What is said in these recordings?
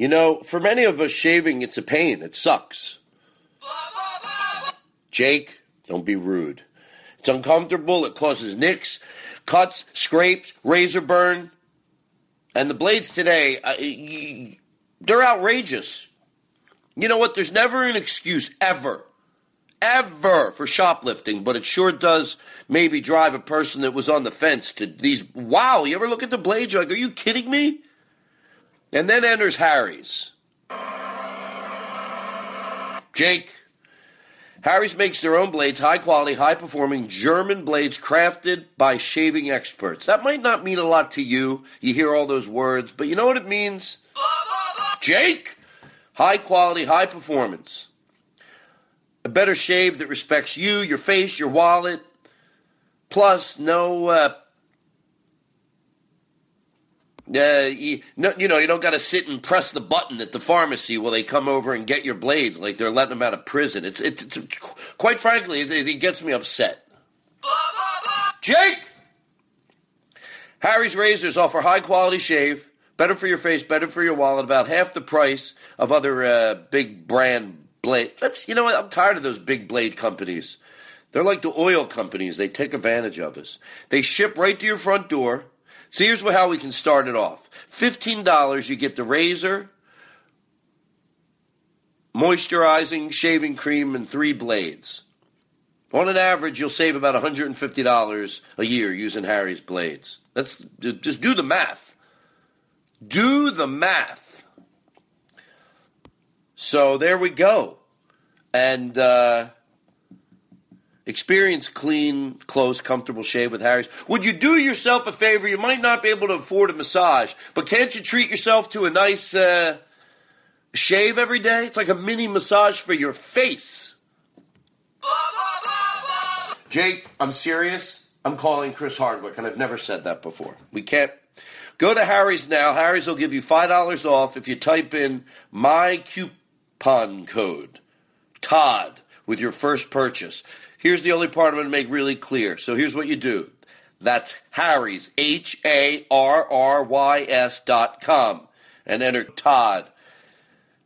You know, for many of us, shaving, it's a pain. It sucks. Jake, don't be rude. It's uncomfortable. It causes nicks, cuts, scrapes, razor burn. And the blades today, uh, they're outrageous. You know what? There's never an excuse, ever, ever for shoplifting, but it sure does maybe drive a person that was on the fence to these. Wow, you ever look at the blades? You're like, are you kidding me? And then enters Harry's. Jake. Harry's makes their own blades, high quality, high performing German blades crafted by shaving experts. That might not mean a lot to you. You hear all those words, but you know what it means? Jake! High quality, high performance. A better shave that respects you, your face, your wallet. Plus, no uh, uh, you, no, you know, you don't got to sit and press the button at the pharmacy while they come over and get your blades like they're letting them out of prison. It's, it's, it's quite frankly, it, it gets me upset. Jake! Harry's razors offer high quality shave, better for your face, better for your wallet, about half the price of other uh, big brand blade. That's you know what? I'm tired of those big blade companies. They're like the oil companies. They take advantage of us. They ship right to your front door. So here's how we can start it off. $15, you get the razor, moisturizing shaving cream, and three blades. On an average, you'll save about $150 a year using Harry's blades. That's just do the math. Do the math. So there we go. And uh, Experience clean, close, comfortable shave with Harry's. Would you do yourself a favor? You might not be able to afford a massage, but can't you treat yourself to a nice uh, shave every day? It's like a mini massage for your face. Jake, I'm serious. I'm calling Chris Hardwick, and I've never said that before. We can't. Go to Harry's now. Harry's will give you $5 off if you type in my coupon code, Todd, with your first purchase. Here's the only part I'm going to make really clear. So here's what you do. That's Harry's, H A R R Y S dot com, and enter Todd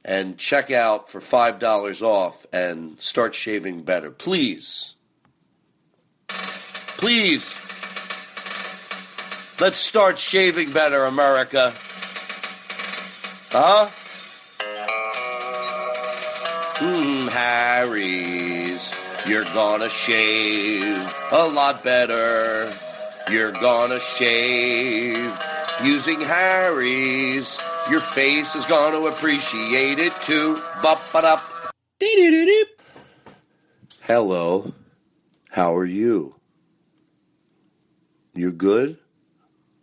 and check out for $5 off and start shaving better. Please. Please. Let's start shaving better, America. Huh? Hmm, Harry's. You're gonna shave a lot better. You're gonna shave using Harry's. Your face is gonna appreciate it too. Bop ba up. Hello. How are you? You're good?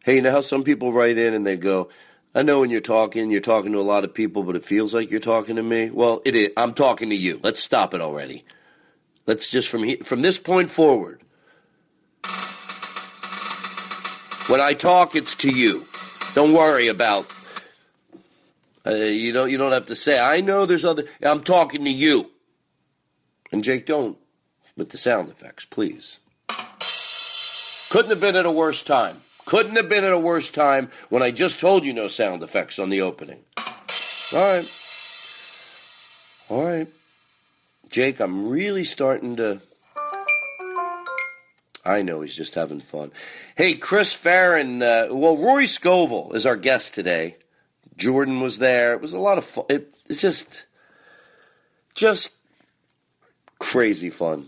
Hey, you know how some people write in and they go, I know when you're talking, you're talking to a lot of people, but it feels like you're talking to me. Well, it is. I'm talking to you. Let's stop it already. Let's just from he, from this point forward. When I talk, it's to you. Don't worry about. Uh, you don't. You don't have to say. I know there's other. I'm talking to you. And Jake, don't with the sound effects, please. Couldn't have been at a worse time. Couldn't have been at a worse time when I just told you no sound effects on the opening. All right. All right. Jake, I'm really starting to. I know he's just having fun. Hey, Chris Farren. Uh, well, Rory Scovel is our guest today. Jordan was there. It was a lot of fun. It, it's just, just crazy fun.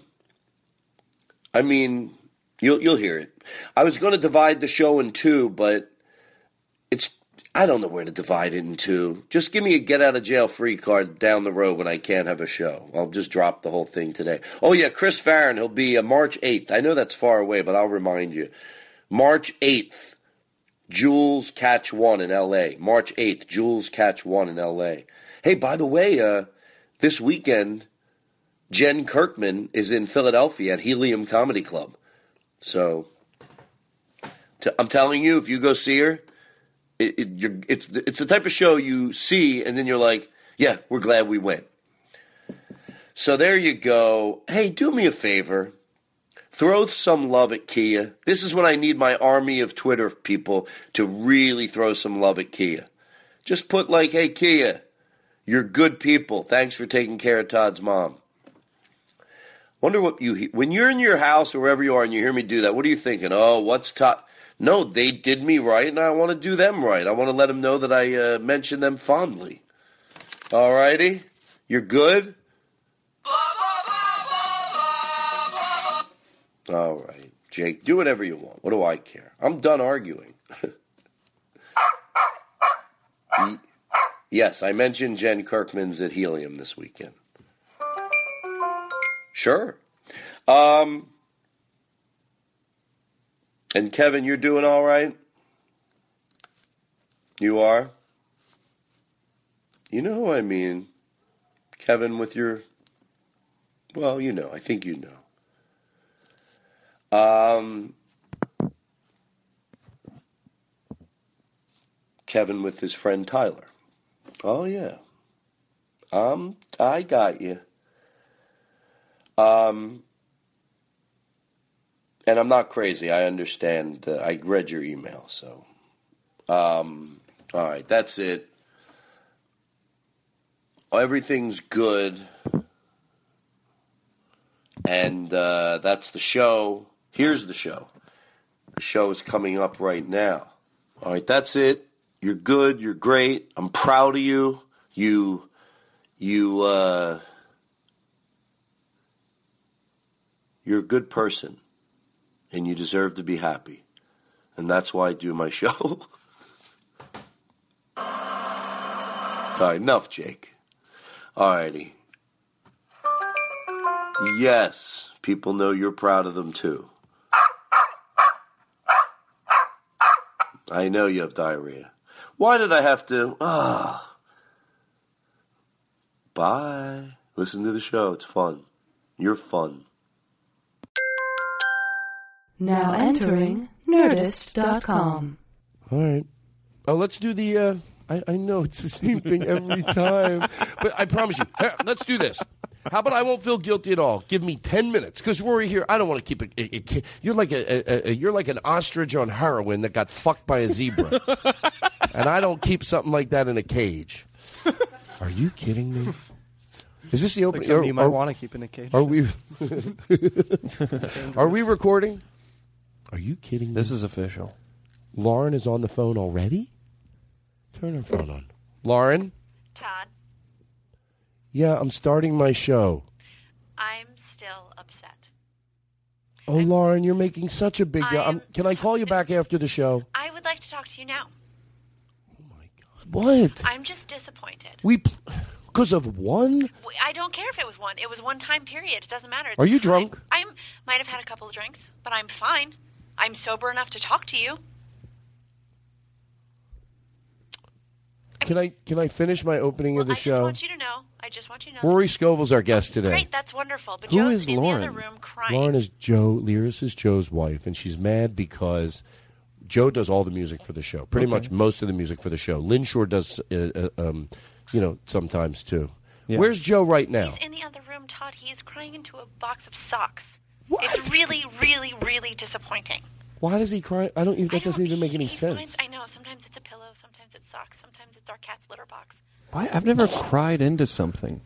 I mean, you'll you'll hear it. I was going to divide the show in two, but it's I don't know where to divide it in two. Just give me a get out of jail free card down the road when I can't have a show. I'll just drop the whole thing today. Oh yeah, Chris Farren. He'll be uh, March eighth. I know that's far away, but I'll remind you. March eighth, Jewel's Catch One in L.A. March eighth, Jewel's Catch One in L.A. Hey, by the way, uh, this weekend Jen Kirkman is in Philadelphia at Helium Comedy Club. So i I'm telling you, if you go see her, it, it, it's it's the type of show you see, and then you're like, yeah, we're glad we went. So there you go. Hey, do me a favor. Throw some love at Kia. This is when I need my army of Twitter people to really throw some love at Kia. Just put like, hey, Kia, you're good people. Thanks for taking care of Todd's mom. Wonder what you when you're in your house or wherever you are and you hear me do that. What are you thinking? Oh, what's top? No, they did me right, and I want to do them right. I want to let them know that I uh, mention them fondly. All righty, you're good. All right, Jake, do whatever you want. What do I care? I'm done arguing. yes, I mentioned Jen Kirkman's at Helium this weekend. Sure. Um, and Kevin, you're doing all right? You are? You know who I mean. Kevin, with your. Well, you know. I think you know. Um, Kevin with his friend Tyler. Oh, yeah. Um, I got you. Um, and I'm not crazy. I understand. Uh, I read your email, so. Um, all right, that's it. Everything's good. And uh, that's the show. Here's the show. The show is coming up right now. All right, that's it. You're good. You're great. I'm proud of you. You, you, uh, You're a good person, and you deserve to be happy. And that's why I do my show. All right, enough, Jake. All righty. Yes, people know you're proud of them too. I know you have diarrhea. Why did I have to? Ah. Bye. Listen to the show. It's fun. You're fun. Now entering Nerdist.com. All right. Oh, let's do the. Uh, I, I know it's the same thing every time, but I promise you. Here, let's do this. How about I won't feel guilty at all? Give me ten minutes, because Rory here. I don't want to keep it. it, it you're like a, a, a, you're like an ostrich on heroin that got fucked by a zebra, and I don't keep something like that in a cage. Are you kidding me? Is this the opening? Like you might want to keep in a cage. Are we? are we recording? Are you kidding me? This is official. Lauren is on the phone already? Turn her phone on. Lauren? Todd, Yeah, I'm starting my show. I'm still upset. Oh, Lauren, you're making such a big deal. I'm I'm- can I call you back after the show? I would like to talk to you now. Oh my god. What? I'm just disappointed. We, because of one? W- I don't care if it was one. It was one time period. It doesn't matter. It's Are you fine. drunk? I might have had a couple of drinks, but I'm fine. I'm sober enough to talk to you. can I can I finish my opening of the show? I just want you to know. I just want you to know. Rory Scovel's our guest today. Great, that's wonderful. But Who Joe's is in Lauren? the other room crying. Lauren is Joe. Lyris is Joe's wife, and she's mad because Joe does all the music for the show. Pretty Okay. much most of the music for the show. Lynn Shore does, uh, uh, um, you know, sometimes too. Yeah. Where's Joe right now? He's in the other room, Todd. He is crying into a box of socks. It's really, really, really disappointing. Why does he cry? I don't. Even, that I doesn't don't- even make any he sense. finds- I know. Sometimes it's a pillow. Sometimes it's socks. Sometimes it's our cat's litter box. Why? I've never cried into something.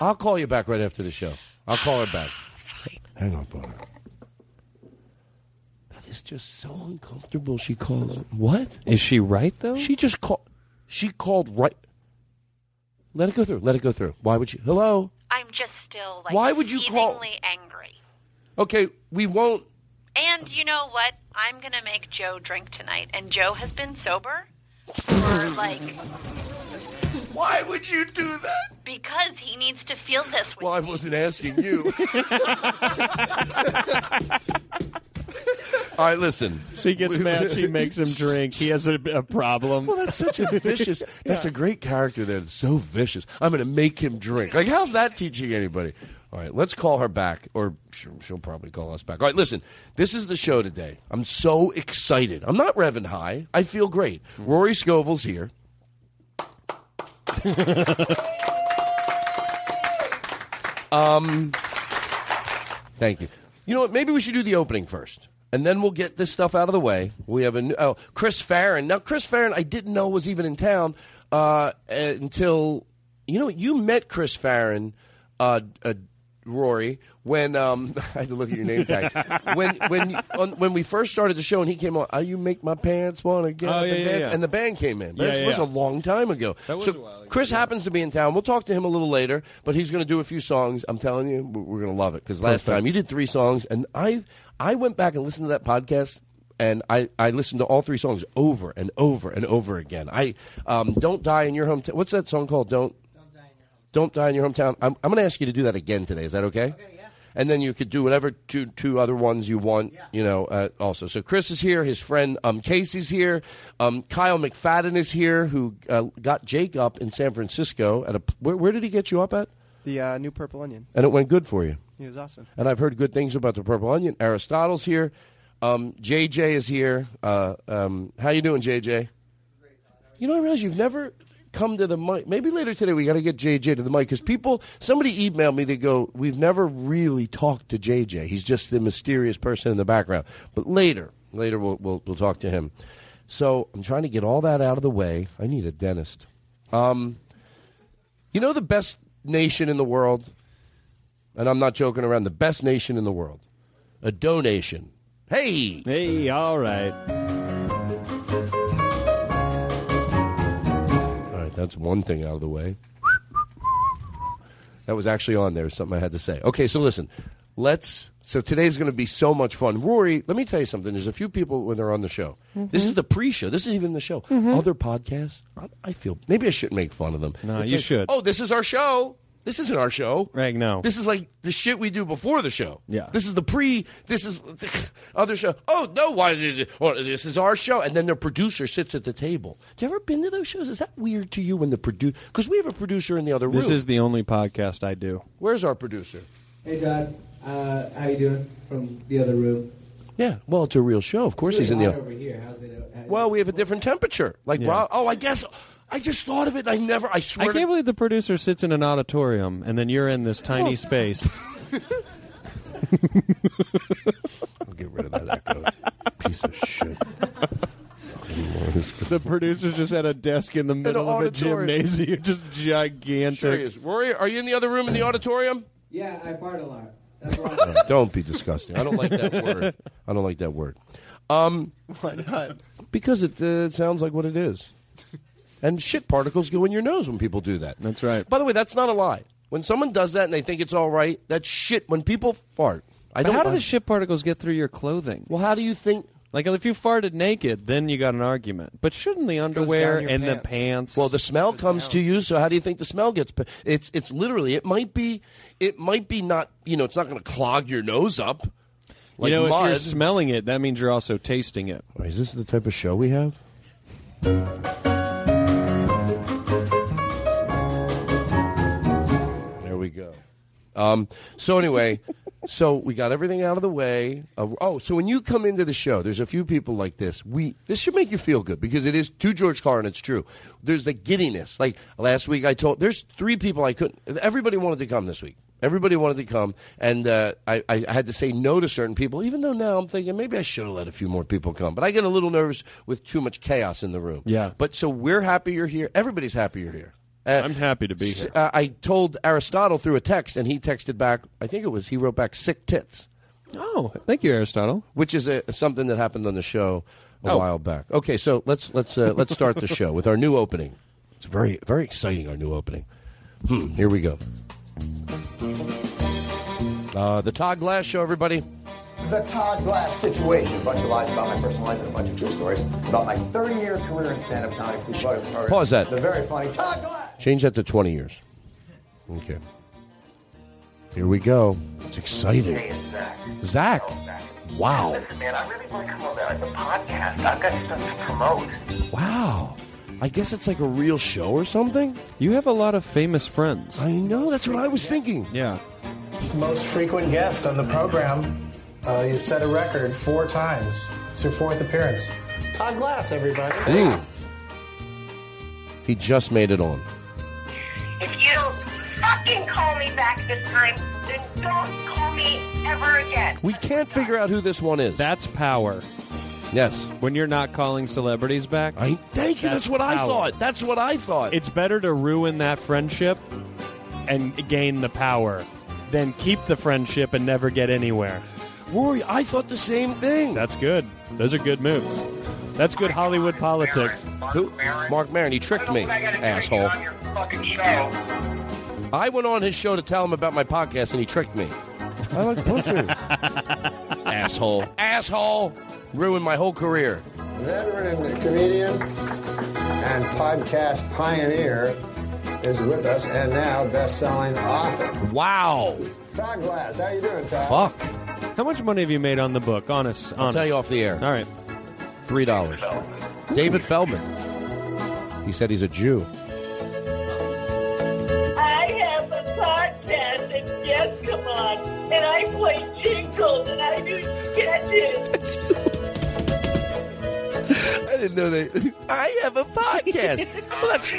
I'll call you back right after the show. I'll call her back. Hang on, Boner. That is just so uncomfortable. She calls. What? Is she right though? She just called. She called right. Let it go through. Let it go through. Why would you? Hello. I'm just still like Why would you call- seethingly angry. Okay, we won't. And you know what? I'm gonna make Joe drink tonight, and Joe has been sober for like Why would you do that? because he needs to feel this. With Well, I wasn't asking you. All right, listen. She gets mad. She makes him drink. He has a, a problem. Well, that's such a vicious. That's a great character. That's so vicious. I'm going to make him drink. Like, how's that teaching anybody? All right, let's call her back, or she'll, probably call us back. All right, listen. This is the show today. I'm so excited. I'm not revving high. I feel great. Rory Scovel's here. um, thank you. You know what? Maybe we should do the opening first, and then we'll get this stuff out of the way. We have a new, oh Chris Farren. Now Chris Farren, I didn't know was even in town uh, until you know you met Chris Farren, uh, uh, Rory. When um, I had to look at your name tag. when when on, when we first started the show and he came on, oh, you make my pants want to get Oh, up yeah, and yeah, dance, yeah. and the band came in. Yeah, was a long time ago. That was so a while ago, Chris happens to be in town. We'll talk to him a little later, but he's going to do a few songs. I'm telling you, we're- we're going to love it because last time you did three songs, and I I went back and listened to that podcast. And I, I listened to all three songs over and over and over again. I um, don't die in your hometown. What's that song called? Don't don't die in your hometown. I'm, I'm going to ask you to do that again today. Is that okay? Okay, yeah. And then you could do whatever two two other ones you want. You know, uh, also. So Chris is here. His friend um, Casey's here. Um, Kyle McFadden is here, who uh, got Jake up in San Francisco at a. Where, where did he get you up at? The uh, new Purple Onion. And it went good for you. He was awesome. And I've heard good things about the Purple Onion. Aristotle's here. Um, JJ is here. Uh, um, how you doing, JJ? You know, I realize you've never come to the mic. Maybe later today we got to get JJ to the mic because people. Somebody emailed me. They go, "We've never really talked to JJ. He's just the mysterious person in the background." But later, later we'll we'll, we'll talk to him. So I'm trying to get all that out of the way. I need a dentist. Um, you know the best nation in the world, and I'm not joking around. The best nation in the world, a donation. Hey, hey, all right. That's one thing out of the way. That was actually on there. Something I had to say. Okay, so listen. Let's. So today's going to be so much fun. Rory, let me tell you something. There's a few people when they're on the show. This is mm-hmm. the pre-show. This isn't even the show. Mm-hmm. Other podcasts. I, I feel maybe I shouldn't make fun of them. No, It's you like, should. Oh, this is our show. This isn't our show. Right, no. This is like the shit we do before the show. Yeah. This is the pre. This is other show. Oh no! Why did it? Well, this is our show, and then the producer sits at the table. Have you ever been to those shows? Is that weird to you when the producer? Because we have a producer in the other room. This is the only podcast I do. Where's our producer? Hey, Todd. Uh, how you doing from the other room? Yeah. Well, it's a real show. Of course, It's he's in really the. hot over here. How's it? How, Well, we have a different temperature. Like Yeah. Rob. Oh, I guess. I just thought of it. I never. I swear. I can't to, believe the producer sits in an auditorium and then you're in this tiny Well- space. I'll get rid of that echo. Piece of shit. the producer's just at a desk in the middle of a auditorium. gymnasium, just gigantic. Sure is. Rory, are you in the other room in the auditorium? Yeah, I fart a lot. That's why. Uh, don't be disgusting. I don't like that word. I don't like that word. Um, Why not? because it uh, sounds like what it is. And shit particles go in your nose when people do that. That's right. By the way, that's not a lie. When someone does that and they think it's all right, that's shit. When people fart, I But don't. how do the shit particles get through your clothing? well, how do you think? Like if you farted naked, then you got an argument. But shouldn't the underwear down your and the pants. pants? Well, the smell comes to you. So how do you think the smell gets? p- It's it's literally. It might be. It might be not. You know, it's not going to clog your nose up. Like you know, mud. if you're smelling it, that means you're also tasting it. Is this the type of show we have? We go. Um, so anyway, so we got everything out of the way. Uh, oh, so when you come into the show, there's a few people like this. We this should make you feel good because it is to George Carlin. It's true. There's the giddiness. Like last week, I told there's three people I couldn't. Everybody wanted to come this week. Everybody wanted to come, and uh, I, I had to say no to certain people. Even though now I'm thinking maybe I should have let a few more people come, but I get a little nervous with too much chaos in the room. Yeah. But so we're happy you're here. Everybody's happy you're here. Uh, I'm happy to be S- here. uh, I told Aristotle through a text, and he texted back. I think it was he wrote back sick tits, Oh, thank you, Aristotle. which is a, something that happened on the show a Oh. while back. Okay, so let's let's uh, let's start the show with our new opening. It's very very exciting. Our new opening. Hmm, here we go. Uh, the Todd Glass Show, everybody. The Todd Glass situation. A bunch of lies about my personal life and a bunch of true stories about my 30 year career in stand up comedy. Please plug the program. Pause that. The very funny Todd Glass. Change that to twenty years. Okay. Here we go. It's exciting. Zach. Wow. Listen, man, I really want to come on there. It's a podcast. I've got stuff to promote. Wow. I guess it's like a real show or something. You have a lot of famous friends. I know. That's what I was thinking. Yeah. Most frequent guest on the program. Uh, you've set a record four times. It's your fourth appearance. Todd Glass, everybody. Ooh. He just made it on. If you don't fucking call me back this time, then don't call me ever again. We can't figure out who this one is. That's power. Yes. When you're not calling celebrities back. I thank you. That's, what I power. thought. That's what I thought. It's better to ruin that friendship and gain the power than keep the friendship and never get anywhere. Rory, I thought the same thing. That's good. Those are good moves. That's good Hollywood politics. Who? Marc Maron. He tricked me, asshole. I went on his show to tell him about my podcast, and he tricked me. I like pussy. asshole. Asshole. Ruined my whole career. Veteran comedian and podcast pioneer is with us and now best selling author. Wow. Todd Glass, how you doing, Todd? Fuck. How much money have you made on the book? Honest. honest. I'll tell you off the air. All right. Three dollars. David Feldman. He said he's a Jew. I have a podcast and guests come on, and I play jingles and I do sketches. I didn't know they. I have a podcast. well, that's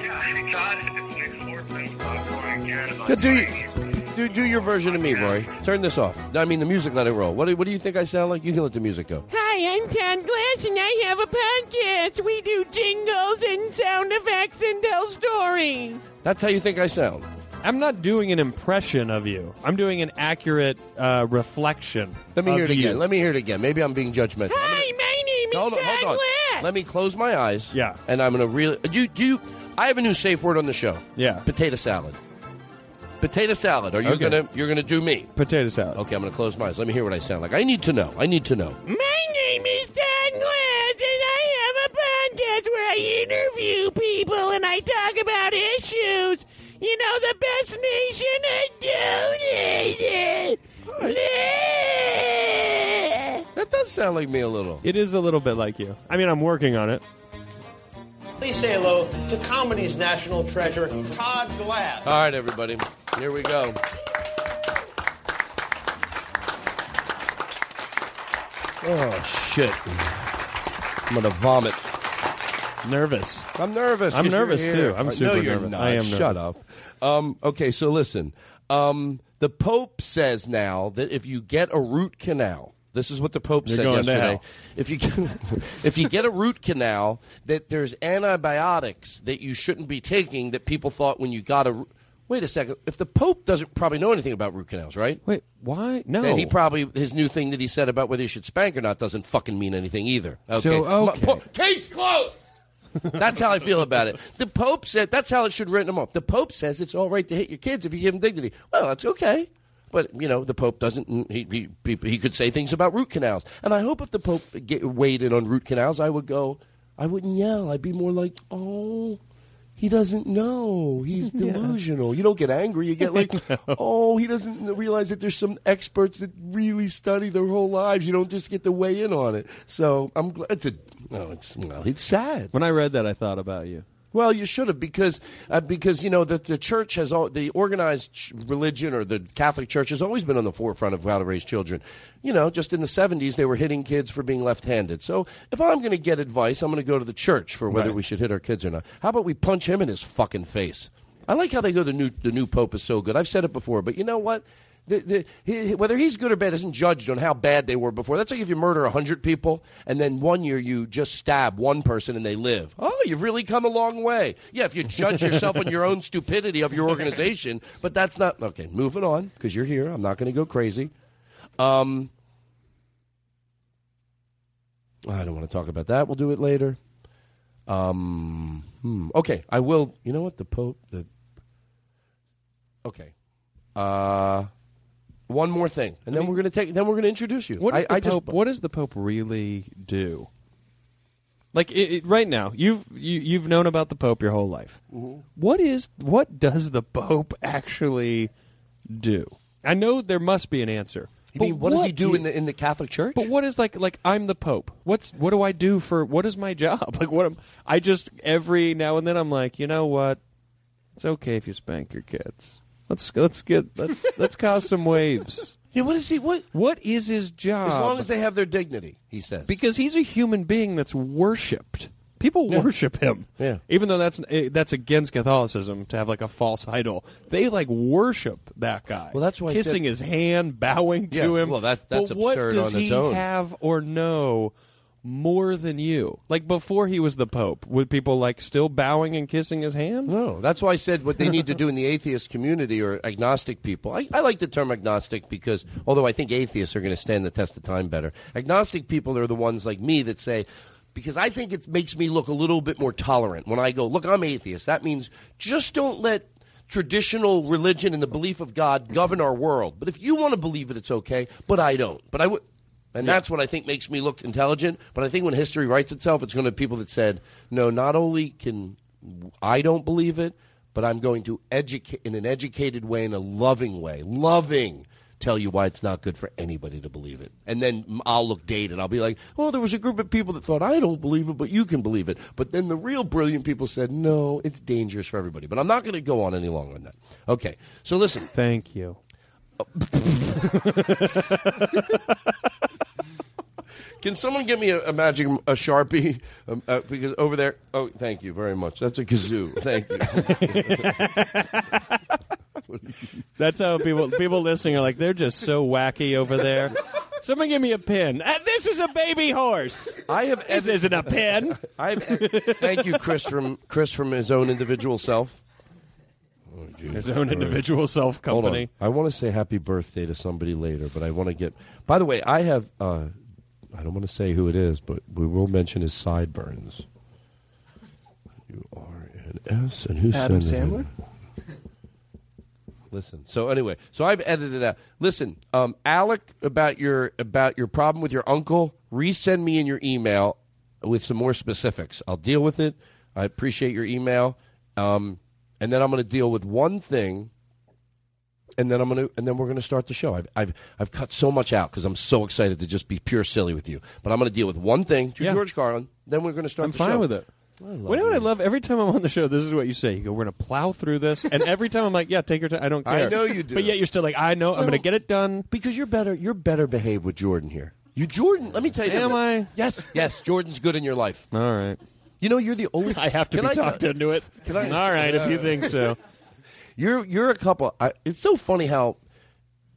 Good, do, you- do do your version of me, Roy. Turn this off. I mean, the music let it roll. What do, what do you think I sound like? You can let the music go. Hi, I'm Todd Glass, and I have a podcast. We do jingles and sound effects and tell stories. That's how you think I sound. I'm not doing an impression of you. I'm doing an accurate uh, reflection. Let me of hear it you. again. Let me hear it again. Maybe I'm being judgmental. Hi, my name is Hold on, hold on. Glass. Let me close my eyes. Yeah. And I'm gonna really. Do you, do you? I have a new safe word on the show. Yeah. Potato salad. Potato salad. Are you Okay. gonna? You're gonna do me? Potato salad. Okay, I'm gonna close my eyes. Let me hear what I sound like. I need to know. I need to know. My name is Todd Glass, and I have a podcast where I interview people and I talk about issues. You know, the best nation I donated. That does sound like me a little. It is a little bit like you. I mean, I'm working on it. Please say hello to comedy's national treasure, Todd Glass. All right, everybody. Here we go. Oh shit! I'm gonna vomit. Nervous. I'm nervous. I'm nervous, too. I'm super no, you're nervous. Not. I am Shut up. Um, okay, so listen. Um, the Pope says now that if you get a root canal, this is what the Pope You're said yesterday. If you get, if you get a root canal, that there's antibiotics that you shouldn't be taking that people thought when you got a. Wait a second. If the Pope doesn't probably know anything about root canals, right? Wait, why? No. Then he probably his new thing that he said about whether you should spank or not doesn't fucking mean anything either. Okay. So, okay. Po- case closed. that's how I feel about it. The Pope said that's how it should written them up. The Pope says it's all right to hit your kids if you give them dignity. Well, that's okay. But you know the Pope doesn't. Mm, he, he he he could say things about root canals, and I hope if the Pope get, weighed in on root canals, I would go. I wouldn't yell. I'd be more like, oh, he doesn't know. He's delusional. You don't get angry. You get like, oh, he doesn't realize that there's some experts that really study their whole lives. You don't just get to weigh in on it. So I'm glad. It's a no. It's well, it's sad. When I read that, I thought about you. Well, you should have because uh, because you know the the church has all the organized ch- religion or the Catholic Church has always been on the forefront of how to raise children. You know, just in the seventies they were hitting kids for being left-handed. So if I'm going to get advice, I'm going to go to the church for whether Right. we should hit our kids or not. How about we punch him in his fucking face? I like how they go. The new the new pope is so good. I've said it before, but you know what? The, the, he, whether he's good or bad isn't judged on how bad they were before. That's like if you murder 100 people and then one year you just stab one person and they live. Oh, you've really come a long way. Yeah, if you judge yourself on your own stupidity of your organization, but that's not. Okay, moving on because you're here. I'm not going to go crazy. Um, I don't want to talk about that. We'll do it later. Um, hmm, okay, I will. You know what? The Pope. The okay. Uh, one more thing, and then we're gonna take. Then we're gonna introduce you. What does I, the just Pope? what does the Pope really do? Like it, it- right now, you've you, you've known about the Pope your whole life. Mhm. What is what does the Pope actually do? I know there must be an answer. You mean what does he do i- in the in the Catholic Church? But what is like like I'm the Pope? What's what do I do for what is my job? Like what am I just every now and then I'm like, you know what? It's okay if you spank your kids. Let's let's get let's let's cause some waves. Yeah, what is he? What what is his job? As long as they have their dignity, he says. because he's a human being that's worshipped. People Yeah. worship him. Yeah. Even though that's eh, that's against Catholicism to have like a false idol. They like worship that guy. Well, that's why kissing said- his hand, bowing to Yeah, him. well, that- that's but what absurd does on its he have or know more than you? Like before he was the Pope, would people like still bowing and kissing his hand? No, that's why I said what they need to do in the atheist community or agnostic people. I, I like the term agnostic because although I think atheists are going to stand the test of time better, agnostic people are the ones like me that say, because I think it makes me look a little bit more tolerant when I go, look, I'm atheist. That means just don't let traditional religion and the belief of God govern our world. But if you want to believe it, it's okay. But I don't. But I would. And that's what I think makes me look intelligent. But I think when history writes itself, it's going to be people that said, no, not only can I don't believe it, but I'm going to educate in an educated way, in a loving way, loving, tell you why it's not good for anybody to believe it. And then I'll look dated. I'll be like, well, there was a group of people that thought I don't believe it, but you can believe it. But then the real brilliant people said, no, it's dangerous for everybody. But I'm not going to go on any longer on that. Okay, so listen. Thank you. Oh. Can someone get me a, a magic a sharpie? Um, uh, because over there. Oh, thank you very much. That's a kazoo. Thank you. That's how people people listening are like they're just so wacky over there. Someone give me a pin. Uh, this is a baby horse. I have. This isn't a pin. I have. Thank you, Chris from Chris from his own individual self. His own individual self company. I want to say happy birthday to somebody later, but I want to get. By the way, I have. Uh, I don't want to say who it is, but we will mention his sideburns. U R N S and who Adam sent it? Sandler? Listen. So anyway, so I've edited it out. Listen, um, Alec, about your about your problem with your uncle, resend me in your email with some more specifics. I'll deal with it. I appreciate your email, um, and then I'm going to deal with one thing, and then I'm to and then we're going to start the show. I've I've I've cut so much out because I'm so excited to just be pure silly with you. But I'm going to deal with one thing to Yeah. George Carlin. Then we're going to start. I'm fine show. with it. I love Well, you know what I love? Every time I'm on the show, this is what you say. You go, "We're going to plow through this," and every time I'm like, "Yeah, take your time. I don't care. I know you do. but yet you're still like, "I know. I'm going to get it done." because you're better. You're better behaved with Jordan here. You Jordan. Let me tell you. Am something. I? Yes, yes. Jordan's good in your life. All right. You know, you're the only. I have to Can be I talked tell- into it. Can I- All right, if you think so. You're you're a couple. I, it's so funny how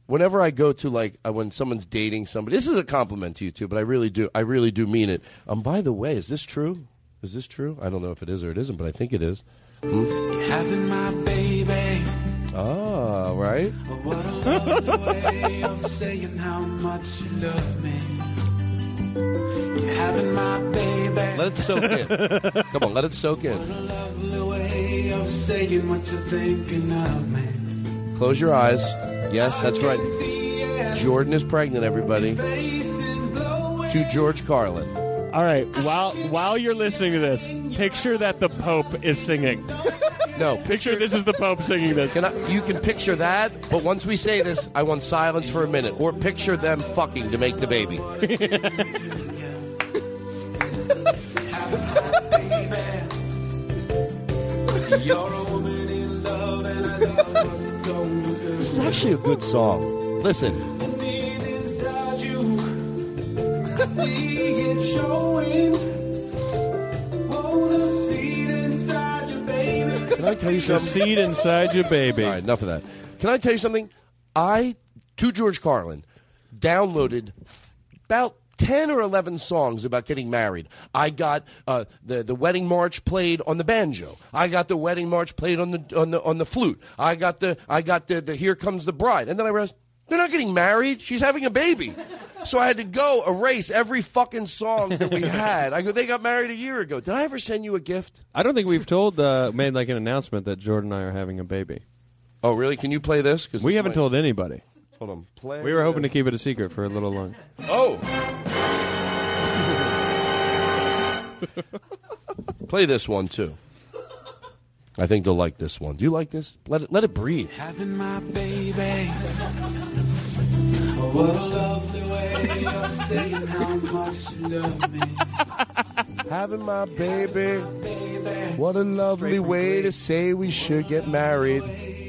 whenever I go to like uh, when someone's dating somebody, this is a compliment to you too, but I really do. I really do mean it. Um, by the way, is this true? Is this true? I don't know if it is or it isn't, but I think it is. Hmm? Having my baby. Ah, right. You're having my baby. Let it soak in. Come on, let it soak in. Lovely way of saying what you're thinking of me. Close your eyes. Yes, that's right. Jordan is pregnant. Everybody. To George Carlin. All right. While while you're listening to this, picture that the Pope is singing. No, Picture this is the Pope singing this. Can I, you can picture that, but once we say this, I want silence for a minute. Or picture them fucking to make the baby. You're a woman in love, and I love what's going good. This is actually a good song. Listen. Can I tell you The something? seed inside your baby. All right, enough of that. Can I tell you something? I, to George Carlin, downloaded about 10 or 11 songs about getting married. I got uh, the, the wedding march played on the banjo. I got the wedding march played on the, on the, on the flute. I got, the, I got the, the Here Comes the Bride. And then I realized, they're not getting married. She's having a baby. So I had to go erase every fucking song that we had. I go, they got married a year ago. Did I ever send you a gift? I don't think we've told uh, made like an announcement that Jordan and I are having a baby. Oh, really? Can you play this? Cause We haven't might- told anybody. Hold on. Play. We were hoping to keep it a secret for a little long. Oh. Play this one too. I think they'll like this one. Do you like this? Let it let it breathe. Having my baby. Oh, what a lovely way of saying how much you love me. Having my baby. What a lovely way to say we should get married.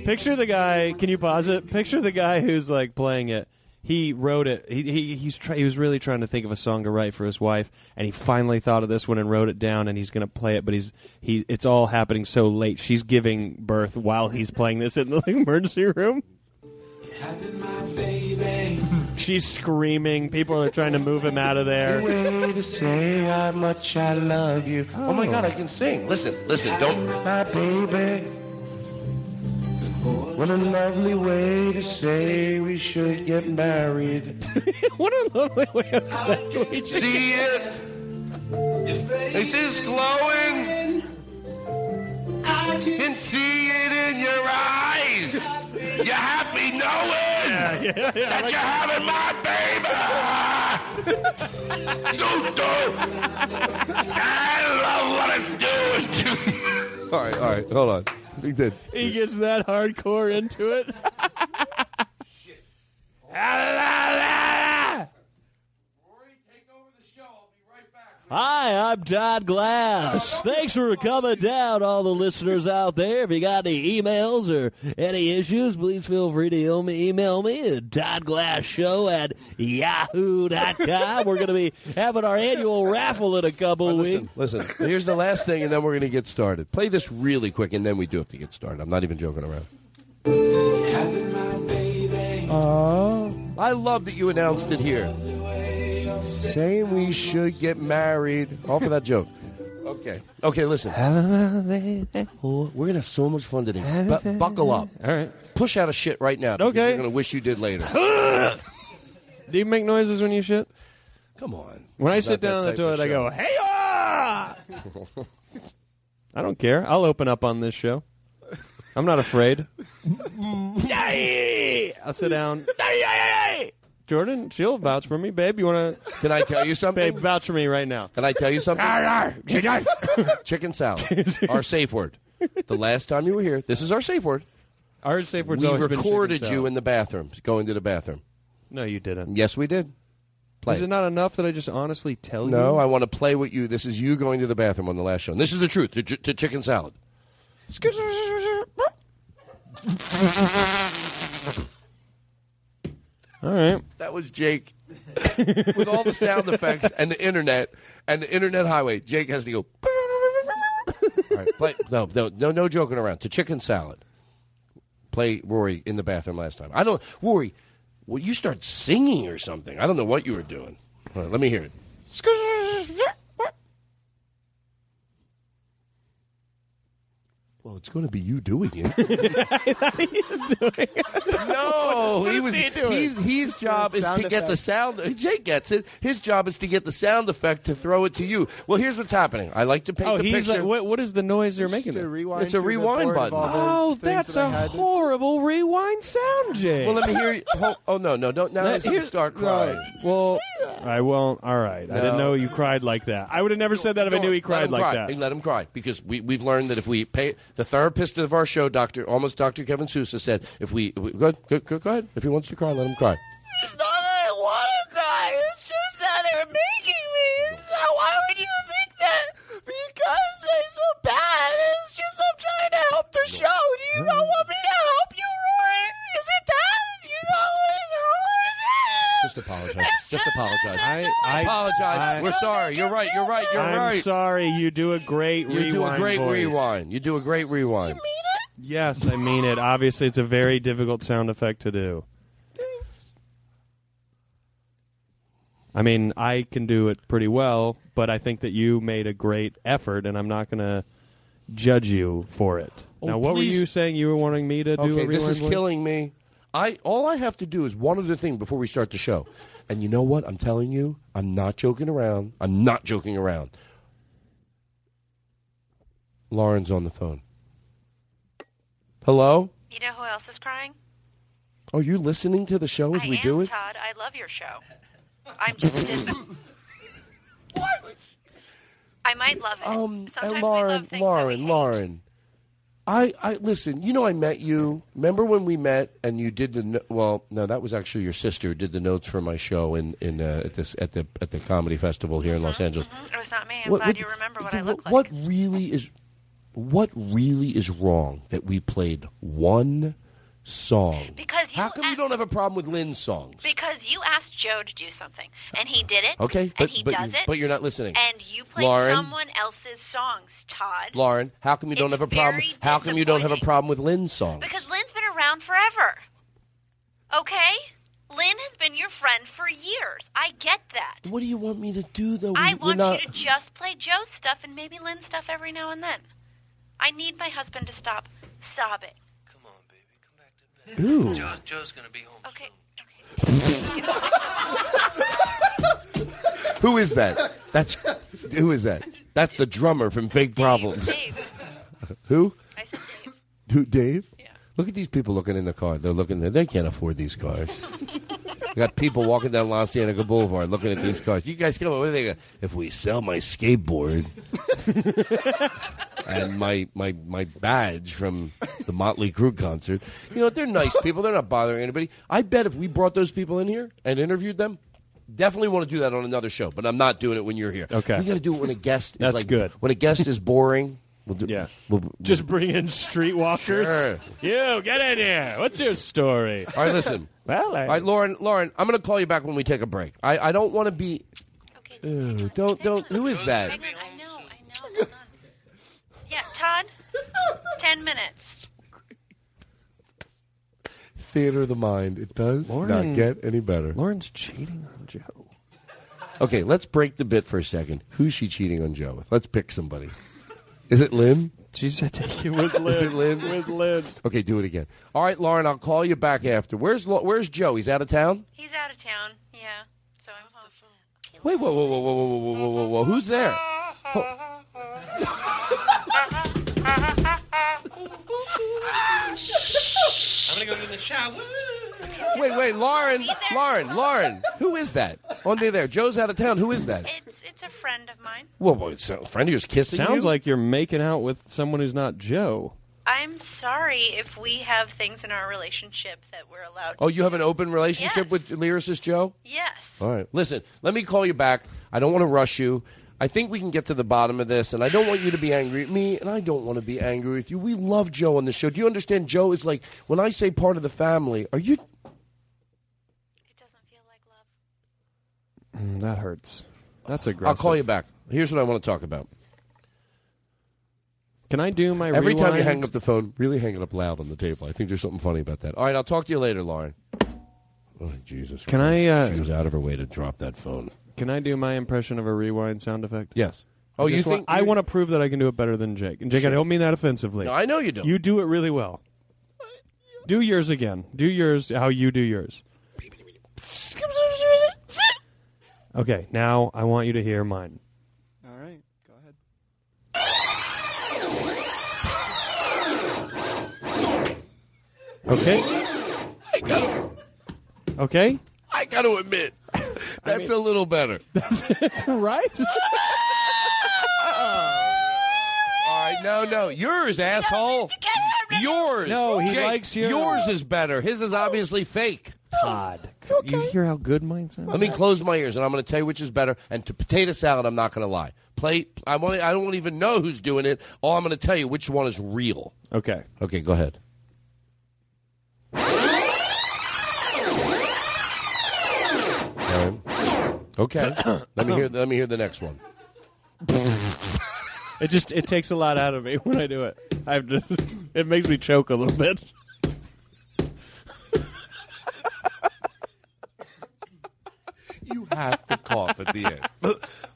Picture the guy. Can you pause it? Picture the guy who's like playing it. He wrote it. He he he's try, he was really trying to think of a song to write for his wife, and he finally thought of this one and wrote it down. And he's going to play it, but he's he. It's all happening so late. She's giving birth while he's playing this in the emergency room. Having my baby. She's screaming. People are trying to move him out of there. Way to say how much I love you. Oh, my oh. God, I can sing. Listen, listen. Don't. My baby. What a lovely way to say we should get married. what a lovely way of saying we should See it? This is glowing. I can see it in your eyes. You're happy knowing that you're having my baby. Doo doo. I love what it's doing to you. All right, all right, hold on. He did. He gets that hardcore into it. Hi, I'm Todd Glass. Thanks for coming down, all the listeners out there. If you got any emails or any issues, please feel free to email me, email me at toddglassshow at yahoo.com. We're going to be having our annual raffle in a couple weeks. Listen, listen. Here's the last thing, and then we're going to get started. Play this really quick, and then we do have to get started. I'm not even joking around. Having my baby. Oh, I love that you announced it here. Saying we should get married. All for that joke. Okay. Okay, listen. We're going to have so much fun today. Bu- buckle up. All right. Push out a shit right now. Okay. You're going to wish you did later. Do you make noises when you shit? Come on. When I sit down on the toilet, I go. "Hey!" I don't care. I'll open up on this show. I'm not afraid. I'll sit down. Jordan, she'll vouch for me, babe. You want to? Can I tell you something? Babe, vouch for me right now. Can I tell you something? Chicken, chicken salad. Our safe word. The last time you were here, this is our safe word. Our safe word's we always been chicken recorded you in the bathroom, going to the bathroom. No, you didn't. Yes, we did. Play. Is it not enough that I just honestly tell you? No, I want to play with you. This is you going to the bathroom on the last show. And this is the truth to, to chicken salad. All right. That was Jake with all the sound effects and the internet and the internet highway. Jake has to go. all right, play. No, no, no, no joking around. To chicken salad. Play Rory in the bathroom last time. I don't. Rory, well, you start singing or something. I don't know what you were doing. All right, let me hear it. Well, it's going to be you doing it. no, What he is was. he doing? He's, his job is Sound to get the effect. sound. Jake gets it. His job is to get the sound effect to throw it to you. Well, here's what's happening. I like to paint Oh, the he's picture. like, what? What is the noise you're making? to rewind It's a rewind button. Oh, that's that a I had to- horrible rewind sound, Jay. well, let me hear you. Oh, oh, no, no, don't now. Let- Let's not here- start no, crying. well, I won't. All right. I didn't know you cried like that. I would have never said that if I knew he cried like cry. that. Hey, Let him cry because we we've learned that if we pay the therapist of our show, Doctor almost Doctor Kevin Sousa said if we, if we go, go, go ahead if he wants to cry, let him cry. It's not that I want to cry. It's just that they're making me. So why would you think that because they're so bad? It's just I'm trying to noise. show. Do you not want me to help you, Rory? Is it that? You know Just apologize. Just apologize. I, I apologize. I- We're sorry. You're right. You're right. You're right. I'm sorry. You do a great You rewind. You do a great voice. rewind. You do a great rewind. You mean it? Yes, I mean it. Obviously, it's a very difficult sound effect to do. I mean, I can do it pretty well, but I think that you made a great effort, and I'm not going to judge you for it. Oh, now, what please. were you saying? You were wanting me to do a Okay, rewind this is voice? killing me. I all I have to do is one other thing before we start the show. And you know what? I'm telling you, I'm not joking around. I'm not joking around. Lauren's on the phone. Hello? You know who else is crying? Are you listening to the show as I we am, do it? Todd. I love your show. I'm just dis- I might love it. Um, Sometimes and Lauren, love things that we Lauren. Lauren. I, I listen. You know, I met you. Remember when we met and you did the no- well? No, that was actually your sister who did the notes for my show in in uh, at this at the at the comedy festival here in Los Angeles. It was not me. I'm glad you remember what I look like. What really is what really is wrong that we played one song? Because you How come you don't have a problem with Lynn's songs? Because you asked Joe to do something, and he did it. Okay, but and he but, does it. but you're not listening. And you played Lauren, someone else's songs, Todd. Lauren, how come you don't It's have a problem? How come you don't have a problem with Lynn's songs? Because Lynn's been around forever. Okay? Lynn has been your friend for years. I get that. What do you want me to do though? I want not- you to just play Joe's stuff and maybe Lynn's stuff every now and then. I need my husband to stop sobbing. Ooh. Joe's gonna be home. Okay. Who is that? That's who is that? That's the drummer from Fake Problems. Dave. Who? I said Dave. Who? Dave? Yeah. Look at these people looking in the car. They're looking. They can't afford these cars. We got people walking down La Cienega Boulevard looking at these cars. You guys come on. What are they? Gonna, if we sell my skateboard and my my my badge from the Motley Crue concert, you know they're nice people. They're not bothering anybody. I bet if we brought those people in here and interviewed them. Definitely want to do that on another show, but I'm not doing it when you're here. Okay. we got to do it when a guest is That's like good. When a guest is boring, we'll do. Yeah. We'll, Just bring in streetwalkers. Sure. You get in here. What's your story? All right, listen. Well, I- All right, Lauren. Lauren, I'm going to call you back when we take a break. I, I don't want to be. Ew, don't don't. Who is that? I know, I know. Hold on. Yeah, Todd. Ten minutes. Theater of the mind. It does Lauren- not get any better. Lauren's cheating on Joe. Okay, let's break the bit for a second. Who's she cheating on Joe with? Let's pick somebody. Is it Lynn? She's taking with Is Lynn. it Lynn? With Lynn. Okay, do it again. All right, Lauren. I'll call you back after. Where's Lo- Where's Joe? He's out of town. He's out of town. Yeah. So I'm home. Wait, whoa, whoa, whoa, whoa, whoa, whoa, whoa, whoa, whoa. Who's there? I'm gonna go get in the shower. Wait, wait, Lauren, Lauren, Lauren. Who is that? On there, there. Joe's out of town. Who is that? It's it's a friend of mine. Whoa, whoa, it's a friend of yours kissing Sounds you? like you're making out with someone who's not Joe. I'm sorry if we have things in our relationship that we're allowed. Oh, you have an open relationship Yes. with lyricist Joe? Yes. All right. Listen, let me call you back. I don't want to rush you. I think we can get to the bottom of this, and I don't want you to be angry at me, and I don't want to be angry with you. We love Joe on the show. Do you understand? Joe is like, when I say part of the family, are you. It doesn't feel like love. Mm, that hurts. That's aggressive. I'll call you back. Here's what I want to talk about. Can I do my Every time you hang up the phone, really hang it up loud on the table. I think there's something funny about that. All right, I'll talk to you later, Lauren. Oh, Jesus. Can I, uh, She was out of her way to drop that phone. Can I do my impression of a rewind sound effect? Yes. I Oh, you just wa- think I you- want to prove that I can do it better than Jake. And Jake, Sure. I don't mean that offensively. No, I know you don't. You do it really well. Do yours again. Do yours how you do yours. Okay, now I want you to hear mine. All right, go ahead. Okay? I got, Okay? I got to admit, that's a little better. right? All right, no, no, yours, asshole. Yours. No, he Jake, likes yours. Yours is better. His is obviously fake. Todd. You hear how good mine sounds? Let me close my ears, and I'm going to tell you which is better. And to potato salad, I'm not going to lie. Play. I want. I don't even know who's doing it. All I'm going to tell you which one is real. Okay. Okay. Go ahead. Okay. let me hear. Let me hear the next one. It just it takes a lot out of me when I do it. I've just it makes me choke a little bit. You have to cough at the end.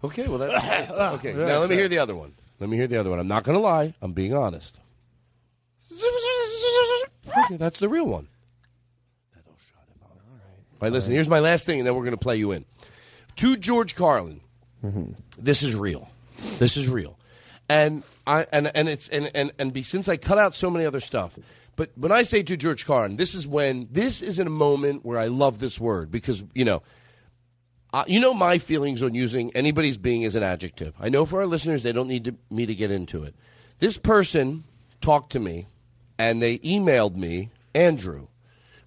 okay. Well, that's okay. Now let me hear the other one. Let me hear the other one. I'm not going to lie. I'm being honest. Okay, that's the real one. All right, listen, here's my last thing, and then we're going to play you in. To George Carlin, this is real. This is real. And I and and it's and and and be, since I cut out so many other stuff, but when I say to George Carlin, this is when this is in a moment where I love this word because you know uh, you know my feelings on using anybody's being as an adjective. I know for our listeners, they don't need to, me to get into it. This person talked to me, and they emailed me, Andrew,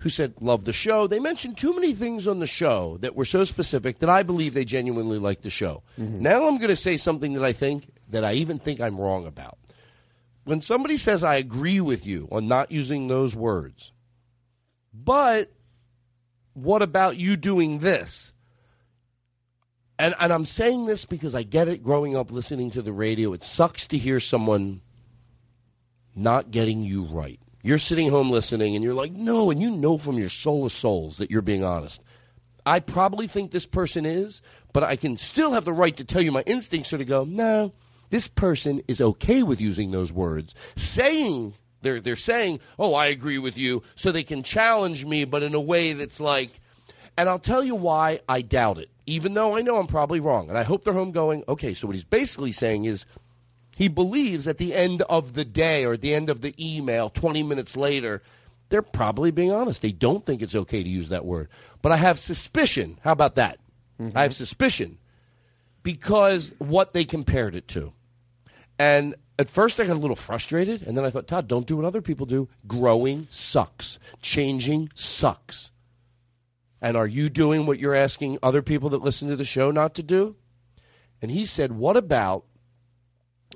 who said, Love the show. They mentioned too many things on the show that were so specific that I believe they genuinely like the show. Mm-hmm. Now I'm going to say something that I think, that I even think I'm wrong about. When somebody says, I agree with you on not using those words, but what about you doing this? And, and I'm saying this because I get it growing up listening to the radio. It sucks to hear someone not getting you right. You're sitting home listening and you're like, no, and you know from your soul of souls that you're being honest. I probably think this person is, but I can still have the right to tell you my instincts are to go, no, this person is okay with using those words, saying they're they're saying, "Oh, I agree with you," so they can challenge me, but in a way that's like, and I'll tell you why I doubt it, even though I know I'm probably wrong, and I hope they're home going, okay. So what he's basically saying is, he believes at the end of the day or at the end of the email, 20 minutes later, they're probably being honest. They don't think it's okay to use that word. But I have suspicion. How about that? I have suspicion because what they compared it to. And at first I got a little frustrated, and then I thought, Todd, don't do what other people do. Growing sucks, changing sucks. And are you doing what you're asking other people that listen to the show not to do? And he said, What about,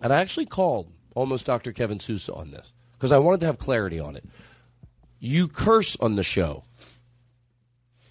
and I actually called almost Dr. Kevin Sousa on this because I wanted to have clarity on it. You curse on the show.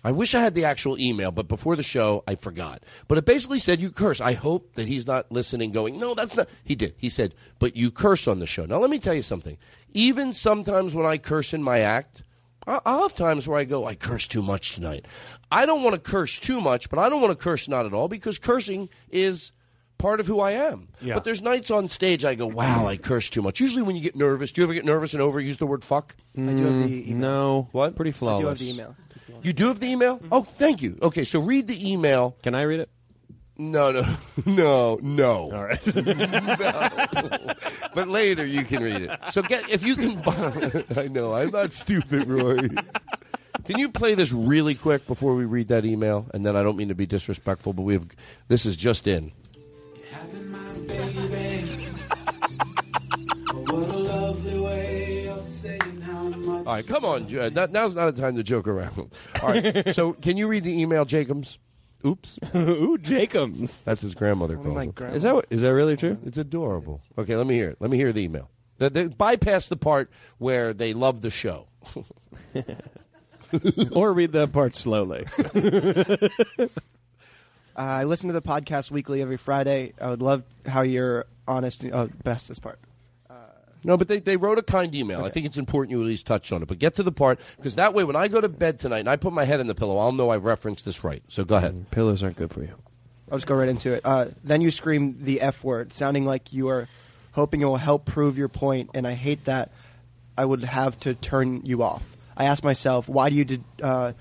I wish I had the actual email, but before the show, I forgot. But it basically said you curse. I hope that he's not listening, going, no, that's not. He did. He said, but you curse on the show. Now, let me tell you something. Even sometimes when I curse in my act, I'll have times where I go, I curse too much tonight. I don't want to curse too much, but I don't want to curse not at all because cursing is part of who I am. Yeah. But there's nights on stage I go, wow, I curse too much. Usually when you get nervous, do you ever get nervous and overuse the word fuck? Mm, I do have the email. No. What? Pretty I flawless. do have the email. You do have the email? Mm-hmm. Oh, thank you. Okay, so read the email. Can I read it? No, no, no, no. All right. No. But later you can read it. So get if you can. buy- I know I'm not stupid, Roy. Can you play this really quick before we read that email? And then I don't mean to be disrespectful, but we have this is just in. All right, come on, Jo- that, now's not a time to joke around. All right, so can you read the email, Jacobs? Oops. Ooh, Jacobs. That's his grandmother calls my him. grandma. Is that what, is that really true? It's adorable. Okay, let me hear it. Let me hear the email. The, the, bypass the part where they love the show. or read that part slowly. Uh, I listen to the podcast weekly every Friday. I would love how you're honest. Oh, best this part. No, but they, they wrote a kind email. I think it's important you at least touch on it. But get to the part, because that way when I go to bed tonight and I put my head in the pillow, I'll know I've referenced this right. So go ahead. Pillows aren't good for you. I'll just go right into it. Uh, then you scream the F word, sounding like you are hoping it will help prove your point, and I hate that I would have to turn you off. I ask myself, why do you de- uh,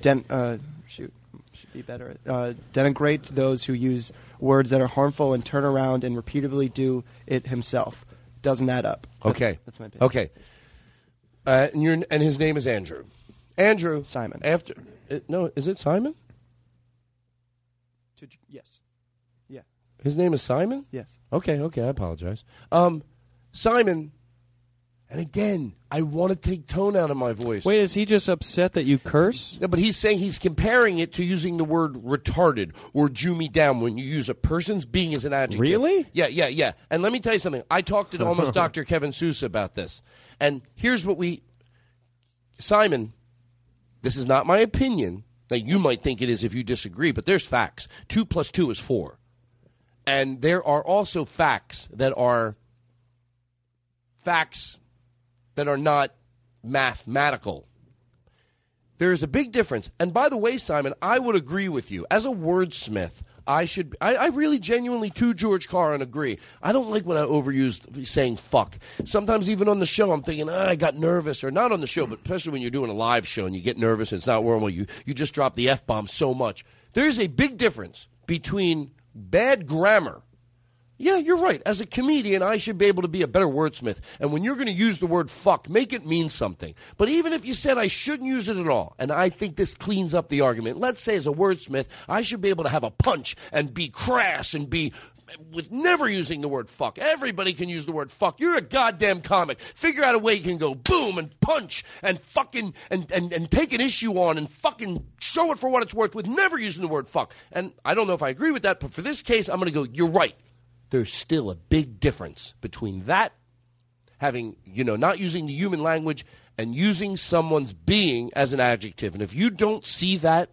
den- uh, shoot, should be better, uh, denigrate those who use words that are harmful and turn around and repeatedly do it himself? Doesn't add up. That's- Okay. That's my opinion. Okay. Uh, and, your and his name is Andrew. Andrew. Simon. After uh, no, is it Simon? To- yes. Yeah. His name is Simon. Yes. Okay. Okay. I apologize. Um, Simon. And again, I want to take tone out of my voice. Wait, is he just upset that you curse? No, but he's saying he's comparing it to using the word retarded or Jew me down when you use a person's being as an adjective. Really? Yeah, yeah, yeah. And let me tell you something. I talked to almost Dr. Kevin Sousa about this. And here's what we. Simon, this is not my opinion. Now, you might think it is if you disagree, but there's facts. Two plus two is four. And there are also facts that are facts that are not mathematical. There is a big difference. And by the way, Simon, I would agree with you. As a wordsmith, I should. I, I really genuinely, to George Carlin, agree. I don't like when I overuse saying fuck. Sometimes even on the show, I'm thinking, ah, I got nervous, or not on the show, but especially when you're doing a live show and you get nervous and it's not normal. You you just drop the f bomb so much. There's a big difference between bad grammar yeah, you're right. As a comedian, I should be able to be a better wordsmith. And when you're going to use the word fuck, make it mean something. But even if you said I shouldn't use it at all, and I think this cleans up the argument, let's say as a wordsmith, I should be able to have a punch and be crass and be with never using the word fuck. Everybody can use the word fuck. You're a goddamn comic. Figure out a way you can go boom and punch and fucking and, and, and take an issue on and fucking show it for what it's worth with never using the word fuck. And I don't know if I agree with that, but for this case, I'm going to go, you're right there's still a big difference between that having you know not using the human language and using someone's being as an adjective. And if you don't see that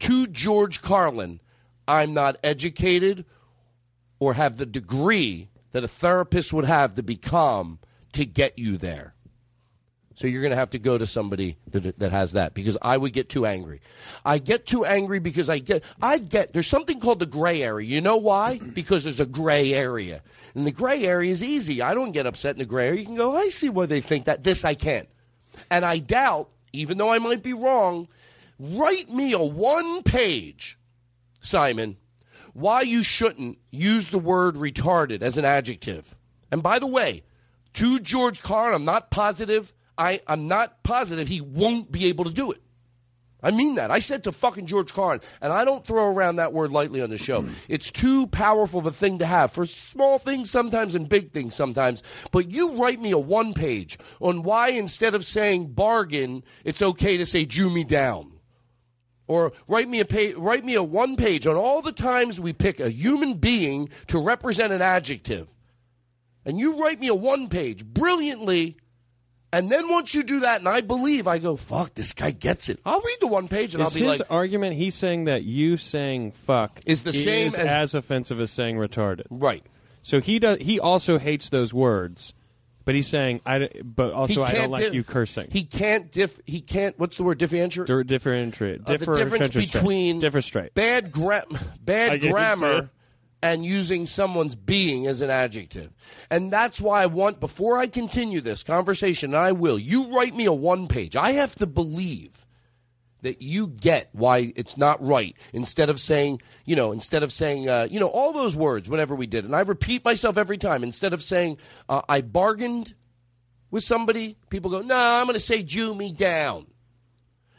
to george carlin i'm not educated or have the degree that a therapist would have to become to get you there so you're going to have to go to somebody that, that has that because I would get too angry. I get too angry because I get I get there's something called the gray area. You know why? Because there's a gray area. And the gray area is easy. I don't get upset in the gray area. You can go, I see why they think that. This I can't. And I doubt, even though I might be wrong, write me a one page, Simon, why you shouldn't use the word retarded as an adjective. And by the way, to George Carlin, I'm not positive I, I'm not positive he won't be able to do it. I mean that. I said to fucking George Carlin, and I don't throw around that word lightly on the show. It's too powerful of a thing to have for small things sometimes and big things sometimes. But you write me a one page on why instead of saying bargain, it's okay to say Jew me down. Or write me a page, write me a one page on all the times we pick a human being to represent an adjective. And you write me a one page brilliantly and then once you do that, and I believe, I go, fuck, this guy gets it. I'll read the one page and Is I'll be his like, argument he's saying that you saying fuck Is the same is as- as offensive as saying retarded? Right. So he does. He also hates those words, but he's saying I. But also, I don't like di- you cursing. he can't diff. He can't. What's the word? Differentiate. Di- differentiate. Uh, the difference between differ straight. bad gra- bad grammar. And using someone's being as an adjective. And that's why I want before I continue this conversation, and I will. You write me a one page. I have to believe that you get why it's not right instead of saying you know instead of saying uh, you know all those words whenever we did and i repeat myself every time instead of saying uh, i bargained with somebody people go no i'm going to say jew me down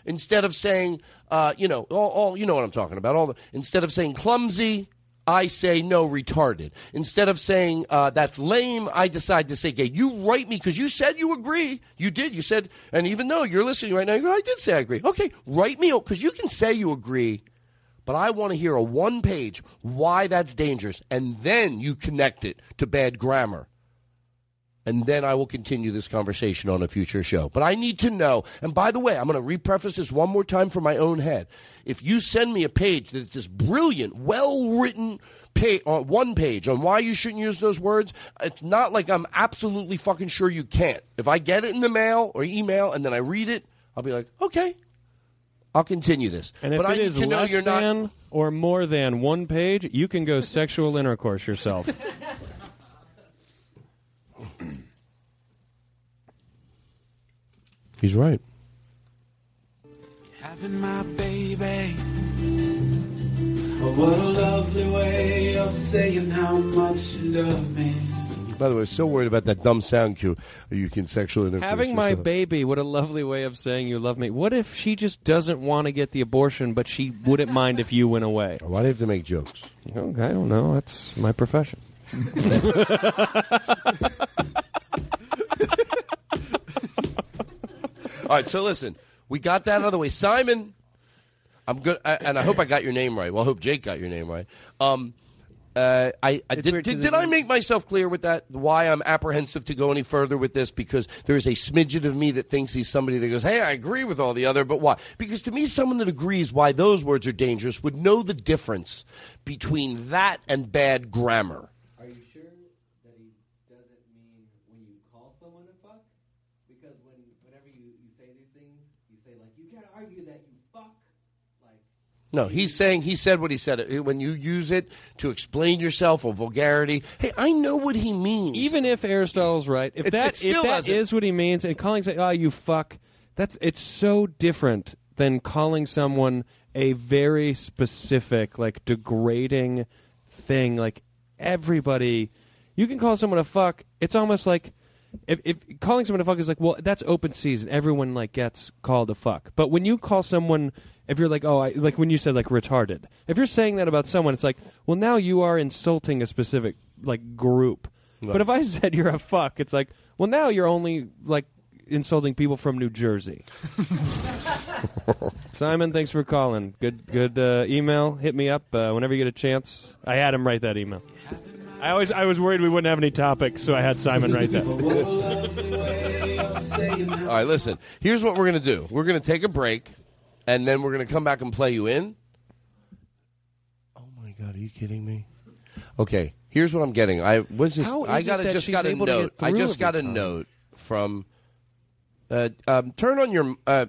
instead of saying, uh, you know, all, all you know what I'm talking about. All the, instead of saying clumsy, I say no, retarded. Instead of saying uh, that's lame, I decide to say gay. You write me because you said you agree. You did. You said, and even though you're listening right now, go, I did say I agree. Okay, write me because you can say you agree. But I want to hear a one page why that's dangerous, and then you connect it to bad grammar and then I will continue this conversation on a future show. But I need to know, and by the way, I'm going to repreface this one more time for my own head. If you send me a page that's this brilliant, well written page, on uh, one page on why you shouldn't use those words, it's not like I'm absolutely fucking sure you can't. If I get it in the mail or email and then I read it, I'll be like, okay, I'll continue this. And if but I it need is to know less you're not. or more than one page, you can go sexual intercourse yourself. He's right. Having my baby. Oh, what a lovely way of saying how much you love me. By the way, so worried about that dumb sound cue. You can sexually intercourse Having my yourself. baby, what a lovely way of saying you love me. What if she just doesn't want to get the abortion, but she wouldn't mind if you went away? Why do you have to make jokes? Okay, I don't know. That's my profession. right, so listen, we got that out of the way. Simon, I'm good, I, and I hope I got your name right. Well, I hope Jake got your name right. Um, uh, I, I did. Did, did I make myself clear with that? Why I'm apprehensive to go any further with this? Because there is a smidgen of me that thinks he's somebody that goes, "Hey, I agree with all the other," but why? Because to me, someone that agrees why those words are dangerous would know the difference between that and bad grammar. Are you sure that he doesn't mean when you call someone a fuck? Because when whenever you, you say these things, you say like you can't argue that you fuck. No, he's saying he said what he said. When you use it to explain yourself or vulgarity, hey, I know what he means. Even if Aristotle's right, if It- that it if that what he means, and calling say, "Oh, you fuck," that's it's so different than calling someone a very specific, like degrading thing. Like everybody, you can call someone a fuck. It's almost like if, if calling someone a fuck is like, well, that's open season. Everyone like gets called a fuck. But when you call someone, if you're like, oh, I, like when you said like retarded, if you're saying that about someone, it's like, well, now you are insulting a specific like group. But if I said you're a fuck, it's like, well, now you're only like insulting people from New Jersey. Simon, thanks for calling. Good, good uh, email. Hit me up uh, whenever you get a chance. I had him write that email. I always, I was worried we wouldn't have any topics, so I had Simon write that. All right, listen. Here's what we're going to do. We're going to take a break, and then we're going to come back and play you in. Oh my God, are you kidding me? Okay, here's what I'm getting. I was just. I got that just got a note. I just got a time? note from. Uh, um, turn on your uh,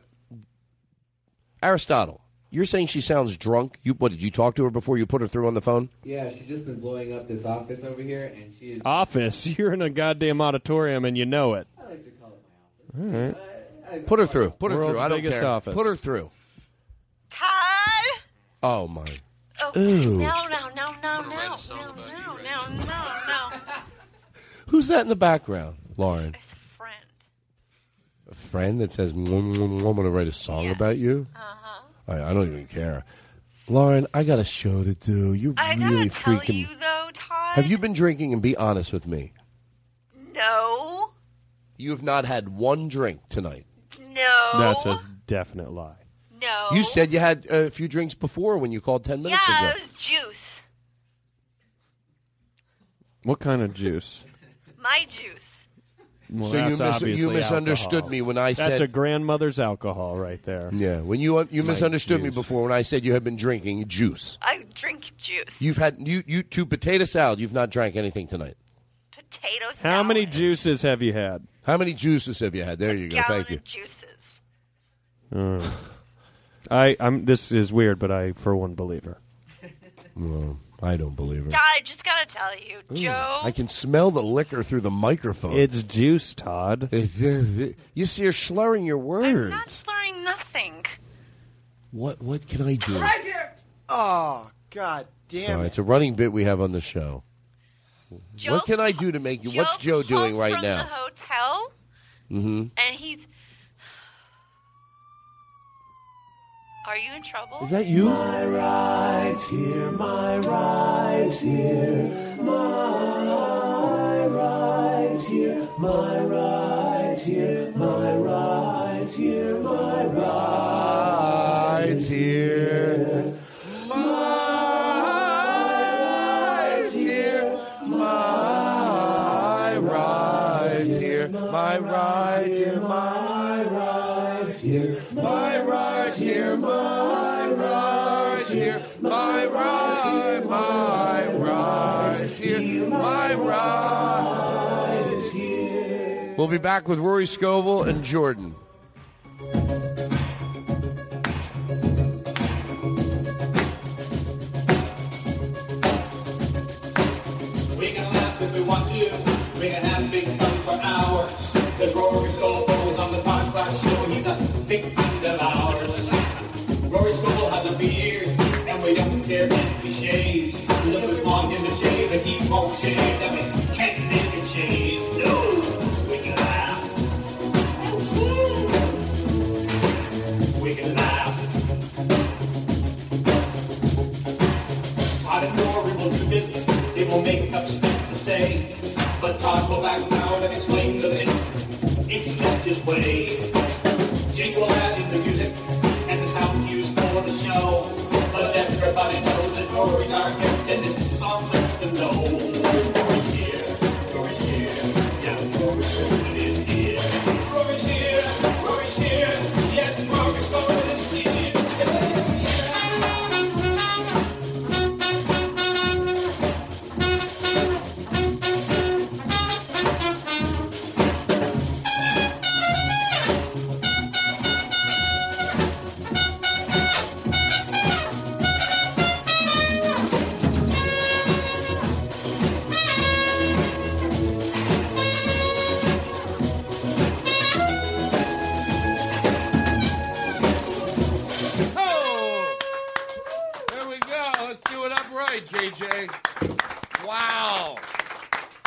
Aristotle. You're saying she sounds drunk. You what? Did you talk to her before you put her through on the phone? Yeah, she's just been blowing up this office over here, and she is. Office. You're in a goddamn auditorium and you know it. I like to call it my office. All right. Put her through. Put her World's through. I don't care. office. Put her through. Todd. Oh my. Oh, Ooh. no, no, no, no, no, no, no, no, no, no. Who's that in the background, Lauren? It's a friend. A friend that says, "Mm, mm, mm, "I'm going to write a song about you." Uh-huh. I, I don't even care. Lauren, I got a show to do. You I really gotta tell freaking. you though, Todd. Have you been drinking? And be honest with me. No, You have not had one drink tonight. no, That's a definite lie. No. You said you had a few drinks before when you called ten minutes yeah, ago. it was juice. What kind of juice? My juice. Well, So you mis- you misunderstood alcohol. me when I That's said- that's a grandmother's alcohol right there. Yeah, when you you My misunderstood me before when I said you had been drinking juice. I drink juice. You've had you you to potato salad. You've not drank anything tonight. Potato salad. How many juices have you had? How many juices have you had? There you go. gallon Thank you. of juices. Uh, I, I'm. This is weird, but I, for one, believe her. No, I don't believe her. Todd, I just gotta tell you, Joe. I can smell the liquor through the microphone. It's juice, Todd. you see, you're slurring your words. I'm not slurring nothing. What what can I do? Oh, god damn Sorry, it. it's a running bit we have on the show. Joe what can I do to make you? What's Joe doing right now? from The hotel, Mm-hmm. and he's. Are you in trouble? Is that you? My ride's here, my ride's here, my ride's here, my ride's here, my ride's here, my ride's here. We'll be back with Rory Scovel and Jordan. We can laugh if we want to. We can have big fun for hours. Rory on the Glass Show. He's a big of ours. Rory Scovel But Todd will back down and explain to them. It's just his way. J in the music and the sound cues for the show. But everybody knows that Rory's our guest, and this song lets them know.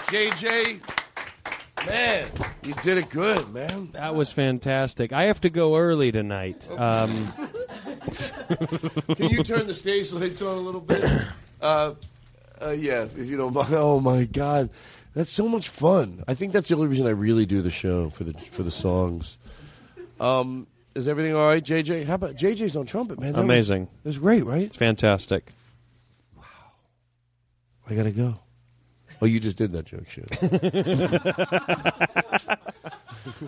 JJ, man, you did it good, man. That was fantastic. I have to go early tonight. Um, Can you turn the stage lights on a little bit? Uh, uh, yeah, if you don't mind. Oh my God, that's so much fun. I think that's the only reason I really do the show for the for the songs. Um, is everything all right, JJ? How about JJ's on trumpet, man? That was- amazing. It was great, right? It's fantastic. Wow. I gotta go. Oh, you just did that joke, shit.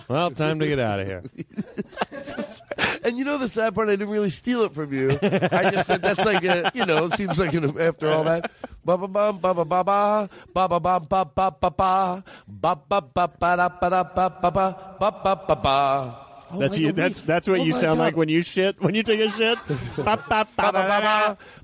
well, time to get out of here. And you know the sad part, I didn't really steal it from you. I just said that's like a, you know, it seems like an, after all that, ba ba ba ba ba ba ba ba ba ba ba ba ba ba ba ba ba da ba ba ba ba ba ba ba. Oh, That's you. That's that's what Oh you sound God. like when you shit. When you take a shit. Ba, ba, ba, Ba ba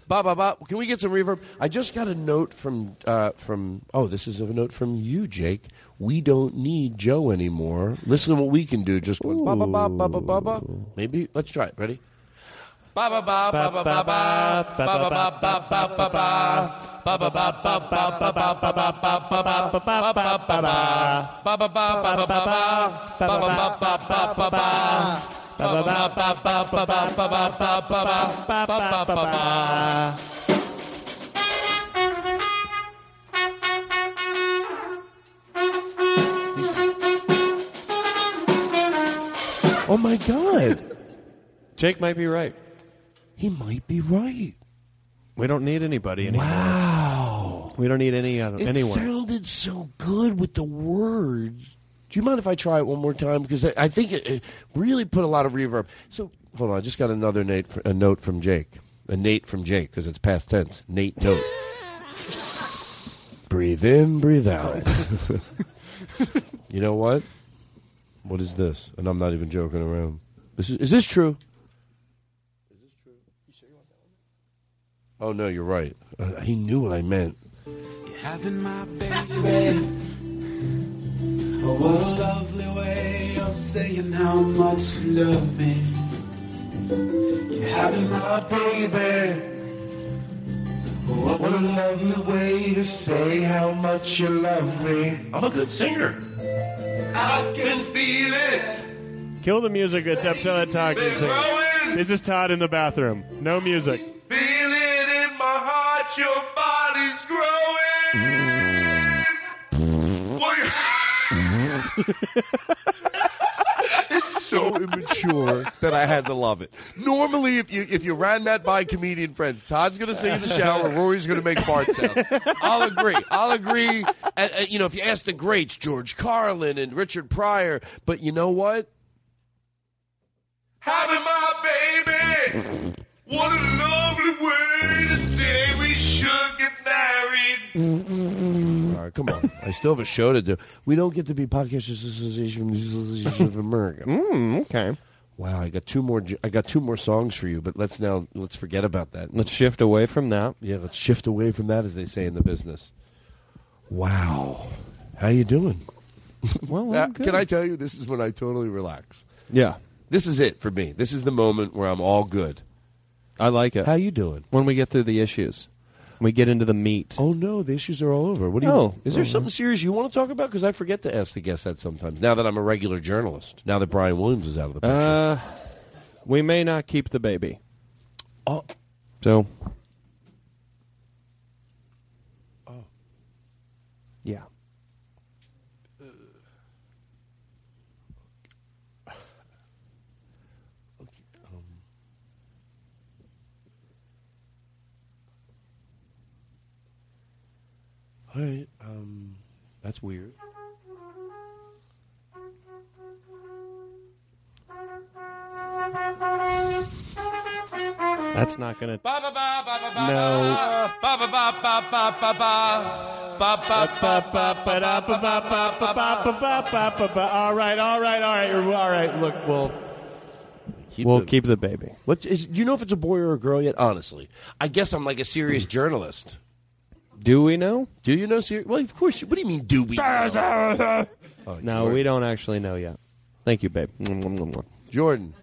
ba ba, ba. Can we get some reverb? I just got a note from uh, from. Oh, this is a note from you, Jake. We don't need Joe anymore. Listen to what we can do. Just going ba ba ba ba ba ba ba. Maybe let's try it. Ready? Ba ba ba ba ba ba ba ba ba ba ba ba ba ba ba. Ba ba ba ba ba ba ba ba ba ba ba ba ba ba ba ba ba ba. Ba ba ba ba ba ba ba. Ba ba ba ba ba ba ba ba. Ba ba ba ba ba ba ba ba ba ba ba ba ba ba ba ba. Oh my God. Jake might be right. He might be right. We don't need anybody anymore. Wow. We don't need any other It anyone. sounded so good with the words. Do you mind if I try it one more time? Because I, I think it, it really put a lot of reverb. So hold on, I just got another Nate, a note from Jake, a Nate from Jake because it's past tense. Nate note. breathe in, breathe out. you know what? What is this? And I'm not even joking around. This is, is this true? Oh no, you're right. Uh, he knew what I meant. You're Having my baby. Oh, what a lovely way of saying how much you love me. You're having my baby. Oh, what a lovely way to say how much you love me. I'm a good singer. I can feel it. Kill the music. It's up to that Todd can sing. This is Todd in the bathroom. No music. Feel your body's growing. it's so immature that I had to love it. Normally, if you if you ran that by comedian friends, Todd's going to sing in the shower, Rory's going to make fart sounds. I'll agree. I'll agree. You know, if you ask the greats, George Carlin and Richard Pryor, but you know what? Having my baby. What a lovely way to say we should get married. All right, come on. I still have a show to do. We don't get to be Podcast Association of America. Mm, okay. Wow, I got two more. j- I got two more songs for you, but let's now let's forget about that. Let's shift away from that. Yeah, let's shift away from that, as they say in the business. Wow, how you doing? Well, Now, I'm good. can I tell you, this is when I totally relax. Yeah. This is it for me. This is the moment where I'm all good. I like it. How you doing? When we get through the issues, we get into the meat. Oh no, the issues are all over. What do you? Oh. is there Oh. something serious you want to talk about? Because I forget to ask the guests that sometimes. Now that I'm a regular journalist, now that Brian Williams is out of the picture. Uh, we may not keep the baby. Oh. So. Oh. Yeah. All right. Um, that's weird. That's not gonna. Ba ba ba ba ba ba. No. Ba ba ba ba ba ba ba. Ba ba ba ba ba da ba ba ba ba ba ba ba ba ba ba. All right, all right, all right, all right. Look, we'll Keep we'll the- keep the baby. What is, do you know if it's a boy or a girl yet? Honestly, I guess I'm like a serious journalist. Do we know? Do you know? Ser- well, of course. you- What do you mean? Do we? know? Oh, No, Jordan. we don't actually know yet. Thank you, babe. Jordan.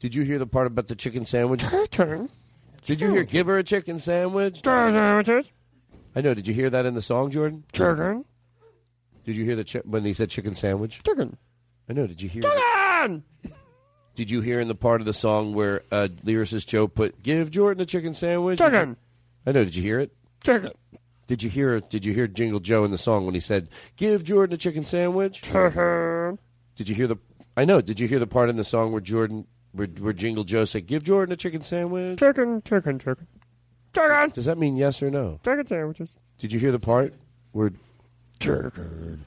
Did you hear the part about the chicken sandwich? Turn. Did you hear give her a chicken sandwich? Sandwiches. I know. Did you hear that in the song, Jordan? Chicken. Did you hear the chi- when he said chicken sandwich? Chicken. I know. Did you hear? Chicken. Did you hear in the part of the song where uh, lyricist Joe put "Give Jordan a chicken sandwich"? Did Chicken. I know. Did you hear it? Chicken. Did you hear? Did you hear Jingle Joe in the song when he said "Give Jordan a chicken sandwich"? Chicken. Did you hear the? I know. Did you hear the part in the song where Jordan, where, where Jingle Joe said, "Give Jordan a chicken sandwich"? Chicken. Chicken. Chicken. Chicken. Does that mean yes or no? Chicken sandwiches. Did you hear the part where Chicken.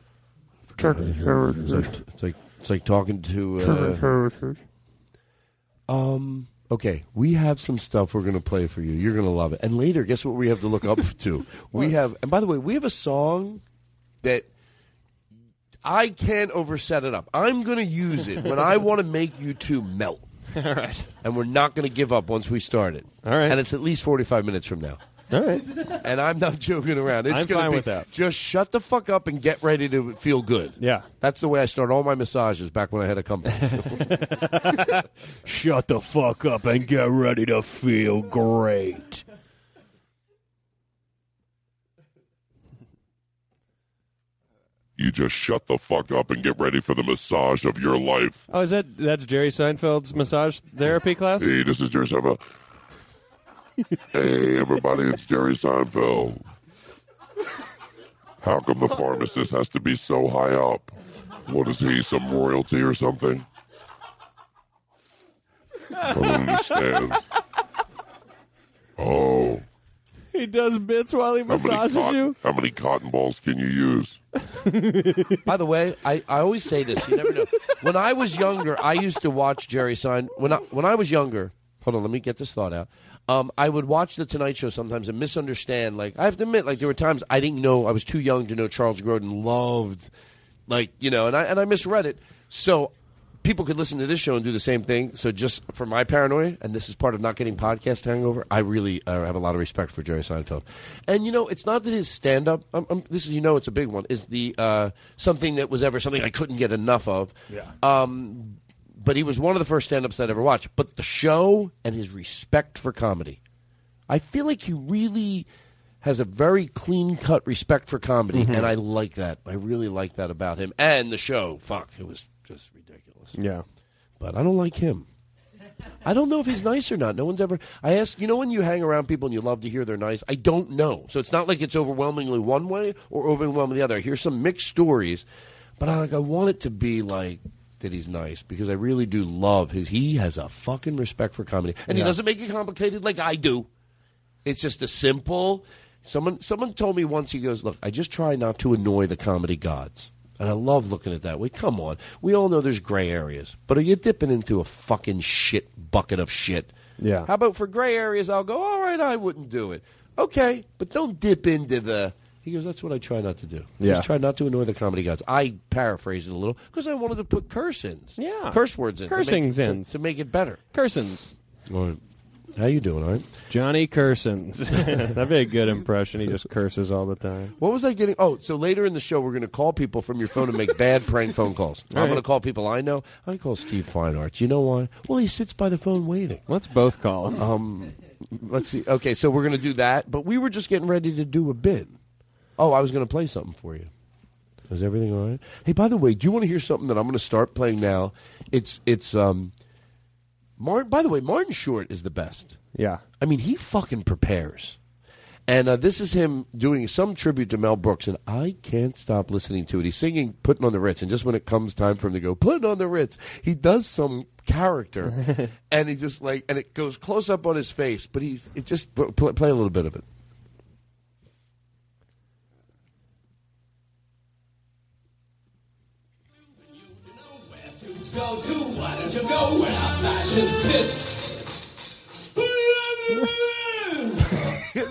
Chicken sandwiches. it's like, it's like talking to? Chicken Uh, sandwiches. um. Okay, we have some stuff we're going to play for you. You're going to love it. And later, guess what we have to look up to? We have, and by the way, we have a song that I can't overset it up. I'm going to use it when I want to make you two melt. All right. And we're not going to give up once we start it. All right. And it's at least 45 minutes from now. All right. And I'm not joking around. It's I'm gonna fine be, with that. Just shut the fuck up and get ready to feel good. Yeah. That's the way I start all my massages back when I had a company. Shut the fuck up and get ready to feel great. You just shut the fuck up and get ready for the massage of your life. Oh, is that that's Jerry Seinfeld's massage therapy class? Hey, this is Jerry Seinfeld. Hey, everybody, it's Jerry Seinfeld. How come the pharmacist has to be so high up? What is he, some royalty or something? I don't understand. Oh, He does bits while he how many, massages cotton, you. how many cotton balls can you use? By the way, I, I always say this. You never know. When I was younger, I used to watch Jerry Sein. When I, when I was younger, hold on, let me get this thought out. Um, I would watch the Tonight Show sometimes and misunderstand. Like I have to admit, like there were times I didn't know. I was too young to know Charles Grodin loved, like you know, and I and I misread it. So people could listen to this show and do the same thing. So just for my paranoia, and this is part of not getting podcast hangover, I really uh, have a lot of respect for Jerry Seinfeld. And you know, it's not that his stand up. Um, um, this is you know, it's a big one. Is the uh, something that was ever something I couldn't get enough of. Yeah. Um, but he was one of the first stand ups I'd ever watched. But the show and his respect for comedy. I feel like he really has a very clean cut respect for comedy, Mhm. and I like that. I really like that about him. And the show, fuck, it was just ridiculous. Yeah. But I don't like him. I don't know if he's nice or not. No one's ever. I ask, you know, when you hang around people and you love to hear they're nice, I don't know. So it's not like it's overwhelmingly one way or overwhelmingly the other. I hear some mixed stories, but I like I want it to be like that he's nice because I really do love his. He has a fucking respect for comedy, and he doesn't make it complicated like I do. It's just a simple. Someone someone told me once. He goes, "Look, I just try not to annoy the comedy gods." And I love looking at that way. Come on. We all know there's gray areas. But are you dipping into a fucking shit bucket of shit? Yeah. How about for gray areas, I'll go, all right, I wouldn't do it. Okay, but don't dip into the. He goes, that's what I try not to do. Yeah. Just try not to annoy the comedy gods. I paraphrase it a little because I wanted to put curse ins. Yeah. Curse words in. to make it- Cursings to, in. To make it better. Cursins. All right. How you doing, all right? Johnny Cursins. That'd be a good impression. He just curses all the time. What was I getting? Oh, so later in the show, we're going to call people from your phone and make bad prank phone calls. I'm All right. going to call people I know. I call Steve Fine Arts. You know why? Well, he sits by the phone waiting. Let's both call him. Um, let's see. Okay, so we're going to do that, but we were just getting ready to do a bit. Oh, I was going to play something for you. Is everything all right? Hey, by the way, do you want to hear something that I'm going to start playing now? It's it's um, Martin. By the way, Martin Short is the best. Yeah. I mean, he fucking prepares. And uh, this is him doing some tribute to Mel Brooks, and I can't stop listening to it. He's singing "Putting on the Ritz," and just when it comes time for him to go "Putting on the Ritz," he does some character, and he just like, and it goes close up on his face, but he's it just pl- play a little bit of it. Go to? Why don't you go where our fashion fits? do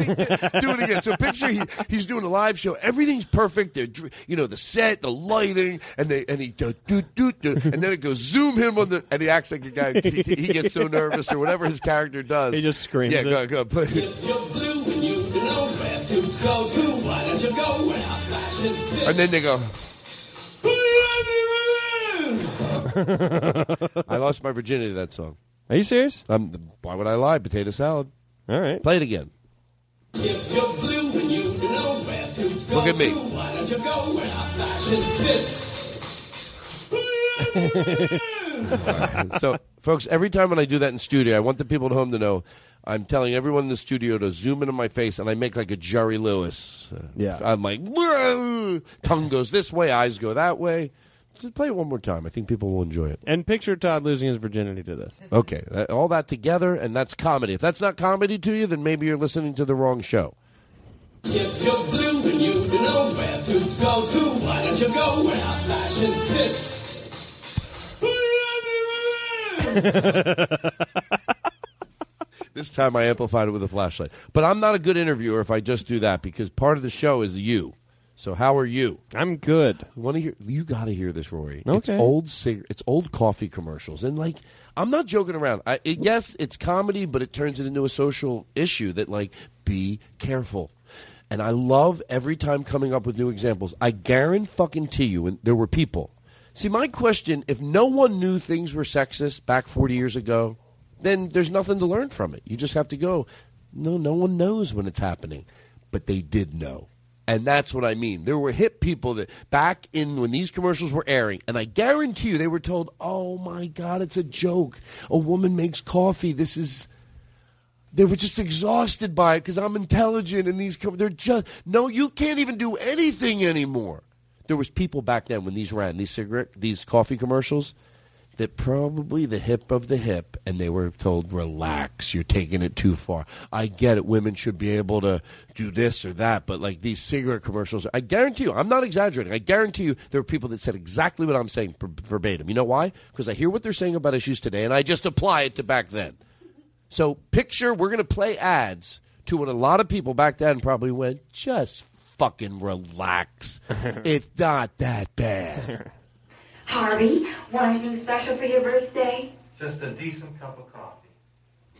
it again. So picture he, he's doing a live show. Everything's perfect. They're, you know, the set, the lighting, and they and he do do do do, and then it goes zoom him on the, and he acts like a guy. He, he gets so nervous or whatever his character does. He just screams Yeah, it. go go. Play. If you're blue and you know where to go to, why don't you go where our fashion fits? And then they go. I lost my virginity to that song. Are you serious? Um, why would I lie? Potato salad. All right. Play it again. If you're blue and you know where to go Look at me. to, why don't you go where our fashion fits? so, folks, every time when I do that in studio, I want the people at home to know I'm telling everyone in the studio to zoom into my face, and I make like a Jerry Lewis. Yeah. I'm like, "Whoa!" tongue goes this way, eyes go that way. Just play it one more time. I think people will enjoy it. And picture Todd losing his virginity to this. Okay, that, all that together, and that's comedy. If that's not comedy to you, then maybe you're listening to the wrong show. If you're blue and you know where to go to, why don't you go where our fashion fits? This time I amplified it with a flashlight. But I'm not a good interviewer if I just do that because part of the show is you. So how are you? I'm good. Want to hear? You got to hear this, Rory. Okay. It's old cig- It's old coffee commercials, and like I'm not joking around. I, it, yes, it's comedy, but it turns it into a social issue that like be careful. And I love every time coming up with new examples. I guarantee fucking to you, and there were people. See, my question: If no one knew things were sexist back 40 years ago, then there's nothing to learn from it. You just have to go. No, no one knows when it's happening, but they did know. And that's what I mean. There were hip people that back in when these commercials were airing, and I guarantee you they were told, "Oh my God, it's a joke. A woman makes coffee. This is." They were just exhausted by it because I'm intelligent, and these com- they're just no. You can't even do anything anymore. There was people back then when these ran these cigarette, these coffee commercials, that probably the hip of the hip, and they were told, "Relax, you're taking it too far." I get it; women should be able to do this or that, but like these cigarette commercials, I guarantee you, I'm not exaggerating. I guarantee you, there are people that said exactly what I'm saying verbatim. You know why? Because I hear what they're saying about issues today, and I just apply it to back then. So picture we're going to play ads to what a lot of people back then probably went, just fucking relax. it's not that bad. Harvey, want anything special for your birthday? Just a decent cup of coffee.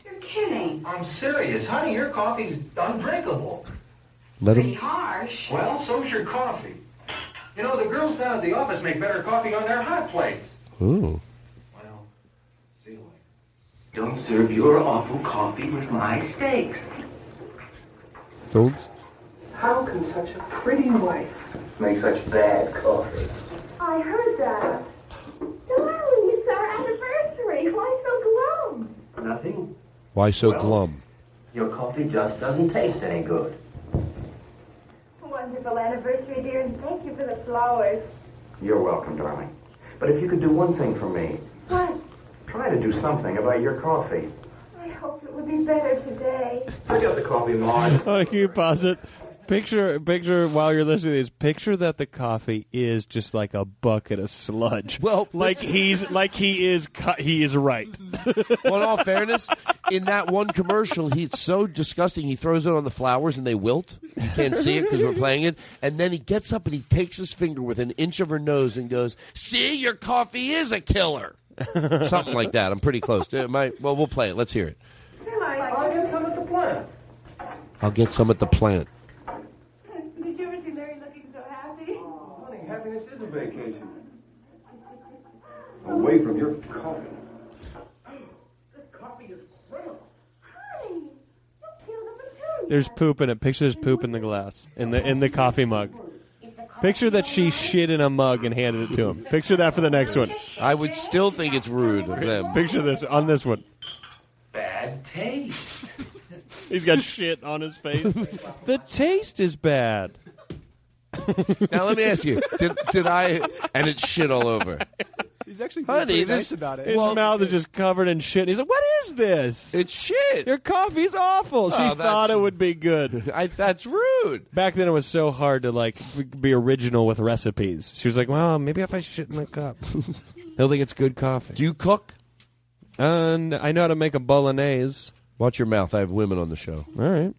You're kidding. I'm serious, honey. Your coffee's undrinkable. Let Pretty harsh. Well, so's your coffee. You know, the girls down at the office make better coffee on their hot plates. Ooh. Well, see you later. Don't serve your awful coffee with my steaks. Don't. How can such a pretty wife make such bad coffee? I heard that. Darling, it's our anniversary. Why so glum? Nothing. Why so Well- glum? Your coffee just doesn't taste any good. Wonderful anniversary, dear, and thank you for the flowers. You're welcome, darling. But if you could do one thing for me, What? try to do something about your coffee. I hope it would be better today. Forget the coffee, Maud. Oh, can you pause it? Picture, picture while you're listening to this. Picture that the coffee is just like a bucket of sludge. Well, like he's like he is cu- he is right. well, in all fairness, in that one commercial, he's so disgusting. He throws it on the flowers and they wilt. You can't see it because we're playing it. And then he gets up and he takes his finger with an inch of her nose and goes, "See, your coffee is a killer." Something like that. I'm pretty close. Uh, my- well, we'll play it. Let's hear it. I'll get some at the plant. I'll get some at the plant. Did you ever see Larry looking so happy? Honey, happiness is a vacation. Away from your coffee. This coffee is criminal. There's poop in it. Picture there's poop in the glass in the in the coffee mug. Picture that she shit in a mug and handed it to him. Picture that for the next one. I would still think it's rude of them. Picture this on this one. Bad taste. He's got shit on his face. the taste is bad. Now let me ask you: Did, did I? And it's shit all over. He's actually Honey, pretty this- nice about it. His mouth is just covered in shit. He's like, "What is this? It's shit. Your coffee's awful." She Oh, that's- thought it would be good. I, that's rude. Back then, it was so hard to like f- be original with recipes. She was like, "Well, maybe if I shit in a cup." He'll think it's good coffee. Do you cook? And I know how to make a bolognese. Watch your mouth. I have women on the show. All right.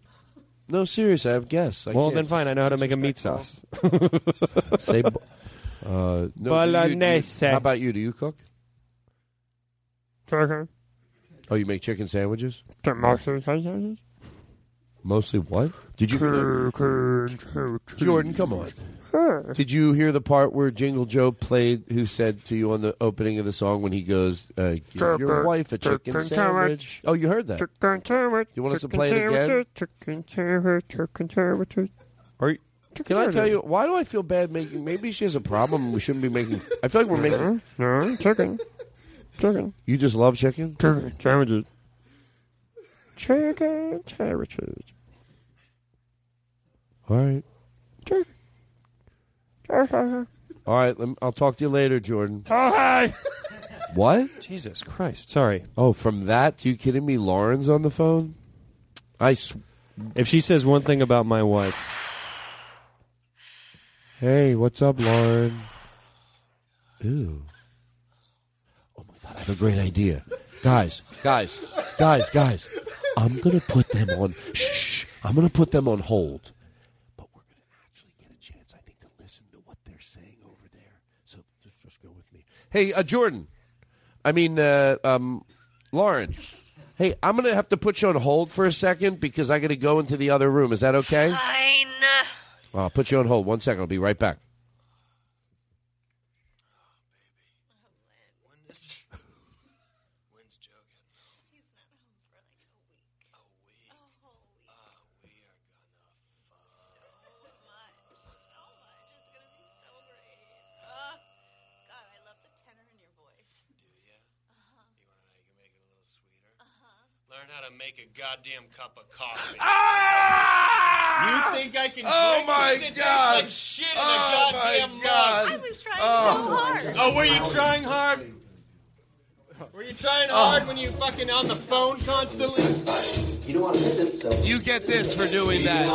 No, serious. I have guests. I well, can't. then fine. I know how to make a meat sauce. Say, bo- uh, no, do you- Bolognese. how about you? Do you cook? Chicken. Oh, you make chicken sandwiches? Mostly sandwiches. Mostly what? Did you? Chicken, chicken. Jordan, come on. Sure. Did you hear the part where Jingle Joe played? Who said to you on the opening of the song when he goes, uh, "Give your wife a chicken sandwich"? Oh, you heard that? Chicken sandwich. You want us to play it again? Chicken sandwich, chicken sandwiches. Are you, can I tell you why do I feel bad making? Maybe she has a problem. We shouldn't be making. I feel like we're making. No, chicken. Chicken. You just love chicken. Chicken sandwiches. Chicken sandwiches. All right. Chicken. All right. Lem- I'll talk to you later, Jordan. Oh, hi. What? Jesus Christ! Sorry. Oh, from that? You kidding me? Lauren's on the phone. I. Sw- If she says one thing about my wife, hey, what's up, Lauren? Ooh. Oh my god! I have a great idea, guys. Guys. Guys. Guys. I'm gonna put them on. Shh, shh, shh. I'm gonna put them on hold. But we're gonna actually get a chance, I think, to listen to what they're saying over there. So just, just go with me. Hey, uh, Jordan. I mean, uh, um, Lauren. Hey, I'm gonna have to put you on hold for a second because I got to go into the other room. Is that okay? Fine. I'll put you on hold. One second. I'll be right back. Make a goddamn cup of coffee. Ah! You think I can? Oh, drink my this? It tastes God. like shit in Oh, a my goddamn God. mug. I was trying oh. so hard. Oh, were you trying hard? Were you trying hard when you fucking on the phone constantly? You don't want to miss it, so. You get this for doing that.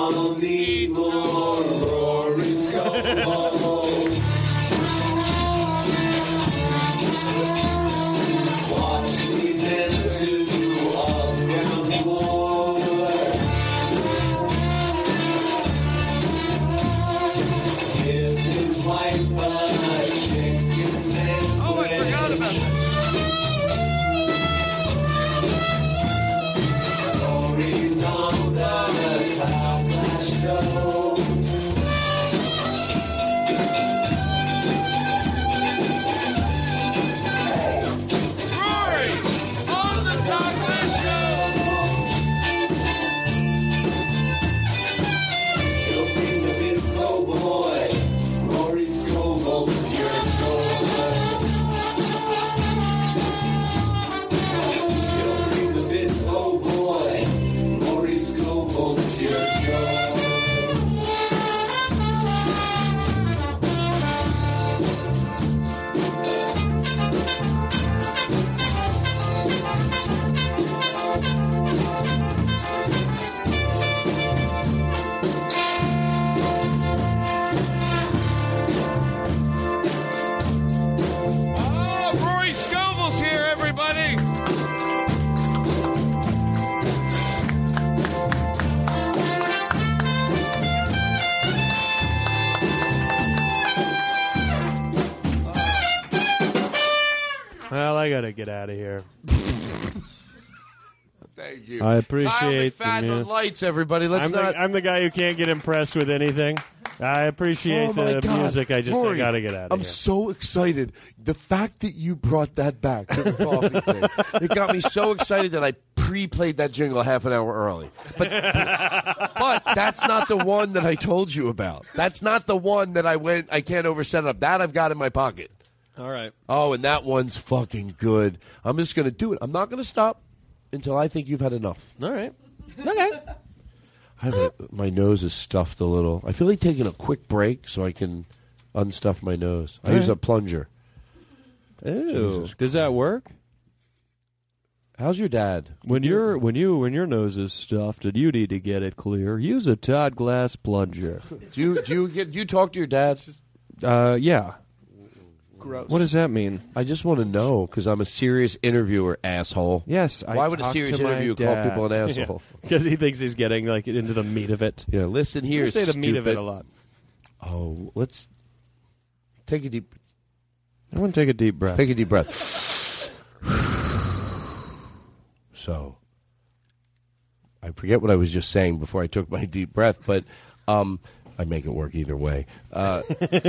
I gotta get out of here. Thank you. I appreciate Kyle the McFadden mu- on lights, everybody. Let's I'm, not. the, I'm the guy who can't get impressed with anything. I appreciate Oh, my the God. music. I just I Rory, gotta get out of here. I'm here. so excited. The fact that you brought that back to the coffee thing, it got me so excited that I pre-played that jingle half an hour early. But, but that's not the one that I told you about. That's not the one that I went. I can't overset it up. That I've got in my pocket. All right. Oh, and that one's fucking good. I'm just going to do it. I'm not going to stop until I think you've had enough. All right. Okay. I have a, my nose is stuffed a little. I feel like taking a quick break so I can unstuff my nose. I All use a plunger. Ew. Does that work? How's your dad? When you're when you when your nose is stuffed and you need to get it clear, use a Todd Glass plunger. Do you do you get do you talk to your dad? Uh, yeah. Gross. What does that mean? I just want to know because I'm a serious interviewer, asshole. Yes. I Why would a talked serious to my interviewer call dad. people an asshole? Because he thinks he's getting like into the meat of it. Yeah, listen here. You say the meat of it stupid. a lot. Oh, let's take a deep. I want to take a deep breath. Take a deep breath. So, I forget what I was just saying before I took my deep breath, but um, I make it work either way. Uh,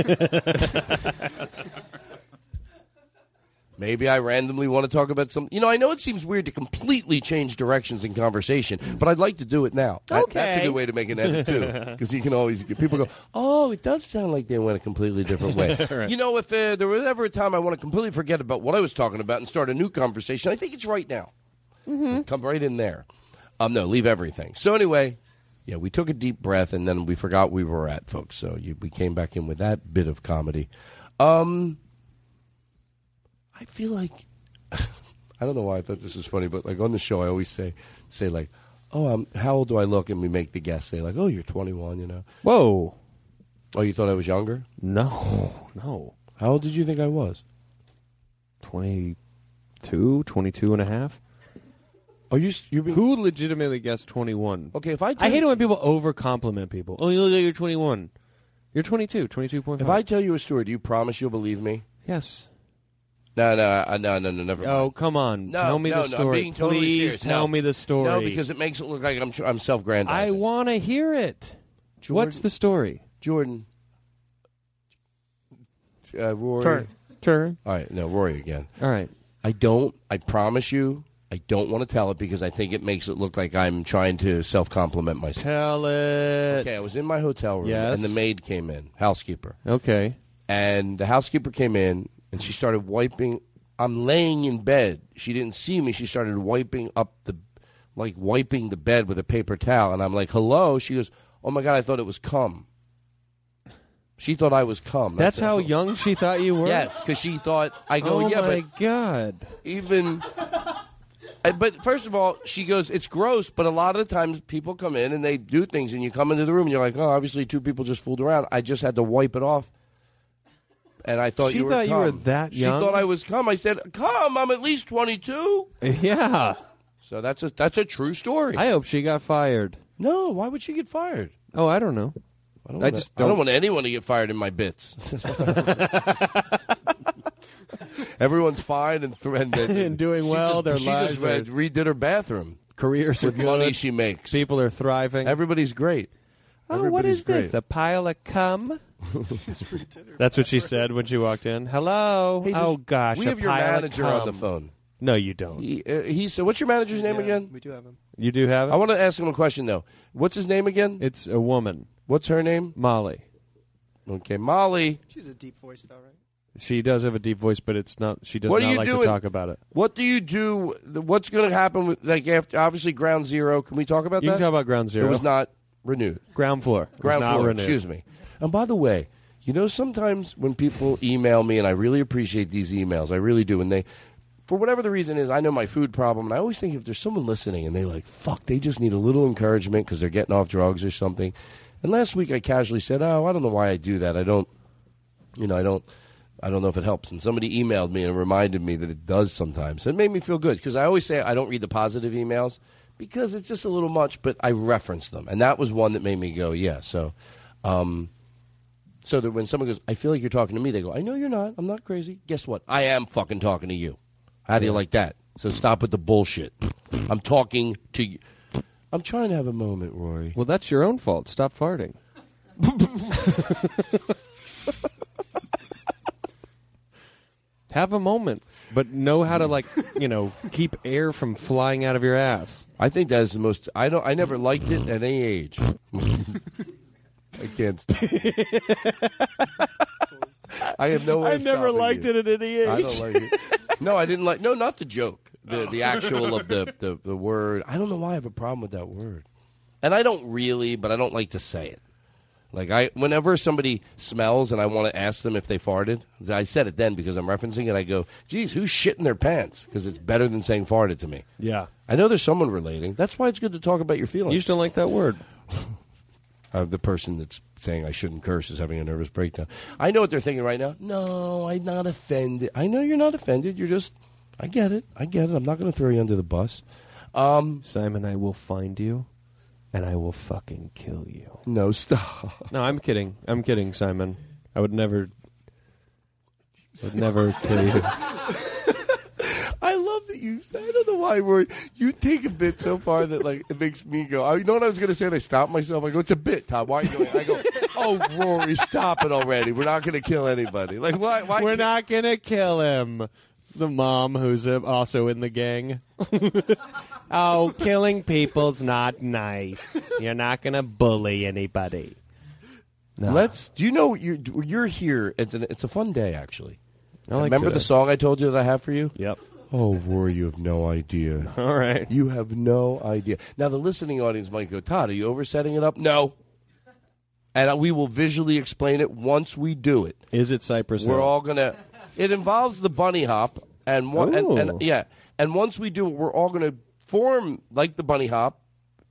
maybe I randomly want to talk about some. You know, I know it seems weird to completely change directions in conversation, but I'd like to do it now. That- that's a good way to make an edit too, because you can always people go, "Oh, it does sound like they went a completely different way." Right. You know, if uh, there was ever a time I want to completely forget about what I was talking about and start a new conversation, I think it's right now. Come right in there. Um, no, leave everything. So anyway, yeah, we took a deep breath and then we forgot we were at, folks. So you, we came back in with that bit of comedy. Um, I feel like I don't know why I thought this was funny, but like on the show, I always say say like, "Oh, um, how old do I look?" And we make the guest say like, "Oh, you're 21," you know. Whoa. Oh, you thought I was younger? No, no. How old did you think I was? 22, 22 and a half. Are you? you being... Who legitimately guessed 21? Okay, if I I hate you- it when people over compliment people. Oh, you look like you're 21. You're 22, 22.5. If I tell you a story, do you promise you'll believe me? Yes. No, no, uh, no, no, no, never. Oh, mind. come on. No, tell me no, the no, story. I'm being totally Please serious. tell No. me the story. No, because it makes it look like I'm I'm self-grandizing. I want to hear it. What's the story? Jordan. Uh, Rory. Turn. Turn. All right, no, Rory again. All right. I don't. I promise you, I don't want to tell it because I think it makes it look like I'm trying to self-compliment myself. Tell it. Okay, I was in my hotel room, Yes. and the maid came in, housekeeper. Okay. And the housekeeper came in, and she started wiping. I'm laying in bed. She didn't see me. She started wiping up the, like wiping the bed with a paper towel. And I'm like, "Hello." She goes, "Oh my god, I thought it was cum." She thought I was cum. That's how young she thought you were? Yes, because she thought I go, Oh, yeah, my God. even. Uh, But first of all, she goes, it's gross, but a lot of the times people come in and they do things, and you come into the room and you're like, oh, obviously two people just fooled around. I just had to wipe it off. And I thought She you were thought you were that young? She thought I was cum. I said, come, I'm at least 22. Yeah. So that's a, that's a true story. I hope she got fired. no, why would she get fired? Oh, I don't know. I don't, I want, just I don't don't- want anyone to get fired in my bits. Everyone's fine and, th- and, And doing she well, Just, their she lives just are- read, redid her bathroom. Careers are with money she makes. People are thriving. Everybody's great. Oh, what Everybody's is this? A pile of cum? That's what she said when she walked in. Hello. Hey, oh gosh, we a have your pile of manager on the phone. No, you don't. He, uh, he said, "What's your manager's name again?" We do have him. You do have it. I want to ask him a question though. What's his name again? It's a woman, What's her name? Molly. Okay, Molly. She's a deep voice, though, right? She does have a deep voice, but it's not. She does what not are you like to talk about it. What do you do? What's going to happen with like after obviously Ground Zero? Can we talk about You that? can talk about Ground Zero. It was not renewed. Ground floor. It was Ground not floor. renewed. Excuse me. And by the way, you know sometimes when people email me, and I really appreciate these emails, I really do, and they. For whatever the reason is, I know my food problem, and I always think if there's someone listening and they like, fuck, they just need a little encouragement because they're getting off drugs or something. And last week I casually said, oh, I don't know why I do that. I don't, you know, I don't, I don't know if it helps. And somebody emailed me and reminded me that it does sometimes. It made me feel good because I always say I don't read the positive emails because it's just a little much, but I reference them, and that was one that made me go, yeah. So, um, so that when someone goes, I feel like you're talking to me, they go, I know you're not. I'm not crazy. Guess what? I am fucking talking to you. How do you like that? So stop with the bullshit. I'm talking to you. I'm trying to have a moment, Rory. Well, that's your own fault. Stop farting. Have a moment, but know how to like, you know, keep air from flying out of your ass. I think that is the most. I don't. I never liked it at any age. I can't. Stop. I have no way. I of never stopping liked you. it at any age. I don't like it. No, I didn't like. No, not the joke. The the actual of the, the the word. I don't know why I have a problem with that word, and I don't really, but I don't like to say it. Like I, whenever somebody smells and I want to ask them if they farted, I said it then because I'm referencing it. I go, "Geez, who's shitting their pants?" Because it's better than saying farted to me. Yeah. I know there's someone relating. That's why it's good to talk about your feelings. You just don't like that word. Uh, the person that's saying I shouldn't curse is having a nervous breakdown. I know what they're thinking right now. No, I'm not offended. I know you're not offended. You're just. I get it. I get it. I'm not going to throw you under the bus. Um, Simon, I will find you, and I will fucking kill you. No, stop. No, I'm kidding. I'm kidding, Simon. I would never. Would never kill you. I love that you. I don't know why Rory. You take a bit so far that like it makes me go. Oh, you know what I was going to say? And I stopped myself. I go, "It's a bit, Tom. Why are you doing?" it?" I go, "Oh, Rory, stop it already. We're not going to kill anybody. Like why? Why? We're not gonna kill him. The mom, who's uh, also in the gang. oh, killing people's not nice. You're not gonna bully anybody. No. Let's. Do you know you're you're here? It's an, it's a fun day actually. I like Remember today. the song I told you that I have for you? Yep. Oh, Rory, you have no idea. All right. You have no idea. Now, the listening audience might go, Todd, are you oversetting it up? No. And we will visually explain it once we do it. Is it Cypress We're Hill? all going to. It involves the bunny hop. And, one, and, and yeah. And once we do it, we're all going to form like the bunny hop,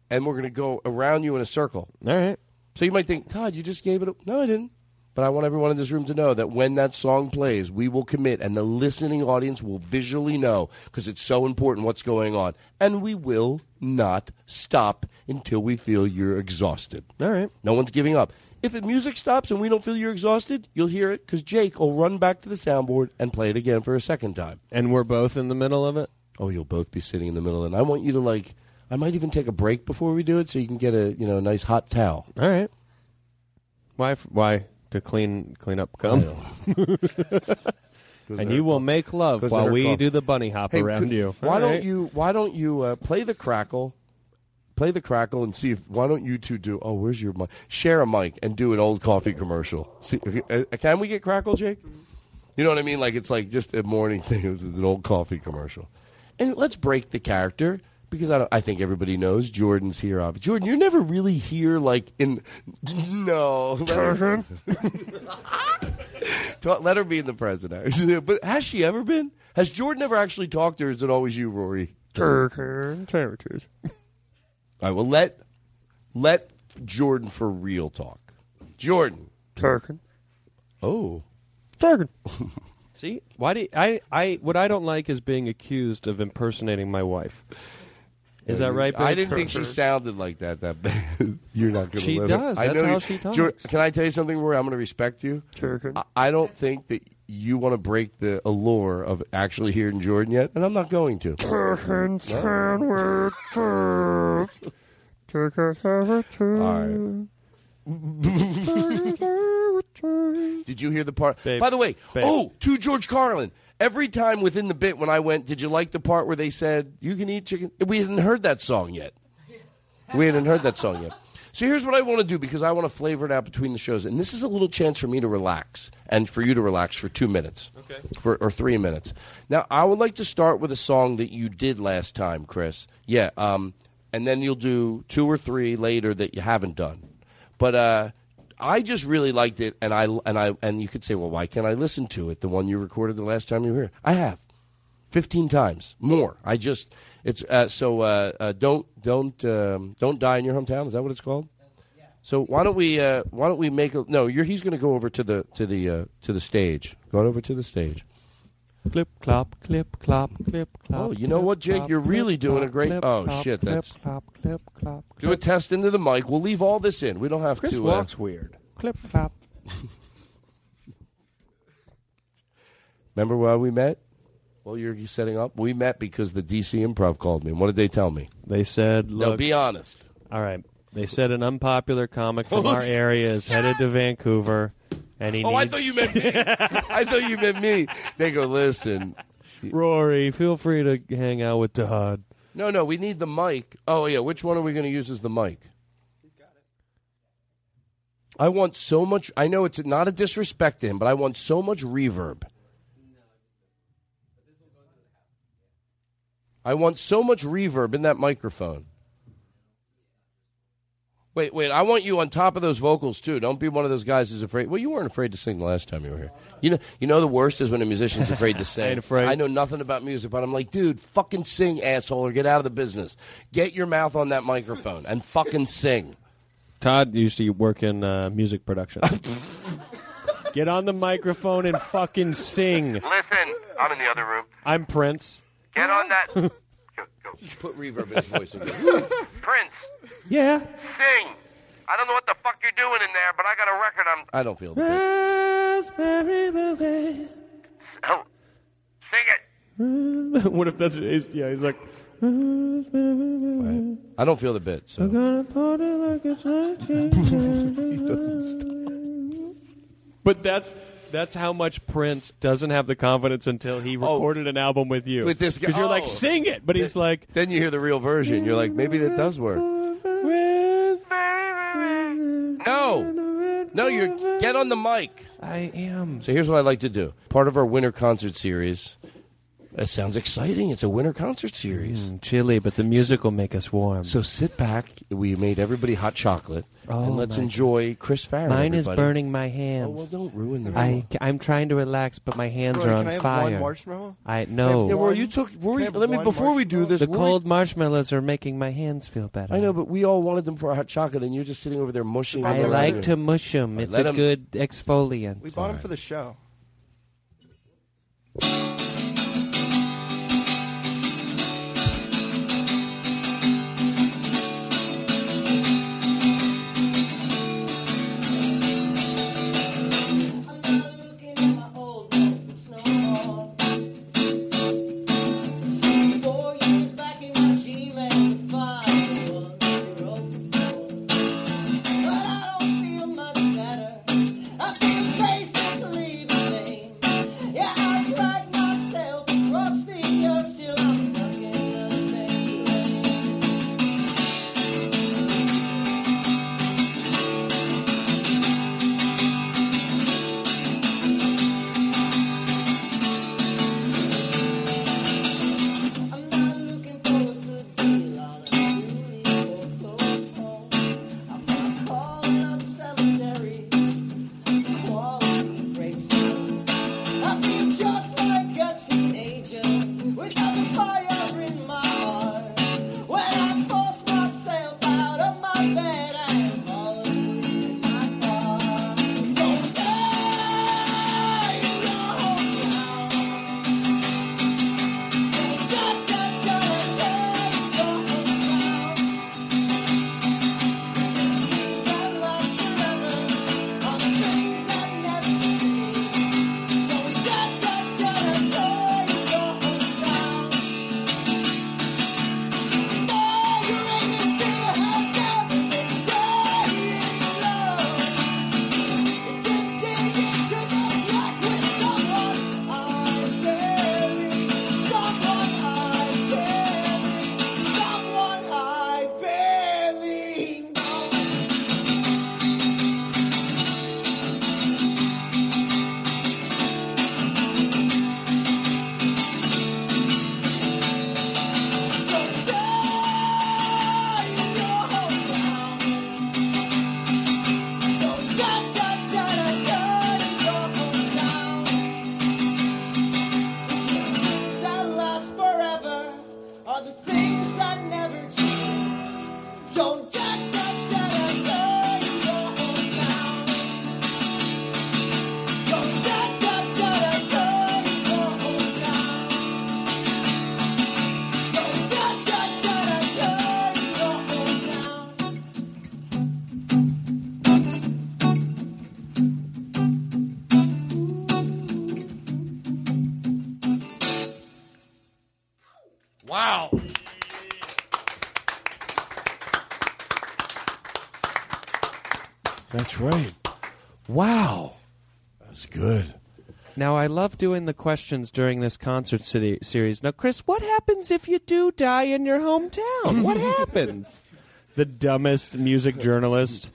and we're going to go around you in a circle. All right. So you might think, Todd, you just gave it. A-. No, I didn't. But I want everyone in this room to know that when that song plays, we will commit, and the listening audience will visually know because it's so important what's going on. And we will not stop until we feel you're exhausted. All right. No one's giving up. If the music stops and we don't feel you're exhausted, you'll hear it because Jake will run back to the soundboard and play it again for a second time. And we're both in the middle of it? Oh, you'll both be sitting in the middle. And I want you to, like, I might even take a break before we do it so you can get a, you know, a nice hot towel. All right. Why? f- Why to clean clean up cum? and you will make love 'Cause while they're we do the bunny hop Hey, around could- you. Why All don't right. you? Why don't you uh, play the crackle? Play the crackle and see if. Why don't you two do? Oh, where's your mic? Share a mic and do an old coffee commercial. See, uh, can we get crackle, Jake? You know what I mean? Like it's like just a morning thing. It's an old coffee commercial. And let's break the character because I don't, I think everybody knows Jordan's here. Obviously. Jordan, you're never really here. Like in no. Let her, let her be in the president. but has she ever been? Has Jordan ever actually talked, or is it always you, Rory? Temperatures. All right, well let let Jordan for real talk. Jordan. Turkin. Oh. Turkin. See, why do you- I? I what I don't like is being accused of impersonating my wife. Is that right? I didn't think she sounded like that. That bad. You're not going to. She live does. It. I That's know how you- she talks. Jor- can I tell you something, Rory? I'm going to respect you. Turkin. I, I don't think that you want to break the allure of actually hearing Jordan yet, and I'm not going to. Turkin All Did you hear the part? Babe. By the way, Babe. oh, to George Carlin. Every time within the bit when I went, did you like the part where they said you can eat chicken? We hadn't heard that song yet. We hadn't heard that song yet. So here's what I want to do because I want to flavor it out between the shows, and this is a little chance for me to relax and for you to relax for two minutes, Okay. for, or three minutes. Now I would like to start with a song that you did last time, Chris. Yeah, um, and then you'll do two or three later that you haven't done. But uh, I just really liked it, and I and I and you could say, well, why can't I listen to it? The one you recorded the last time you were here, I have fifteen times more. I just it's uh, so uh, uh, don't don't um, don't die in your hometown. Is that what it's called? So why don't we uh, why don't we make a no? He's going to go over to the to the uh, to the stage. Go over to the stage. Clip clop, clip clop, clip clop. Oh, you know what, Jake? You're really doing a great. Oh shit, that's. Clop, clip clop. Do a test into the mic. We'll leave all this in. We don't have Chris to. uh, walks weird. Clip clop. Remember why we met? Well, you're setting up. We met because the DC Improv called me. And what did they tell me? They said, No, "Look, be honest. All right. They said an unpopular comic from our area is headed to Vancouver, and he Oh, I thought you meant me. I thought you meant me. They go, listen. Rory, feel free to hang out with Todd. No, no, we need the mic. Oh, yeah. Which one are we going to use as the mic? He's got it. I want so much. I know it's not a disrespect to him, but I want so much reverb. I want so much reverb in that microphone. Wait, wait. I want you on top of those vocals too. Don't be one of those guys who's afraid. Well, you weren't afraid to sing the last time you were here. You know, you know the worst is when a musician's afraid to sing. ain't afraid. I know nothing about music, but I'm like, dude, fucking sing, asshole, or get out of the business. Get your mouth on that microphone and fucking sing. Todd used to work in uh, music production. Get on the microphone and fucking sing. Listen, I'm in the other room. I'm Prince. Get on that. go, go. Put reverb in his voice. again. Prince, Yeah. sing. I don't know what the fuck you're doing in there, but I got a record. I'm. I don't feel the bit. Oh, sing it. what if that's he's, yeah? He's like. I don't feel the bit. So gonna party like it's 19. But that's that's how much Prince doesn't have the confidence until he oh. recorded an album with you. Oh. with this guy, because you're like oh. sing it, but he's like Then you hear the real version. You're like, maybe that does work. No, no, you get on the mic. I am. So here's what I'd like to do. Part of our winter concert series. It sounds exciting. It's a winter concert series. Mm, chilly, but the music will make us warm. So sit back. We made everybody hot chocolate, Oh, and let's enjoy Chris Farren. Mine is burning my hands. Oh well, don't ruin the. I I'm trying to relax, but my hands Roy, are can on I have fire. one marshmallow? I Can know. Yeah, Roy, one- you took. Roy, Can let me before we do this. the Roy- cold marshmallows are making my hands feel better. I know, but we all wanted them for our hot chocolate, and you're just sitting over there mushing. I like record. to mush them. It's a good exfoliant. We bought them for the show. I love doing the questions during this concert city series. Now, Chris, what happens if you do die in your hometown? What happens? the dumbest music journalist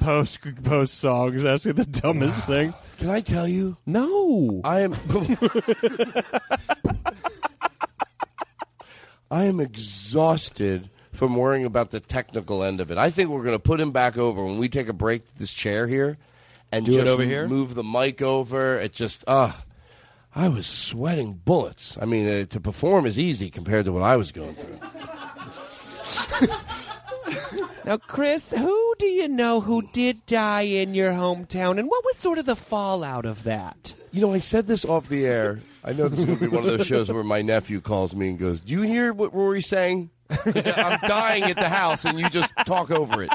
post post songs asking the dumbest thing. Can I tell you? No. I am. I am exhausted from worrying about the technical end of it. I think we're going to put him back over when we take a break. This chair here, and Do just over here? move the mic over. It just, uh I was sweating bullets. I mean, uh, to perform is easy compared to what I was going through. Now, Chris, who do you know who did die in your hometown, and what was sort of the fallout of that? You know, I said this off the air. I know this is going to be one of those shows where my nephew calls me and goes, "Do you hear what Rory's saying?" 'Cause I'm dying at the house, and you just talk over it.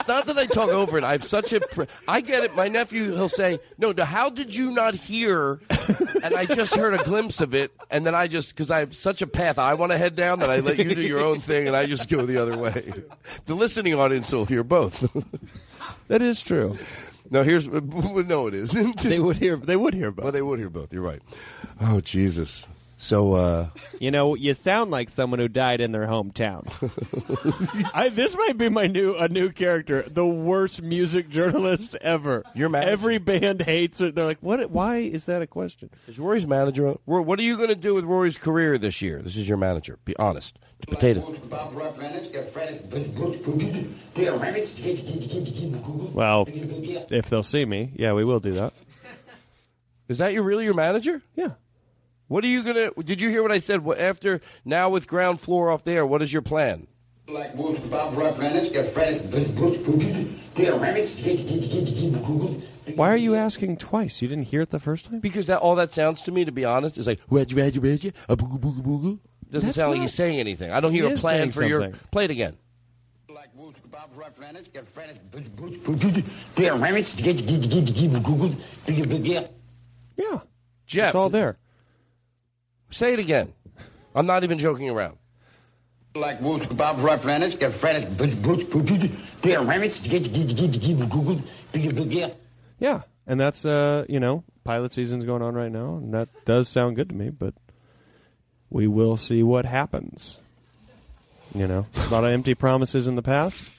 It's not that I talk over it. I have such a. Pr- I get it. My nephew, he'll say, "No, how did you not hear?" And I just heard a glimpse of it, and then I just because I have such a path I want to head down that I let you do your own thing, and I just go the other way. The listening audience will hear both. That is true. No, here's no, it isn't. They would hear. They would hear both. Well, they would hear both. You're right. Oh Jesus. So, uh, You know, you sound like someone who died in their hometown. I, this might be my new a new character, the worst music journalist ever. Your manager. Every band hates it. They're like, "What? Why is that a question?" is Rory's manager? Rory, what are you going to do with Rory's career this year? This is your manager. Be honest. Potato. Well, if they'll see me, yeah, we will do that. Is that you really your manager? Yeah. What are you gonna? Did you hear what I said? What, after now with ground floor off there, what is your plan? Why are you asking twice? You didn't hear it the first time? Because that all that sounds to me, to be honest, is like "Wedge, wedge, wedge, a boogie, boogie, boogie." Doesn't That's sound like not- he's saying anything. I don't hear He a plan saying for your. Play it again. Yeah, Jeff. it's all there. Say it again. I'm not even joking around. Like woos kebab rough get. Yeah, and that's uh, you know, pilot season's going on right now, and that does sound good to me. But we will see what happens. You know, a lot of empty promises in the past.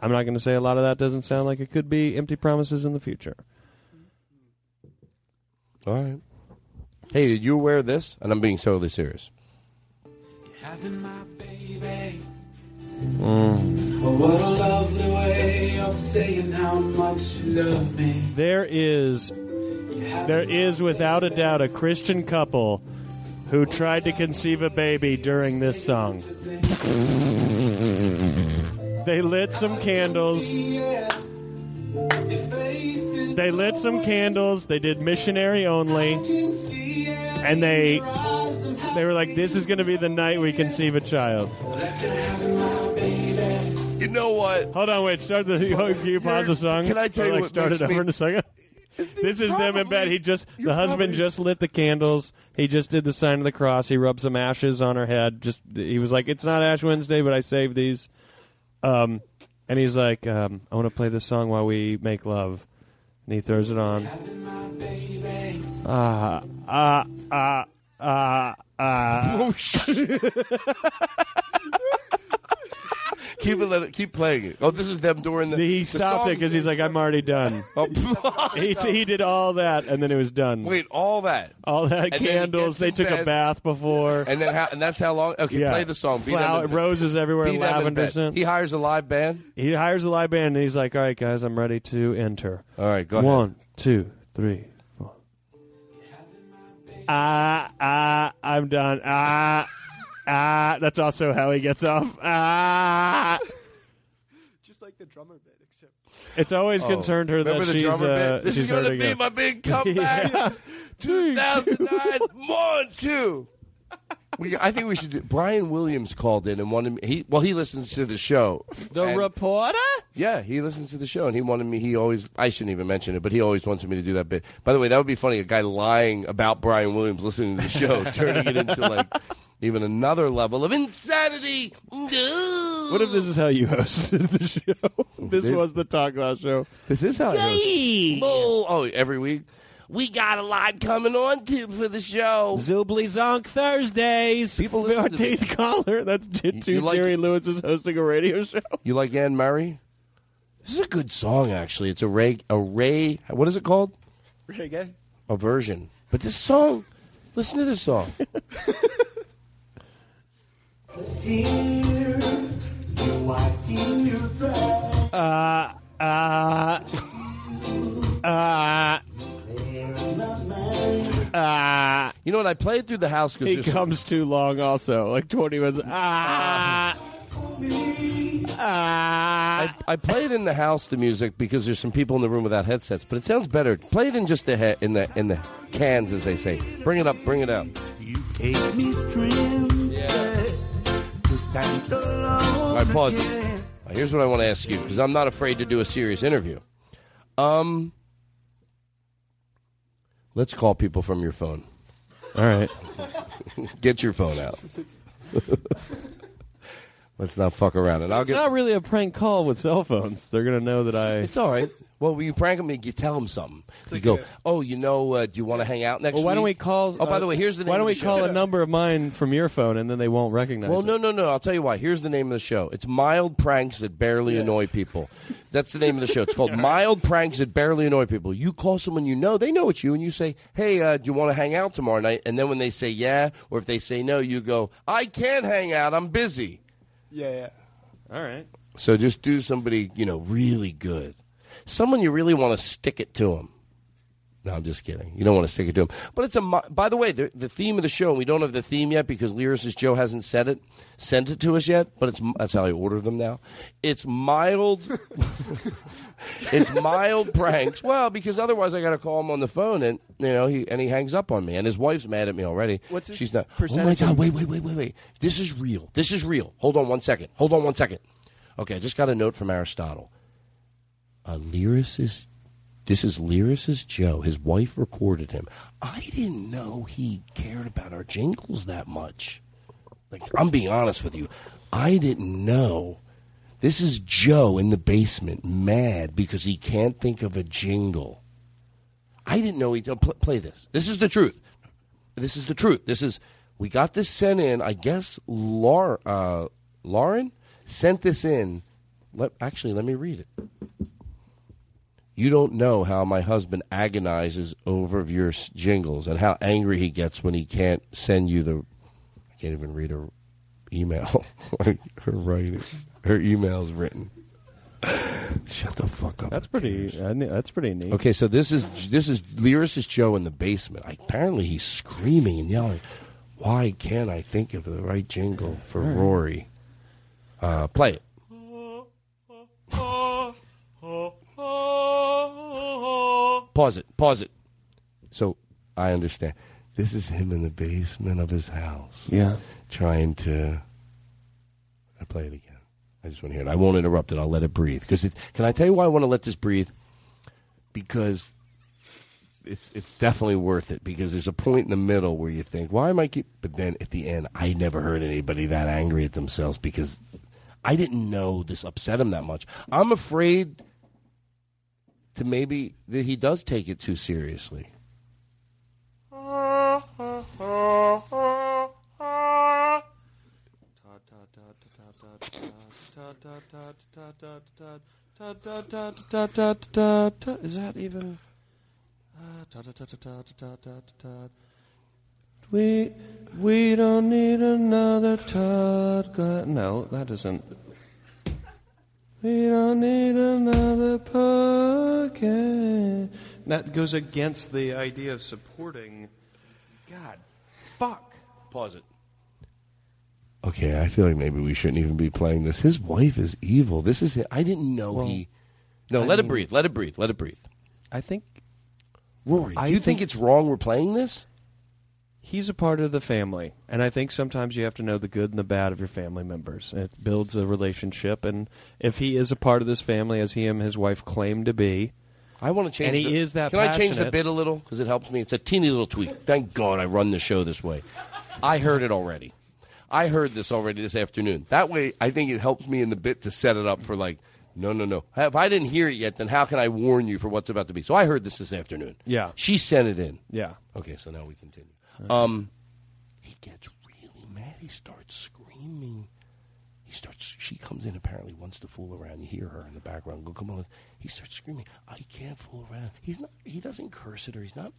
I'm not going to say a lot of that doesn't sound like it could be empty promises in the future. All right. Hey, did you aware of this? And I'm being totally serious. Having my baby. Mm. Oh, what a lovely way of saying how much you love me. There is, there is without a doubt a Christian couple who tried to conceive a baby during this song. They lit some candles. They lit some candles. They did missionary only, and they they were like, "This is going to be the night we conceive a child." You know what? Hold on, wait. Start the. Can you pause the song? Can I tell Or, you like, what start it over me- in a second? This is them in bed. He just the husband just lit the candles. He just did the sign of the cross. He rubbed some ashes on her head. Just he was like, "It's not Ash Wednesday, but I saved these." Um, and he's like, um, "I want to play this song while we make love." And he throws it on. Ah ah ah ah ah. Oh keep it, let it, keep playing it. Oh, this is them during the. He the stopped it because he's like, "I'm already done." he, he did all that, and then it was done. Wait, all that, all that And then he candles. gets They in took a bed. bath before. and then how, and that's how long. Okay, Yeah. play the song. Be them in roses everywhere, Be them in lavender bed. scent. He hires a live band. He hires a live band, and he's like, "All right, guys, I'm ready to enter." All right, go ahead. One, two, three, four. Ah, ah, I'm done. Ah, ah. That's also how he gets off. Ah. Just like the drummer bit, except It's always Oh, concerned her remember that the she's drummer uh, bit? This she's is gonna hurting be him. my big comeback. Yeah. 2009, one, two. We, I think we should. Do, Brian Williams called in and wanted me. He well, he listens to the show. The And- reporter? Yeah, he listens to the show, and he wanted me. He always. I shouldn't even mention it, but he always wanted me to do that bit. By the way, that would be funny. A guy lying about Brian Williams listening to the show, turning it into like even another level of insanity. What if this is how you hosted the show? This, This- was the Todd Glass show. This is how. it goes. Oh, oh, every week. We got a lot coming on too for the show. Zoobly Zonk Thursdays. People listen to this. 14th caller. That's J- two you like Jerry it? Lewis is hosting a radio show. You like Anne Murray? This is a good song, actually. It's a Ray. A Ray. What is it called? reggae. A version. But this song. Listen to this song. Uh, uh, uh, uh. You know what? I played through the house because He comes too long also. Like 20 minutes. Ah. I, I play it in the house, the music, because there's some people in the room without headsets. But it sounds better. Play it in just the he- in the in the cans, as they say. Bring it up, bring it up. You gave me strength. To stand alone. All right, pause. again. Here's what I want to ask you, because I'm not afraid to do a serious interview. Um, let's call people from your phone. All right. Get your phone out. let's not fuck around. And I'll It's get. not really a prank call with cell phones. They're gonna know that I. It's all right. Well, when you prank them, you tell them something. You go, oh, you know, uh, do you want to hang out next Well, why don't we week?" call? Oh, by uh, the way, here's the name Why don't of we the call show. a number of mine from your phone, and then they won't recognize Well, it? no, no, no. I'll tell you why. Here's the name of the show. It's Mild Pranks That Barely Annoy People. That's the name of the show. It's called Mild Pranks That Barely Annoy People. You call someone you know, they know it's you, and you say, hey, uh, do you want to hang out tomorrow night? And then when they say yeah, or if they say no, you go, I can't hang out. I'm busy. Yeah, yeah. All right. So just do somebody, you know, really good. Someone you really want to stick it to them. No, I'm just kidding. You don't want to stick it to them. But it's a. By the way, the, the theme of the show. and We don't have the theme yet because Lyricist Joe hasn't said it, sent it to us yet. But it's that's how I order them now. It's mild. it's mild pranks. Well, because otherwise I got to call him on the phone and you know he and he hangs up on me and his wife's mad at me already. What's She's not. Oh my god! Wait, wait, wait, wait, wait. This is real. This is real. Hold on one second. Hold on one second. Okay, I just got a note from Aristotle. A lyricist. This is lyricist Joe. His wife recorded him. I didn't know he cared about our jingles that much. Like I'm being honest with you, I didn't know. This is Joe in the basement, mad because he can't think of a jingle. I didn't know he. uh, pl- play this. This is the truth. This is the truth. This is. We got this sent in. I guess Laura, uh, Lauren sent this in. Let, actually, let me read it. You don't know how my husband agonizes over your jingles and how angry he gets when he can't send you the. I can't even read her email. like her writing. Her email's written. Shut the fuck up. That's pretty. That's pretty neat. Okay, so this is this is lyricist Joe in the basement. I, apparently, he's screaming and yelling. Why can't I think of the right jingle for All right. Rory? Uh, play it. Pause it. Pause it. So I understand. This is him in the basement of his house. Yeah. Trying to. I play it again. I just want to hear it. I won't interrupt it. I'll let it breathe. Because it, can I tell you why I want to let this breathe? Because it's it's definitely worth it. Because there's a point in the middle where you think, why am I keep? But then at the end, I never heard anybody that angry at themselves because I didn't know this upset him that much. I'm afraid to maybe that he does take it too seriously. Is that even? We we don't need another Todd No, that isn't. We don't need another podcast. That goes against the idea of supporting. God, fuck. Pause it. Okay, I feel like maybe we shouldn't even be playing this. His wife is evil. This is it. I didn't know Well, he. No, I let it breathe. Let it breathe. Let it breathe. I think Rory, do I you think, think- it's wrong we're playing this? He's a part of the family, and I think sometimes you have to know the good and the bad of your family members. It builds a relationship, and if he is a part of this family, as he and his wife claim to be, I want to change. And he the- is that Can I change the bit a little because it helps me? It's a teeny little tweak. Thank God I run the show this way. I heard it already. I heard this already this afternoon. That way, I think it helps me in the bit to set it up for like, no, no, no. If I didn't hear it yet, then how can I warn you for what's about to be? So I heard this this afternoon. Yeah. She sent it in. Yeah. Okay, so now we continue. Um, he gets really mad. He starts screaming. He starts. She comes in. Apparently, wants to fool around. You hear her in the background. Go, come on. He starts screaming. I can't fool around. He's not. He doesn't curse at her. He's not.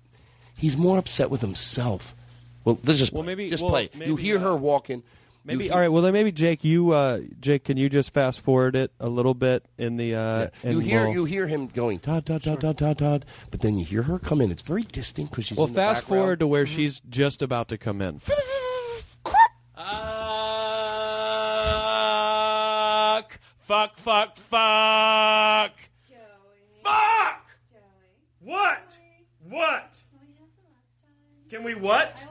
He's more upset with himself. Well, let's just Well, play. maybe- just well, play. it. you hear uh, her walking. Maybe you all right. Well, then maybe Jake, you uh, Jake, can you just fast forward it a little bit in the? Uh, You hear we'll- you hear him going Todd Todd Todd Todd Todd Todd, but then you hear her come in. It's very distinct because she's well, in the fast background. forward to where she's just about to come in. Fuck, fuck, fuck. Fuck! What? What? Can we what?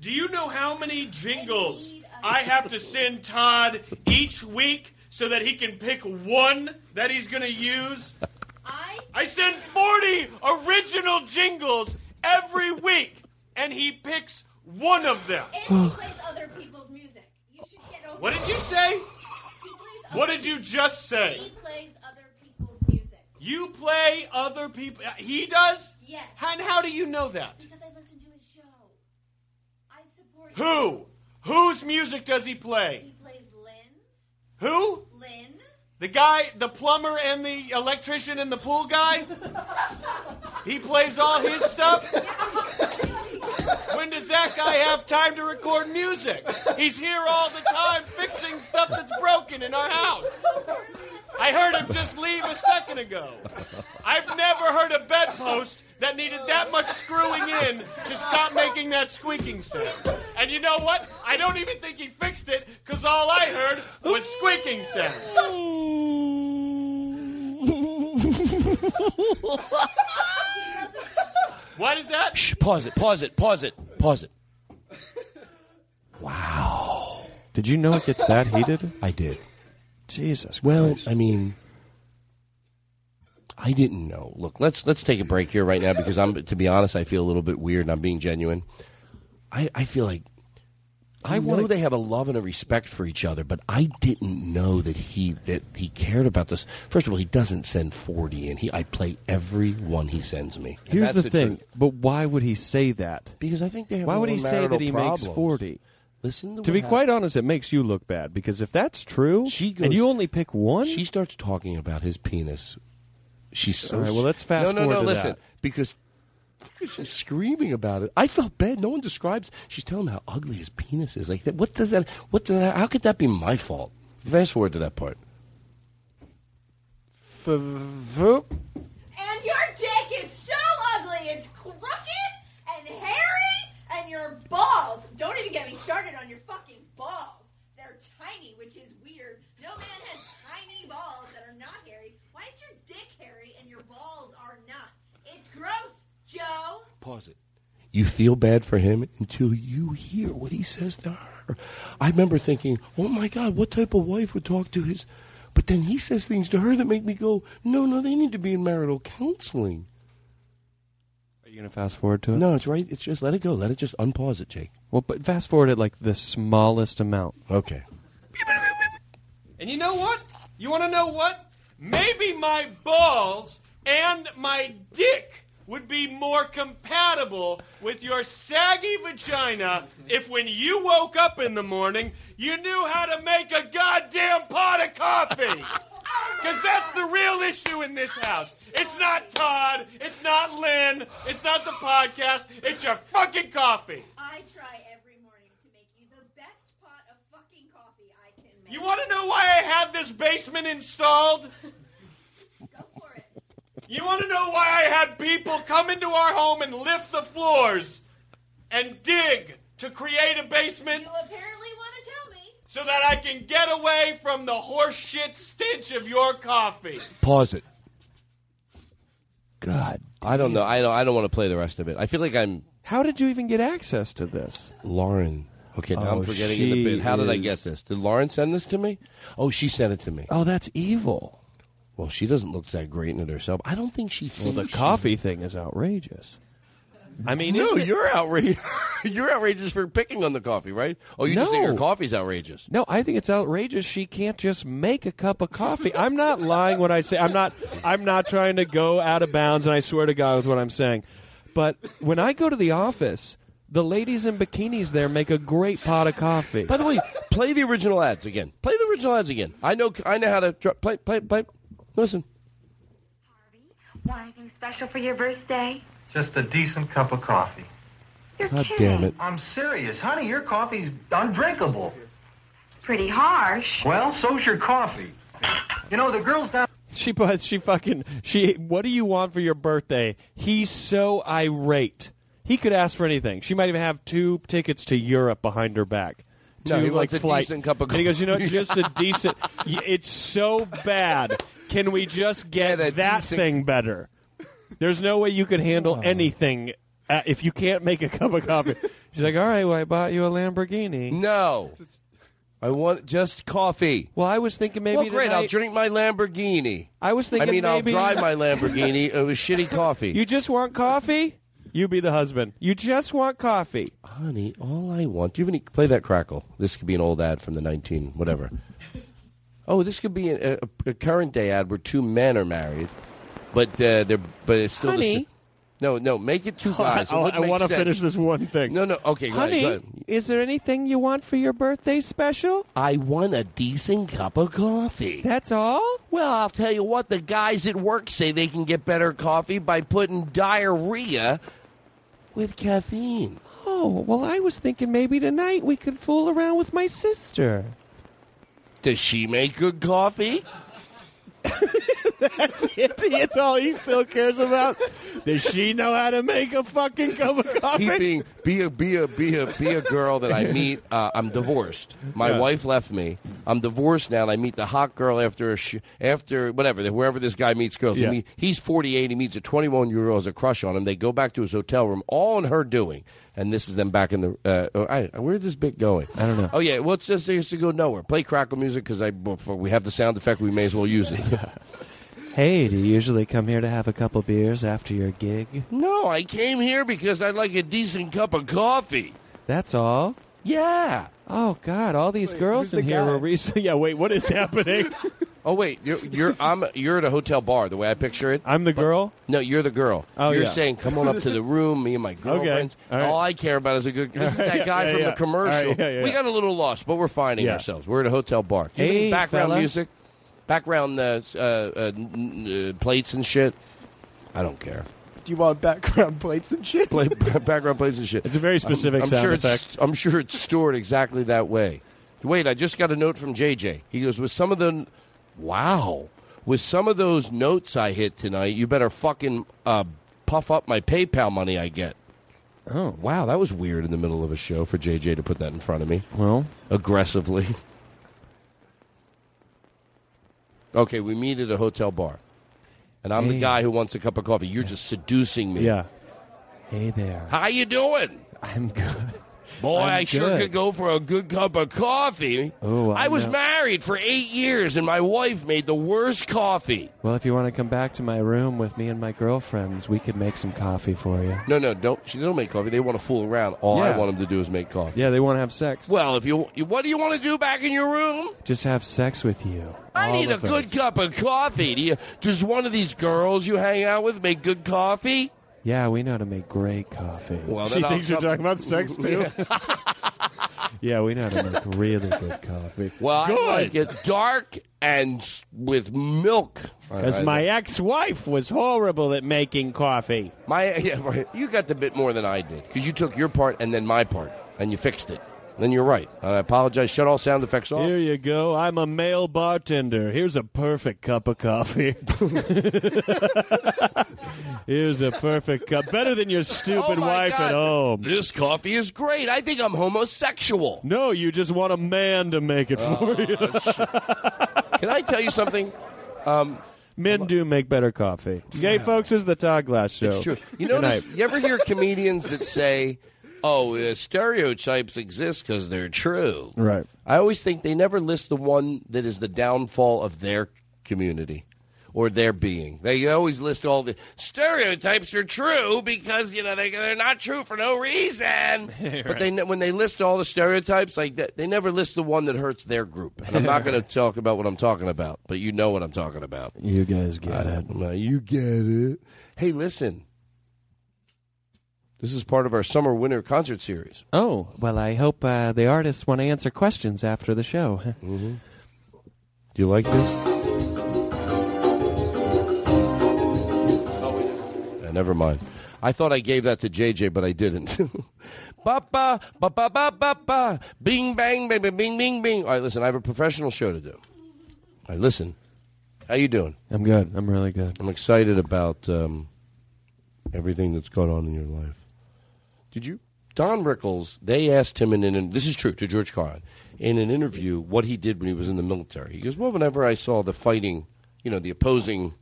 Do you know how many jingles I have to send Todd each week so that he can pick one that he's going to use? I send 40 original jingles every week, and he picks one of them. And he plays other people's music. You should get over What did you say? What did you just say? He plays other people's music. You play other people. Uh, he does? Yes. And how do you know that? Because I listen to his show. I support Who? Whose music does he play? He plays Lynn. Who? Lynn. The guy, the plumber and the electrician and the pool guy? He plays all his stuff? When does that guy have time to record music? He's here all the time fixing stuff that's broken in our house. I heard him just leave a second ago. I've never heard a bedpost that needed that much screwing in to stop making that squeaking sound. And you know what? I don't even think he fixed it because all I heard was squeaking sound. What is that? Shh, pause it, pause it, pause it, pause it. Wow. Did you know it gets that heated? I did. Jesus. Well, I mean, I didn't know. Look, let's let's take a break here right now because I'm to be honest, I feel a little bit weird and I'm being genuine. I, I feel like I, I know wanna- they have a love and a respect for each other, but I didn't know that he that he cared about this. First of all, he doesn't send forty in. He I play every one he sends me. Here's that's the thing, truth. but why would he say that? Because I think they have Why their would he say that he makes forty? Listen to, To be happened. quite honest, it makes you look bad because if that's true, She goes, and you only pick one, She starts talking about his penis. She's so. All right, well, let's fast no, no, forward no. to listen, that. because she's screaming about it. I felt bad. No one describes. She's telling him how ugly his penis is. Like, that- what does that? What? Does that, how could that be my fault? Fast forward to that part. And your dick is so ugly. It's crooked and hairy, and your balls. Don't even get me started on your fucking balls. They're tiny, which is weird. No man has tiny balls that are not hairy. Why is your dick hairy and your balls are not? It's gross, Joe. Pause it. You feel bad for him until you hear what he says to her. I remember thinking, "Oh my God, what type of wife would talk to his?" But then he says things to her that make me go, "No, no, they need to be in marital counseling." Are you going to fast forward to it? No, it's right. It's just let it go. Let it just unpause it, Jake. Well, but fast forward it like the smallest amount. Okay. And you know what? You want to know what? Maybe my balls and my dick would be more compatible with your saggy vagina if when you woke up in the morning, you knew how to make a goddamn pot of coffee. Because that's the real issue in this house. It's not Todd. It's not Lynn. It's not the podcast. It's your fucking coffee. I try every morning to make you the best pot of fucking coffee I can make. You want to know why I had this basement installed? You want to know why I had people come into our home and lift the floors and dig to create a basement? You apparently want to tell me. So that I can get away from the horse shit stench of your coffee. Pause it. God. I don't know. I don't. I don't want to play the rest of it. I feel like I'm How did you even get access to this? Lauren. Okay, now Oh, I'm forgetting in the she bit. How did I is- get this? Did Lauren send this to me? Oh, she sent it to me. Oh, that's evil. Well, she doesn't look that great in it herself. I don't think she. Well, the thinks she- coffee thing is outrageous. I mean, no, you're outrageous. you're outrageous for picking on the coffee, right? Oh, you just think her coffee's outrageous. No, I think it's outrageous. She can't just make a cup of coffee. I'm not lying when I say I'm not. I'm not trying to go out of bounds, and I swear to God with what I'm saying. But when I go to the office, the ladies in bikinis there make a great pot of coffee. By the way, play the original ads again. Play the original ads again. I know. I know how to dr- play. Play. Play. Listen. Harvey, want anything special for your birthday? Just a decent cup of coffee. You're God kidding. damn it. I'm serious. Honey, your coffee's undrinkable. Pretty harsh. Well, so's your coffee. You know, the girls down. She but she fucking she. What do you want for your birthday? He's so irate. He could ask for anything. She might even have two tickets to Europe behind her back. No, he like wants a flight. decent cup of And he goes, you know, just a decent. y- It's so bad. Can we just get, Get a that decent- thing better? There's no way you could handle anything uh, if you can't make a cup of coffee. She's like, all right, well, I bought you a Lamborghini. No. I want just coffee. Well, I was thinking maybe well, great. I'll tonight- drink my Lamborghini. I was thinking I mean, maybe- I'll drive my Lamborghini. It was shitty coffee. You just want coffee? You be the husband. You just want coffee. Honey, all I want. Do you have any? Play that crackle. This could be an old ad from the 19, whatever. Oh, this could be a, a, a current day ad where two men are married, but uh, they're but it's still the Honey. sa- No, no, make it two guys. I, wouldn't want to finish this one thing. No, no, okay, go ahead, Honey, go ahead. is there anything you want for your birthday special? I want a decent cup of coffee. That's all? Well, I'll tell you what, the guys at work say they can get better coffee by putting diarrhea with caffeine. Oh, well, I was thinking maybe tonight we could fool around with my sister. Does she make good coffee? That's it. That's all he still cares about. Does she know how to make a fucking cup of coffee? He being be a be a be a be a girl that I meet. Uh, I'm divorced. My Yeah. wife left me. I'm divorced now, and I meet the hot girl after a sh- after whatever wherever this guy meets girls. He Yeah. meet- he's 48. He meets a 21 year old as a crush on him. They go back to his hotel room, all in her doing. And this is them back in the. Uh, oh, I, where's this bit going? I don't know. Oh yeah, well it's just it's to go nowhere. Play crackle music because I before we have the sound effect. We may as well use it. Hey, do you usually come here to have a couple beers after your gig? no, I came here because I'd like a decent cup of coffee. That's all? Yeah. Oh God! All these girls in the here guy? were recently. Yeah, wait, what is happening? Oh wait, you're you're I'm you're at a hotel bar. The way I picture it, I'm the girl. No, you're the girl. Oh, you're yeah. saying, "Come on up to the room." Me and my girlfriends. All right. All I care about is a good. This is that guy yeah, from yeah. the commercial. All right, yeah, yeah, We got a little lost, but we're finding Yeah. ourselves. We're at a hotel bar. Do you have any Hey, background fella. music, background uh, uh, uh, uh, plates and shit. I don't care. Do you want background plates and shit? Play, background plates and shit. It's a very specific I'm, I'm sound sure effect. It's, I'm sure it's stored exactly that way. Wait, I just got a note from JJ. He goes, with some of the, wow, with some of those notes I hit tonight, you better fucking uh, puff up my PayPal money I get. Oh, wow, that was weird in the middle of a show for JJ to put that in front of me. Well, aggressively. Okay, we meet at a hotel bar, and I'm the guy who wants a cup of coffee. You're just seducing me. Yeah. Hey there. How you doing? I'm good. Boy, I'm I sure good. could go for a good cup of coffee. Oh, I I was know. married for eight years, and my wife made the worst coffee. Well, if you want to come back to my room with me and my girlfriends, we could make some coffee for you. No, no, don't. She don't make coffee. They want to fool around. All I want them to do is make coffee. Yeah, they want to have sex. Well, if you, what do you want to do back in your room? Just have sex with you. I All need a of good us. cup of coffee. Do you, does one of these girls you hang out with make good coffee? Yeah, we know how to make great coffee. Well, she thinks you're talking about sex too. yeah, we know how to make really good coffee. Well, I like it dark and s- with milk. Because I- my ex-wife was horrible at making coffee. My yeah, right. you got the bit more than I did because you took your part and then my part and you fixed it. Then you're right. I apologize. Shut all sound effects off. Here you go. I'm a male bartender. Here's a perfect cup of coffee. Here's a perfect cup. Better than your stupid Oh, wife God. at home. This coffee is great. I think I'm homosexual. No, you just want a man to make it Oh, for you. Can I tell you something? Um, Men do make better coffee. Gay folks is the Todd Glass show. It's true. You notice? You ever hear comedians that say, "Oh, uh, stereotypes exist because they're true"? Right. I always think they never list the one that is the downfall of their community or their being. They always list all the stereotypes are true because you know they they're not true for no reason. But they when they list all the stereotypes like that, they never list the one that hurts their group. And I'm not going to talk about what I'm talking about, but you know what I'm talking about. You guys get it. Uh, you get it. Hey, listen. This is part of our summer winter concert series. Oh, well, I hope uh, the artists want to answer questions after the show. Mm-hmm. Do you like this? Oh, Uh, never mind. I thought I gave that to JJ, but I didn't. ba ba ba ba ba ba ba. Bing bang baby bing bing bing. All right, listen. I have a professional show to do. All right, listen. How you doing? I'm good. I'm really good. I'm excited about um, everything that's going on in your life. Did you Don Rickles, they asked him in an this is true to George Carlin in an interview what he did when he was in the military. He goes, "Well, whenever I saw the fighting, you know, the opposing,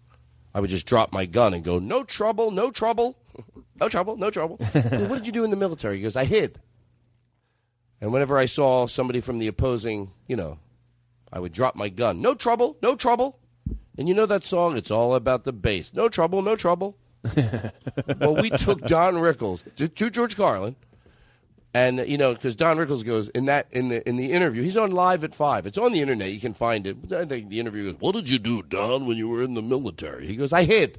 I would just drop my gun and go, no trouble, no trouble, no trouble, no trouble." I go, what did you do in the military? He goes, "I hid." And whenever I saw somebody from the opposing, you know, I would drop my gun. No trouble, no trouble. And you know that song? It's all about the bass. No trouble, no trouble. Well, we took Don Rickles to, to George Carlin, and you know because Don Rickles goes in that in the in the interview. He's on live at five. It's on the internet. You can find it. I think the interview goes, "What did you do, Don, when you were in the military?" He goes, "I hid."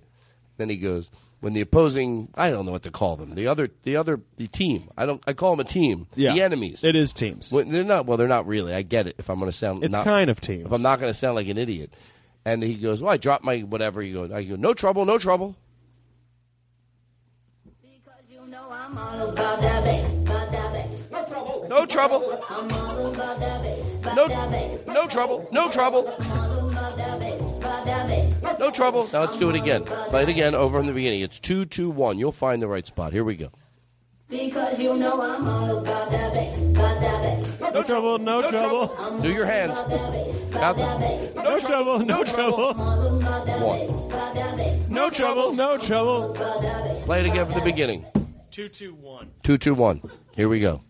Then he goes, "When the opposing, I don't know what to call them. The other, the other, the team. I don't. I call them a team. Yeah. The enemies. It is teams. Well, they're not. Well, they're not really. I get it. If I'm going to sound, It's not- kind of teams. If I'm not going to sound like an idiot, and he goes, "Well, I dropped my whatever." He goes, "I go, no trouble, no trouble." No trouble. No, trouble. no trouble. No trouble. No trouble. Now let's do it again. Play it again over in the beginning. It's two, two, one. You'll find the right spot. Here we go. Because you know I'm all about that bass, about that bass. No trouble, no, trouble. Do your hands. Out No trouble, no trouble. One. No trouble, no trouble. Play it again from the beginning. Two, two, one. Two, two, one. Here we go.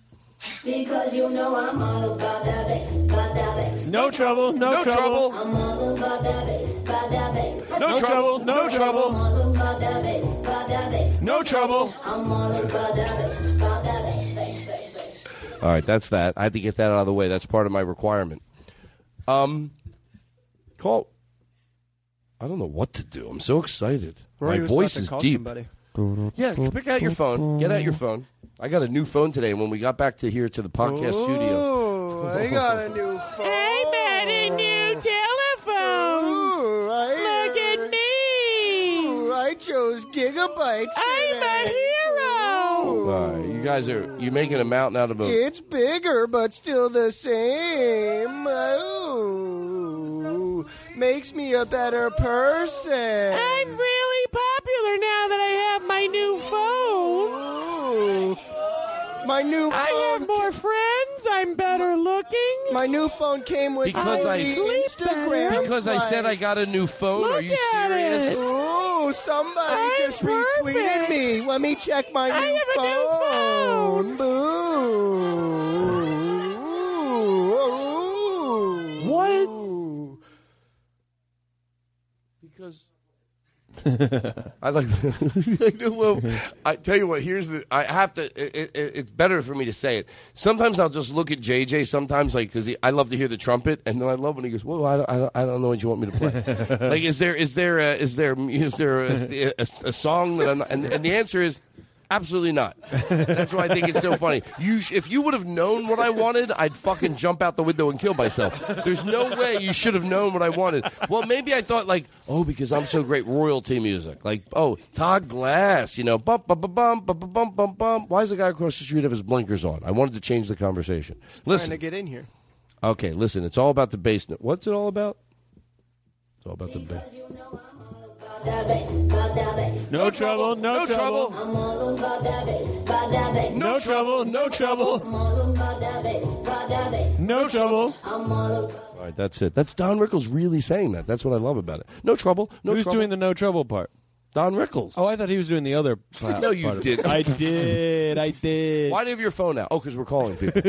Because you know I'm all about that bass, about that bass. No trouble, no, No trouble. I'm all about that bass, about that bass. No trouble, no trouble. All about that bass, about that bass. No trouble. I'm all about that bass, about that bass. All right, that's that. I had to get that out of the way. That's part of my requirement. Um, call. I don't know what to do. I'm so excited. Rory my voice is deep. somebody. Yeah, pick out your phone. Get out your phone. I got a new phone today. When we got back to here to the podcast studio, Oh, I got a new phone. I got a new telephone. Ooh, I, Look at me. Ooh, I chose gigabytes. I'm a hero. uh, you guys are you making a mountain out of a. It's bigger, but still the same. Oh, makes me a better person. I'm really popular now that I have my new phone. Ooh, my new phone. I have more friends. I'm better looking. My new phone came with Because I- the Sleep Instagram. Because I said I got a new phone. are you serious? it. Ooh, somebody I'm just retweeted me. Let me check my I new have a new phone. Boo. What? Ooh. Because I like. Well, I tell you what. Here's the. I have to. It, it, it's better for me to say it. Sometimes I'll just look at JJ. Sometimes like because I love to hear the trumpet, and then I love when he goes, "Well, I don't, I don't, I don't know what you want me to play." like, is there is there a, is there is there a, a, a song that I'm not, and, and the answer is. Absolutely not. That's why I think it's so funny. You, sh- if you would have known what I wanted, I'd fucking jump out the window and kill myself. There's no way you should have known what I wanted. Well, maybe I thought like, oh, because I'm so great, royalty music. Like, oh, Todd Glass, you know, bum bum bum bum bum bum bum bum. Why does the guy across the street have his blinkers on? I wanted to change the conversation. Trying Listen, to get in here. okay, listen. It's all about the bass. What's it all about? It's all about the bass. No trouble, no, No trouble. I'm all about that bass, about that bass. No trouble, no trouble. I'm all about that bass, about that bass. No trouble. I'm all about All right, that's it. That's Don Rickles really saying that. That's what I love about it. No trouble. No Who's trouble. doing the no trouble part? Don Rickles. Oh, I thought he was doing the other part. No, you part of it. didn't. I did. I did. Why do you have your phone out? Oh, because we're calling people.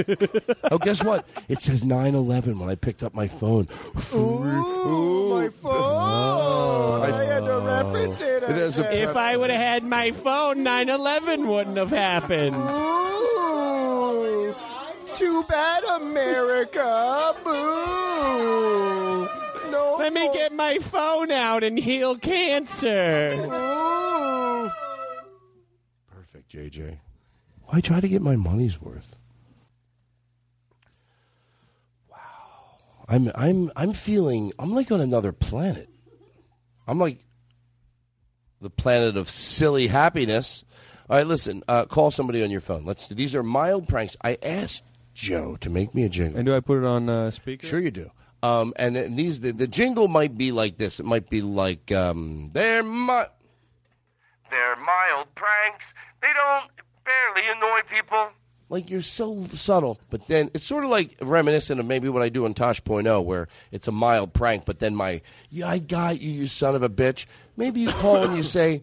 oh, guess what? It says 9-11 when I picked up my phone. Ooh, my phone. Oh. I had to reference it. It has a- If I would have had my phone, 9/11 wouldn't have happened. Ooh, too bad, America. Boo. No. Let me get my phone out and heal cancer. Ooh. Perfect, JJ. Why try to get my money's worth? Wow. I'm I'm I'm feeling I'm like on another planet. I'm like the planet of silly happiness. All right, listen. Uh, call somebody on your phone. Let's. These are mild pranks. I asked Joe to make me a jingle. And do I put it on uh, speaker? Sure, you do. Um, and, and these the, the jingle might be like this. It might be like um, they're mi- they're mild pranks. They don't barely annoy people. Like you're so subtle, but then it's sort of like reminiscent of maybe what I do on Tosh.0, where it's a mild prank, but then my yeah, I got you, you son of a bitch. Maybe you call and you say,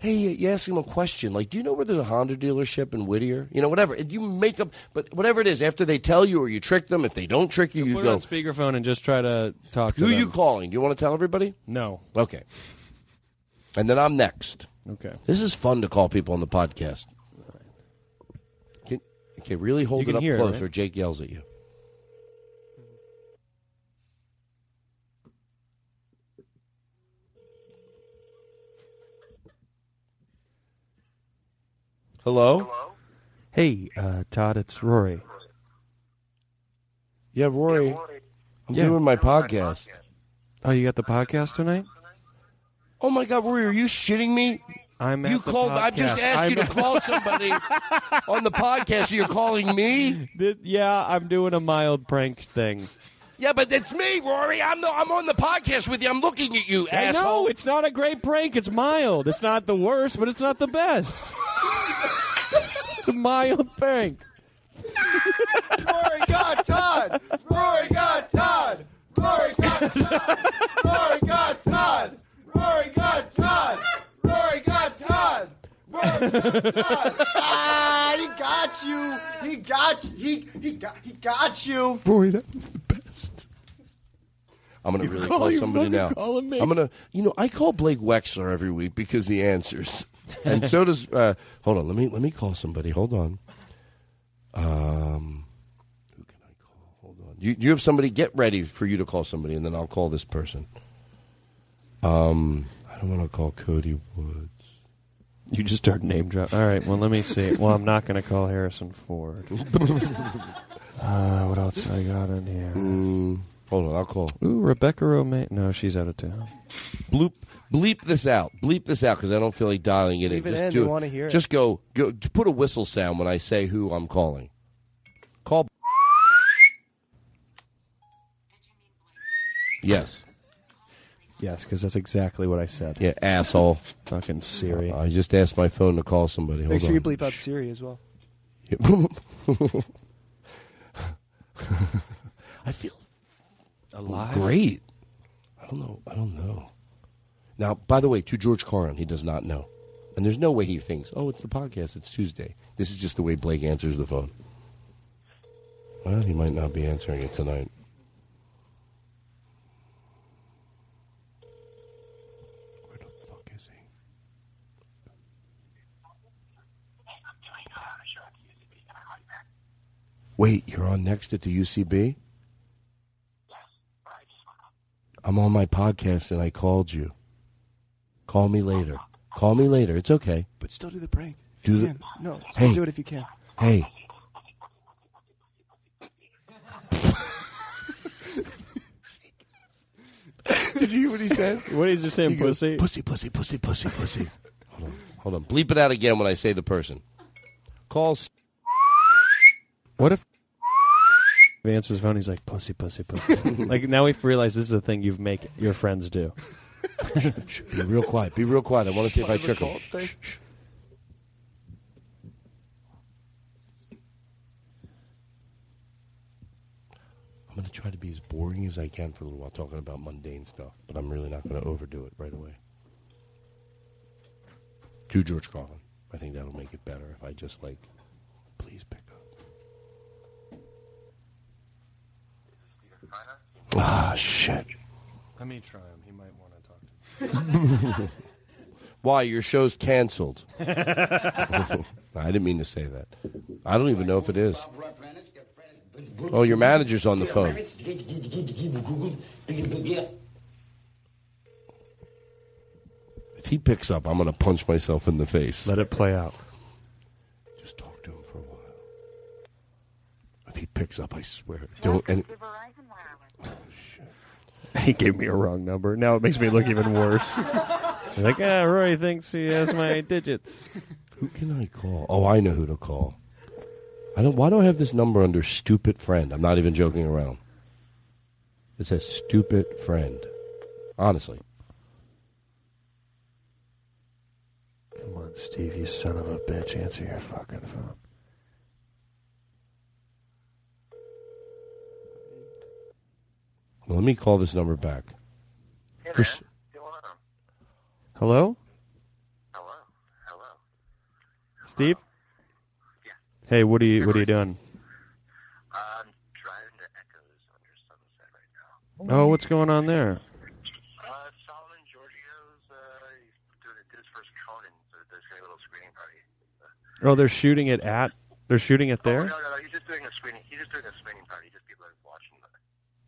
Hey, you ask him a question like, "Do you know where there's a Honda dealership in Whittier?" You know, whatever. You make up, but whatever it is, after they tell you or you trick them, if they don't trick you, you Put it go. on speakerphone and just try to talk to Who them. you calling? Do you want to tell everybody? No. Okay. And then I'm next. Okay. This is fun to call people on the podcast. Can, okay, really hold You it up it, right? or Jake yells at you. Hello. Hey, uh, Todd, it's Rory. Yeah, Rory. I'm Yeah. doing my podcast. Oh, you got the podcast tonight? Oh my God, Rory, are you shitting me? I'm you at the called. I've just podcast. asked you to call somebody on the podcast. You're calling me? Yeah, I'm doing a mild prank thing. Yeah, but it's me, Rory. I'm the, I'm on the podcast with you. I'm looking at you, I asshole. know it's not a great prank. It's mild. It's not the worst, but it's not the best. It's a mild prank. Rory got Todd. Rory got Todd. Rory got Todd. Rory got Todd. Rory got Todd. Rory got Todd. Rory got Todd. Ah, he got you. He got you. He he got he got you. Rory, that was the best. I'm gonna You really call- call you somebody fucking now. calling me? I'm gonna, you know, I call Blake Wexler every week because he answers, and so does. Uh, hold on, let me let me call somebody. Hold on. Um, who can I call? Hold on. You you have somebody. Get ready for you to call somebody, and then I'll call this person. Um, I don't want to call Cody Woods. You just start name drop. All right. Well, let me see. Well, I'm not going to call Harrison Ford. uh, what else do I got in here? Mm, hold on, I'll call. Ooh, Rebecca Romijn. No, she's out of town. Bloop, bleep this out. Bleep this out because I don't feel like dialing it Leave in. it Just in, do they wanna hear it. Just go, go. Put a whistle sound when I say who I'm calling. Call. Yes. Yes, because that's exactly what I said. Yeah, asshole. Fucking Siri. I just asked my phone to call somebody. Hold Make sure on. you bleep out Siri as well. I feel alive. Great. I don't know. I don't know. Now, by the way, to George Carlin, he does not know, and there's no way he thinks, "Oh, it's the podcast. It's Tuesday." This is just the way Blake answers the phone. Well, he might not be answering it tonight. Where the fuck is he? Wait, you're on next at the UCB? Yes. I'm on my podcast and I called you. Call me later. Call me later. It's okay. But still do the prank. Do you the can. No, still Hey. do it if you can. Hey. Did you hear what he said? What is he saying, He goes, pussy? Pussy, pussy, pussy, pussy, pussy. hold on. Hold on. Bleep it out again when I say the person. Call. s- What if he answers his phone? He's like, pussy, pussy, pussy. like, now we've realized this is a thing you've make your friends do. Be real quiet. Be real quiet. I want to see if I trick him. I'm going to try to be as boring as I can for a little while talking about mundane stuff, but I'm really not going to overdo it right away. To George Carlin. I think that'll make it better if I just, like, please pick up. Ah, shit. Let me try him. He might want to talk to me. Why? Your show's canceled. I didn't mean to say that. I don't even know if it is. Oh, your manager's on the phone. If he picks up, I'm going to punch myself in the face. Let it play out. Just talk to him for a while. If he picks up, I swear. Don't. And, He gave me a wrong number. Now it makes me look even worse. He's like, ah, Roy thinks he has my digits. who can I call? Oh, I know who to call. I don't. Why do I have this number under stupid friend? I'm not even joking around. It says stupid friend. Honestly. Come on, Steve, you son of a bitch. Answer your fucking phone. Well, let me call this number back. Chris- Hello? Hello. Steve? Yeah. Hey, what are you what are you doing? I'm driving to Echoes under Sunset right now. Oh, what's going on there? Uh, Georgia. I've been doing a diverse town in this little screening party. Oh, they're shooting it at. They're shooting it there. No, no, no. He's just doing a screening. He's just doing a screening party. Just people are watching.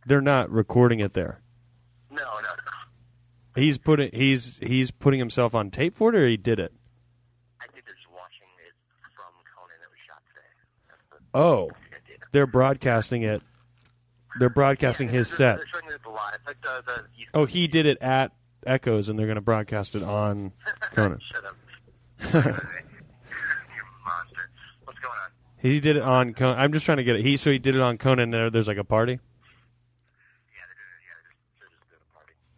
They're not recording it there. No, no, no. He's putting he's he's putting himself on tape for it, or he did it. I think they're watching it from Conan that was shot today. Oh, they're broadcasting it. They're broadcasting his set. They're showing it live. Like the, the Oh, he did it at Echoes, and they're going to broadcast it on Conan. Shut up. you monster. What's going on? he did it on Conan. I'm just trying to get it. He so he did it on Conan. There, there's like a party.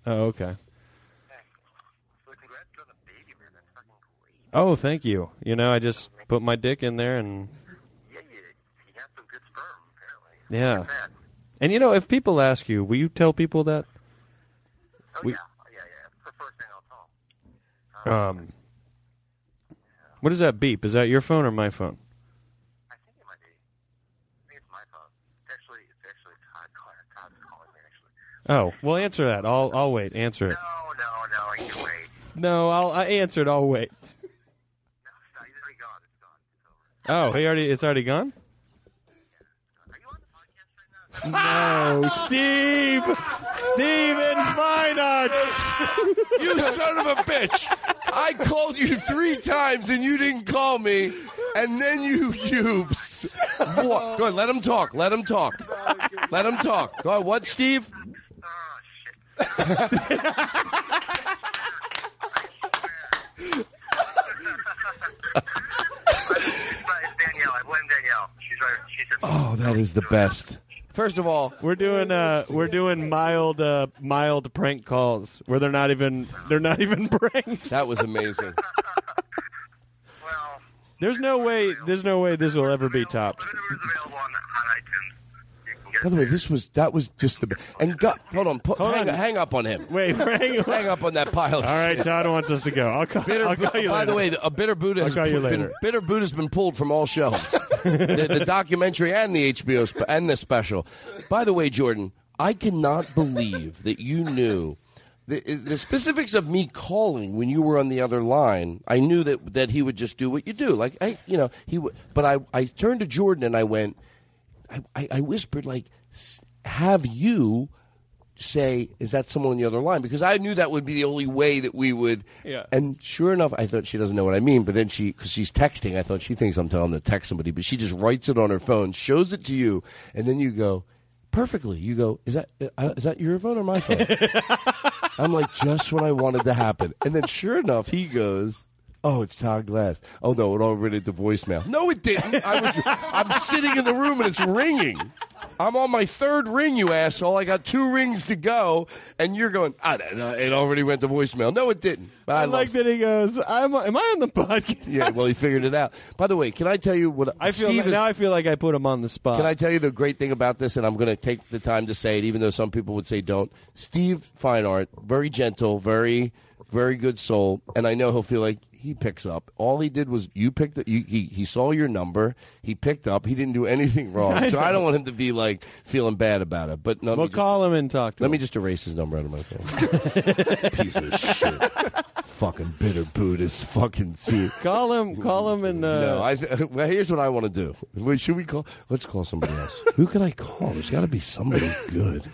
Oh, okay. Oh, thank you. You know, I just put my dick in there and. Yeah. And you know, if people ask you, will you tell people that? Oh, We- Um. What is that beep? Is that your phone or my phone? Oh, well, answer that. I'll I'll wait. Answer it. No, no, no. You can wait. No, I'll I answer it. I'll wait. Oh, he already. It's already gone. No, Steve, Steven Feinartz. you son of a bitch! I called you three times and you didn't call me, and then you you. What? Go ahead, let him talk. Let him talk. Let him talk. Go ahead. What, Steve? Danielle. I blame Danielle. She's right. She said. Oh, that is the best. First of all, we're doing uh we're doing mild uh mild prank calls where they're not even they're not even pranks. That was amazing. There's no way there's no way this will ever be topped. By the way, this was that was just the and hold on, put, Hold hang, on. hang up on him. Wait, hang, hang up on that pile. Of All right, shit. Todd wants us to go. I'll call, Bitter, I'll call you by later. the way, a bitter Buddha I'll has call you been, later. bitter Buddha's been pulled from all shelves. the, the documentary and the HBO sp- and the special. By the way, Jordan, I cannot believe that you knew the, the specifics of me calling when you were on the other line. I knew that that he would just do what you do, like I, you know, he. would. But I, I turned to Jordan and I went, I, I, whispered like, "S- have you say, is that someone on the other line? Because I knew that would be the only way that we would. Yeah. And sure enough, I thought she doesn't know what I mean. But then she, because she's texting, I thought she thinks I'm telling to text somebody. But she just writes it on her phone, shows it to you, and then you go, perfectly. You go, is that uh, is that your phone or my phone? I'm like, just what I wanted to happen. And then sure enough, he goes. Oh, it's Todd Glass. Oh no, it already did the voicemail. No, it didn't. I was. I'm sitting in the room and it's ringing. I'm on my third ring, you asshole. I got two rings to go, and you're going. Ah, it already went to voicemail. No, it didn't. But I, I like that he goes. I'm, am I on the podcast? Yeah, well, he figured it out. By the way, can I tell you what I feel Steve is- now. I feel like I put him on the spot. Can I tell you the great thing about this? And I'm going to take the time to say it, even though some people would say don't. Steve Feinartz, very gentle, very, very good soul, and I know he'll feel like he picks up. All he did was you picked. The, you, he he saw your number. He picked up. He didn't do anything wrong. I so I don't want him to be like feeling bad about it. But no, We'll call him and talk to him. Let him. me just erase his number out of my phone. Piece of shit. Fucking bitter Buddhist. Fucking see. Call him. Call him and. Uh, No, I th- well, here's what I want to do. Wait, should we call? Let's call somebody else. Who can I call? There's got to be somebody good.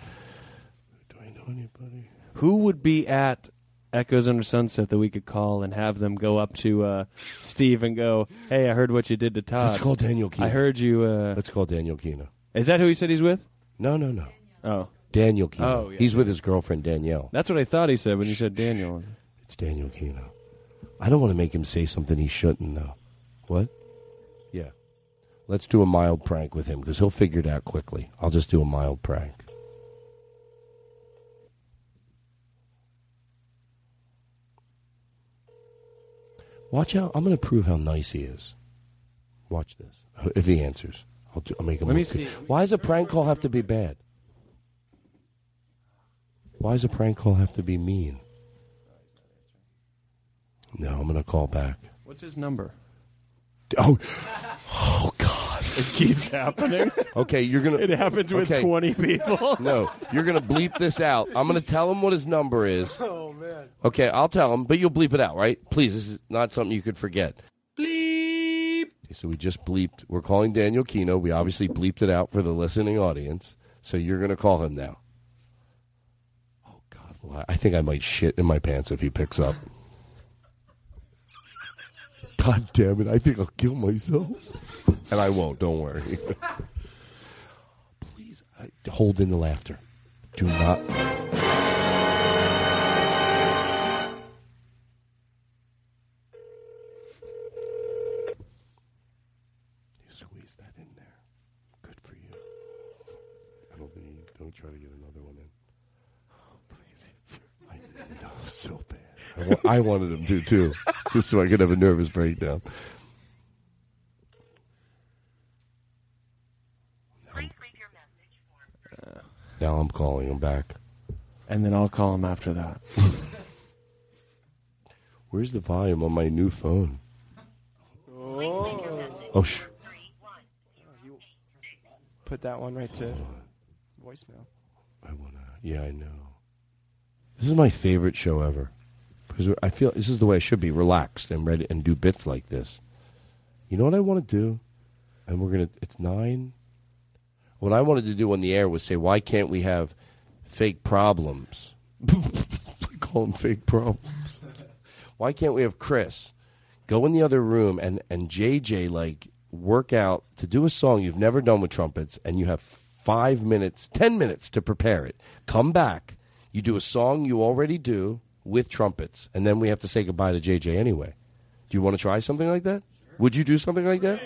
Do I know anybody? Who would be at Echoes Under Sunset that we could call and have them go up to uh, Steve and go, "Hey, I heard what you did to Todd. Let's call Daniel Kina. I heard you. Uh, Let's call Daniel Kina. is that who he said he's with? No, no, no. Oh, Daniel Kina. Oh, yeah. He's with his girlfriend Danielle. that's what I thought he said when you said Daniel. It's Daniel Kina. I don't want to make him say something he shouldn't though. What? Yeah. Let's do a mild prank with him because he'll figure it out quickly. I'll just do a mild prank. Watch out! I'm going to prove how nice he is. Watch this. If he answers, I'll, do, I'll make him. Let me good. see. Why does a prank call have to be bad? Why does a prank call have to be mean? No, I'm gonna call back. What's his number? Oh, oh God! It keeps happening. Okay, you're gonna. It happens with okay. 20 people. No, you're gonna bleep this out. I'm gonna tell him what his number is. Oh man. Okay, I'll tell him, but you'll bleep it out, right? Please, this is not something you could forget. Bleep. Okay, so we just bleeped. We're calling Daniel Kino. We obviously bleeped it out for the listening audience. So you're gonna call him now. Oh God! Well, I think I might shit in my pants if he picks up. God damn it! I think I'll kill myself, and I won't. Don't worry. Please uh, hold in the laughter. Do not. You squeeze that in there. Good for you. I don't think you don't try to get another one in. Oh, please. I know so bad. I, wa- I wanted him to too, just so I could have a nervous breakdown. Now I'm calling him back. And then I'll call him after that. Where's the volume on my new phone? Oh, oh sh- Put that one right to voicemail. I wanna. Yeah, I know. This is my favorite show ever because I feel this is the way I should be: relaxed and ready and do bits like this. You know what I want to do? And we're gonna. It's nine. What I wanted to do on the air was say, why can't we have fake problems? Call them fake problems. Why can't we have Chris go in the other room and and JJ like work out to do a song you've never done with trumpets, and you have five minutes, ten minutes to prepare it. Come back, you do a song you already do with trumpets, and then we have to say goodbye to JJ anyway. Do you want to try something like that? Would you do something like that?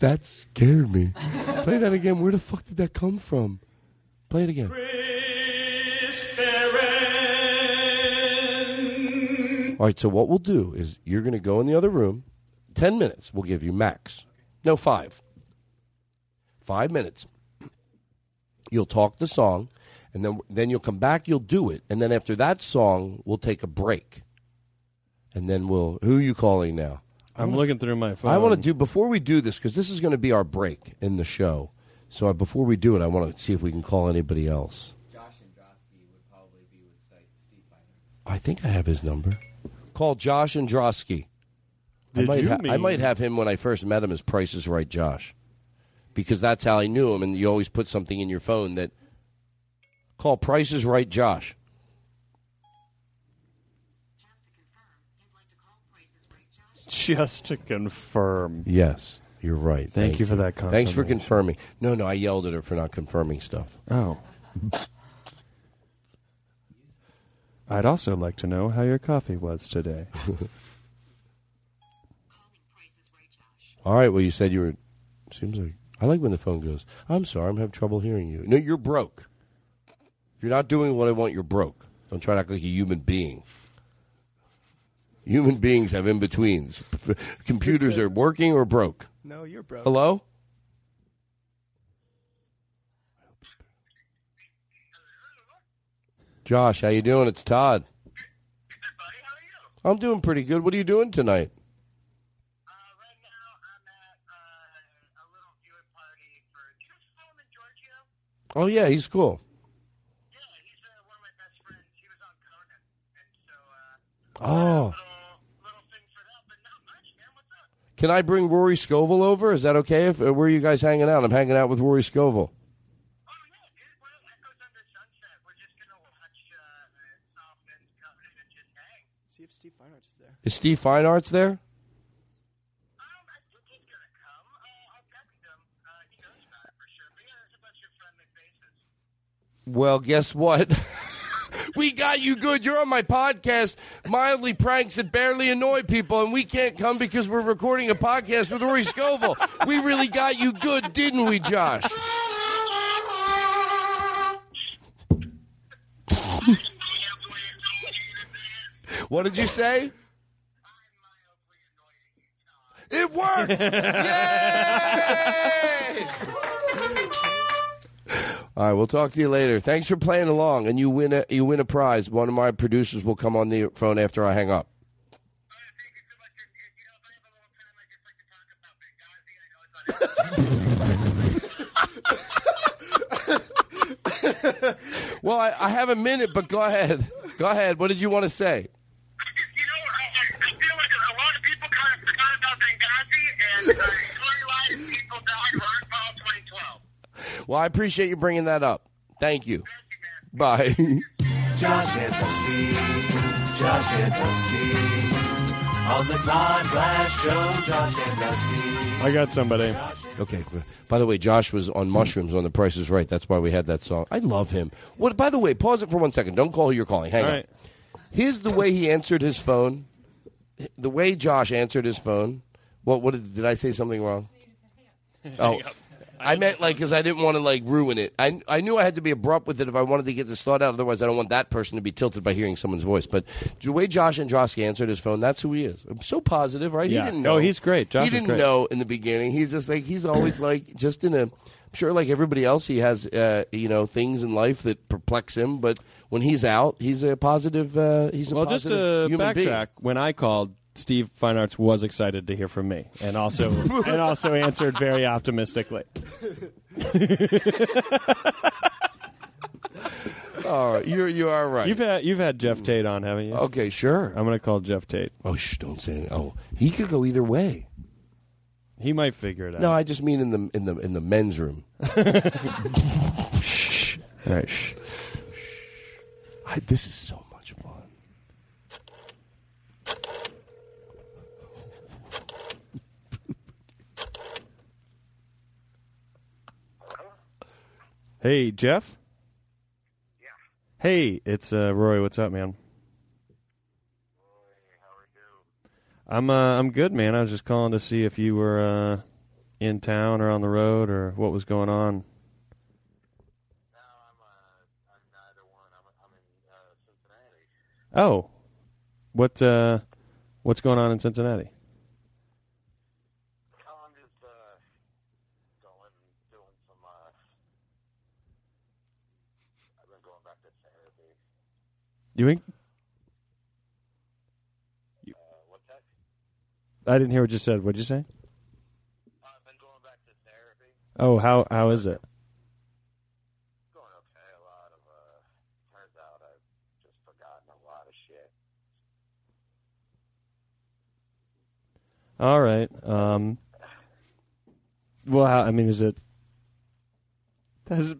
That scared me. Play that again. Where the fuck did that come from? Play it again. All right, so what we'll do is you're going to go in the other room. Ten minutes we'll give you max. No, five. Five minutes. You'll talk the song, and then then you'll come back. You'll do it, and then after that song, we'll take a break, and then we'll. Who are you calling now? I'm looking through my phone. I want to do before we do this because this is going to be our break in the show. So uh, before we do it, I want to see if we can call anybody else. Josh Androsky would probably be with Steve. I think I have his number. Call Josh Androsky. I Did might, you ha- I might have him when I first met him as Price is Right Josh, because that's how I knew him. And you always put something in your phone that call Price is Right Josh. Just to confirm. Yes, you're right. Thank you for that Thanks for confirming. No, no, I yelled at her for not confirming stuff. Oh. I'd also like to know how your coffee was today. All right. Well, you said you were. Seems like I like when the phone goes. I'm sorry, I'm having trouble hearing you. No, you're broke. If you're not doing what I want, you're broke. Don't try to act like a human being. Human beings have in betweens. Computers are working or broke. No, you're broke. Hello. Josh, how you doing? It's Todd. Good, buddy. How are you? I'm doing pretty good. What are you doing tonight? Uh, right now I'm at, uh, a little viewer party for Solomon Georgio. Oh yeah, he's cool. Yeah, he's uh, one of my best friends. He was on Conan, and so. oh. Can I bring Rory Scovel over? Is that okay? If uh, where are you guys hanging out? I'm hanging out with Rory Scovel. Oh no, he's one of Echoes Under Sunset. We're just going to hush. Soft men coming and just hang. See if Steve Feinartz is there. Is Steve Feinartz there? Um I think he's gonna come. I'll I'll. Uh he knows that for sure. But yeah, there's a bunch of friendly faces. Well, guess what? we got you good. You're on my podcast, Mildly Pranks That Barely Annoy People, and we can't come because we're recording a podcast with Rory Scovel. we really got you good, didn't we, Josh? what did you say? It worked! Yay! All right, we'll talk to you later. Thanks for playing along, and you win a you win a prize. One of my producers will come on the phone after I hang up. well, I, I have a minute, but go ahead. Go ahead. What did you want to say? Well, I appreciate you bringing that up. Thank you. Bye. Josh and Dusty, Josh and Dusty. On the Todd Glass Show, Josh and Dusty. I got somebody. Okay. By the way, Josh was on mushrooms on The Price is Right. That's why we had that song. I love him. What? By the way, pause it for one second. Don't call who you're calling. Hang All on. right. Here's the way he answered his phone. The way Josh answered his phone. What? What did, did I say something wrong? Oh, I meant like because I didn't want to like ruin it. I I knew I had to be abrupt with it if I wanted to get this thought out. Otherwise, I don't want that person to be tilted by hearing someone's voice. But the way Josh Androsky answered his phone, that's who he is. I'm so positive, right? Yeah. He didn't know. Oh, he's great. Josh he didn't great. know in the beginning. He's just like he's always like just in a. I'm sure, like everybody else, he has uh, you know things in life that perplex him. But when he's out, he's a positive. Uh, he's a well, just positive to human being. backtrack, when I called, Steve Feinartz was excited to hear from me, and also and also answered very optimistically. Oh, All right, you're you are right. You've had you've had Jeff Tate on, haven't you? Okay, sure. I'm going to call Jeff Tate. Oh, shh! Don't say it. Oh, he could go either way. He might figure it out. No, I just mean in the in the in the men's room. shh. All right. Shh. I, this is so much fun. Hey, Jeff. Yeah. Hey, it's uh, Roy. What's up, man? Roy, how are you? I'm uh, I'm good, man. I was just calling to see if you were uh, in town or on the road or what was going on. Oh, what uh, what's going on in Cincinnati? Doing? I didn't hear what you said. What'd you say? Oh, how how is it? All right. Um. Well, how, I mean, is it? Has it?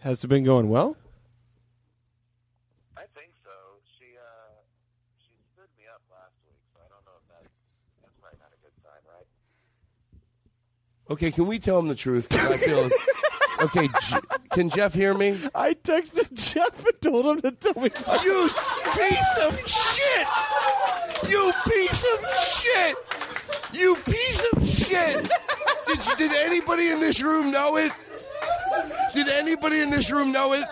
Has it been going well? I think so. She uh, she stood me up last week, so I don't know if that's that's probably not a good sign, right? Okay, can we tell him the truth? 'Cause I feel. okay, J- can Jeff hear me? I texted Jeff and told him to tell me. You piece of shit! You piece of shit! You piece of shit! Did, you- did anybody in this room know it? Did anybody in this room know it?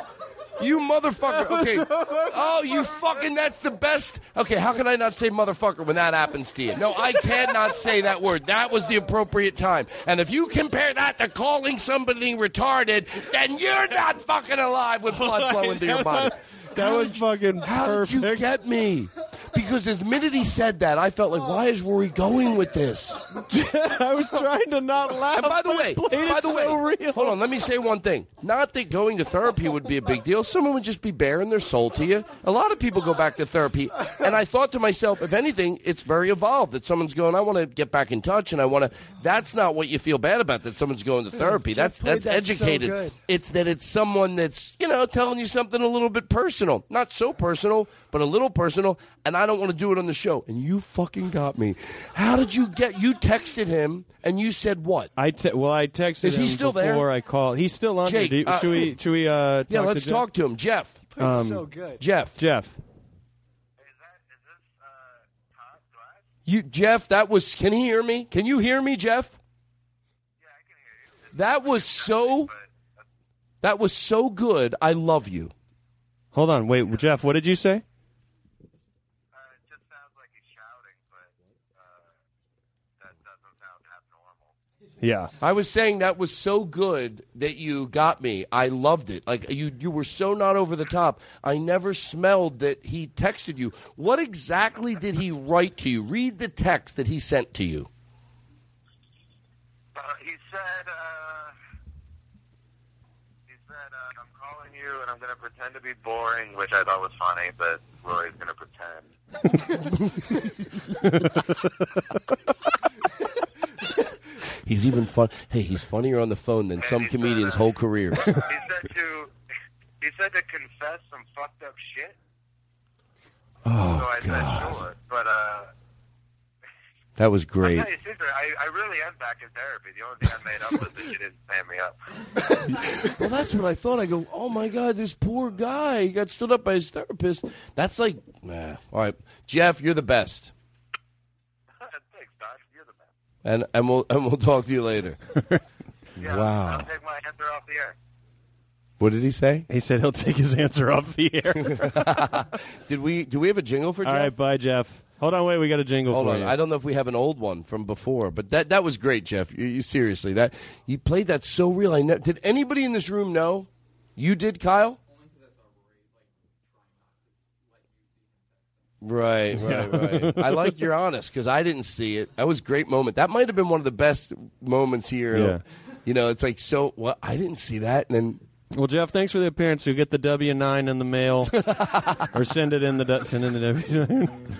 You motherfucker. Okay. Oh, you fucking, that's the best. Okay, how can I not say motherfucker when that happens to you? No, I cannot say that word. That was the appropriate time. And if you compare that to calling somebody retarded, then you're not fucking alive with blood flowing to your body. That was fucking perfect. How did you get me? Because the minute he said that, I felt like, why is Rory going with this? I was trying to not laugh. And by the way, by the so way, real. hold on. Let me say one thing. Not that going to therapy would be a big deal. Someone would just be baring their soul to you. A lot of people go back to therapy, and I thought to myself, if anything, it's very evolved. That someone's going, I want to get back in touch, and I want to. That's not what you feel bad about. That someone's going to therapy. That's that's that so educated. good. it's that it's someone that's you know telling you something a little bit personal, not so personal, but a little personal. And I don't want to do it on the show. And you fucking got me. How did you get? You texted him, and you said what? I te- well, I texted Is he him still there? before I called. He's still on. Jake, you- uh, should we? Should we? Uh, Yeah, let's to talk to him, Jeff. Um, so good. Jeff. Jeff. You, Jeff, that was. Can he hear me? Can you hear me, Jeff? Yeah, I can hear you. That was so. That was so good. I love you. Hold on. Wait, Jeff. What did you say? Yeah. I was saying that was so good that you got me. I loved it. Like you, you were so not over the top. I never smelled that he texted you. What exactly did he write to you? Read the text that he sent to you. Uh, he said, uh, he said, uh, I'm calling you and I'm going to pretend to be boring, which I thought was funny, but Rory's going to pretend. He's even fun. Hey, he's funnier on the phone than some comedians' whole careers. he said to, he said to confess some fucked up shit. Oh, so I God. said sure, but uh, That was great. tell you, Caesar, I, I really am back in therapy. The only thing I made up was that you didn't pay me up. well, that's what I thought. I go, oh my god, this poor guy. He got stood up by his therapist. That's like, nah. all right, Jeff, you're the best, Thanks, Doc. You're the best. And and we'll and we'll talk to you later. Yeah, wow. I'll take my answer off the air. What did he say? He said he'll take his answer off the air. did we? Do we have a jingle for Jeff? All right, bye, Jeff. Hold on, wait. We got a jingle Hold for on, you. I don't know if we have an old one from before, but that that was great, Jeff. You, you seriously that you played that so real. I ne- did anybody in this room know? You did, Kyle. Right, right, right. I like you're honest because I didn't see it. That was a great moment. That might have been one of the best moments here. Yeah. You know, it's like so. Well, I didn't see that, and then Well, Jeff, thanks for the appearance. You'll get the W nine in the mail, or send it in the send in the W nine.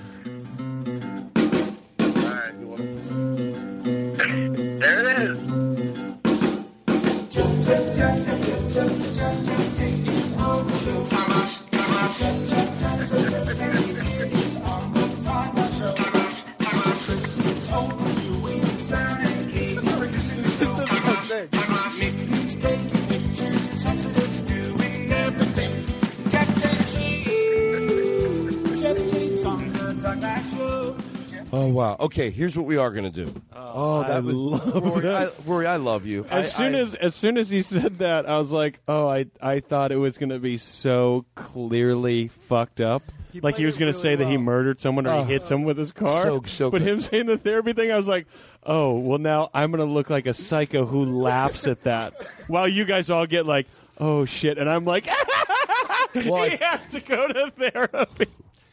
Oh wow. Okay, here's what we are going to do. Oh, oh, that I was love Rory, that. I, Rory, I love you. As I- soon I- as as soon as he said that, I was like, "Oh, I I thought it was going to be so clearly fucked up." like he was going to say that he murdered someone or Oh. he hit uh-huh. someone with his car. So- so but good. him saying the therapy thing, I was like, "Oh, well now I'm going to look like a psycho who laughs at that." While you guys all get like, "Oh shit," and I'm like, Well, I- "He has to go to therapy."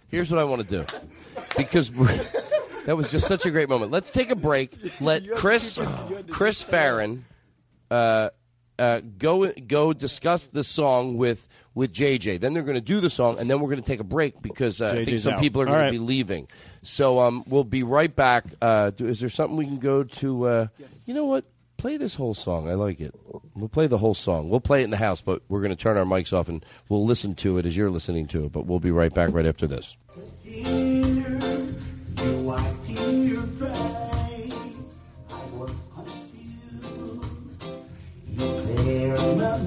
Here's what I want to do because that was just such a great moment. Let's take a break. Let Chris Chris Farren uh, uh, go go discuss the song with with JJ. Then they're going to do the song, and then we're going to take a break because uh, I think some out. people are going right. to be leaving. So um, we'll be right back. Uh, do, is there something we can go to? Uh, You know what? Play this whole song. I like it. We'll play the whole song. We'll play it in the house, but we're going to turn our mics off and we'll listen to it as you're listening to it. But we'll be right back right after this. My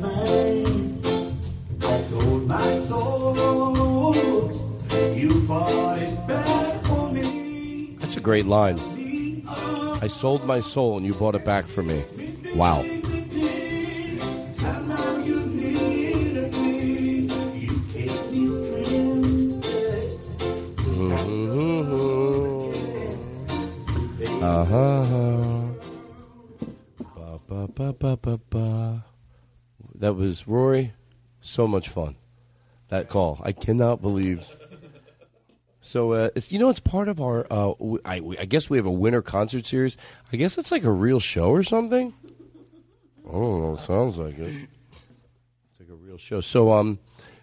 mind. I my soul. You it back for me. That's a great line. I sold my soul and you bought it back for me. Wow. Ba, ba, ba. That was Rory. So much fun. That call. I cannot believe. So uh, it's you know it's part of our. Uh, I, I guess we have a winter concert series. I guess it's like a real show or something. I don't know. Sounds like it. It's like a real show. So um,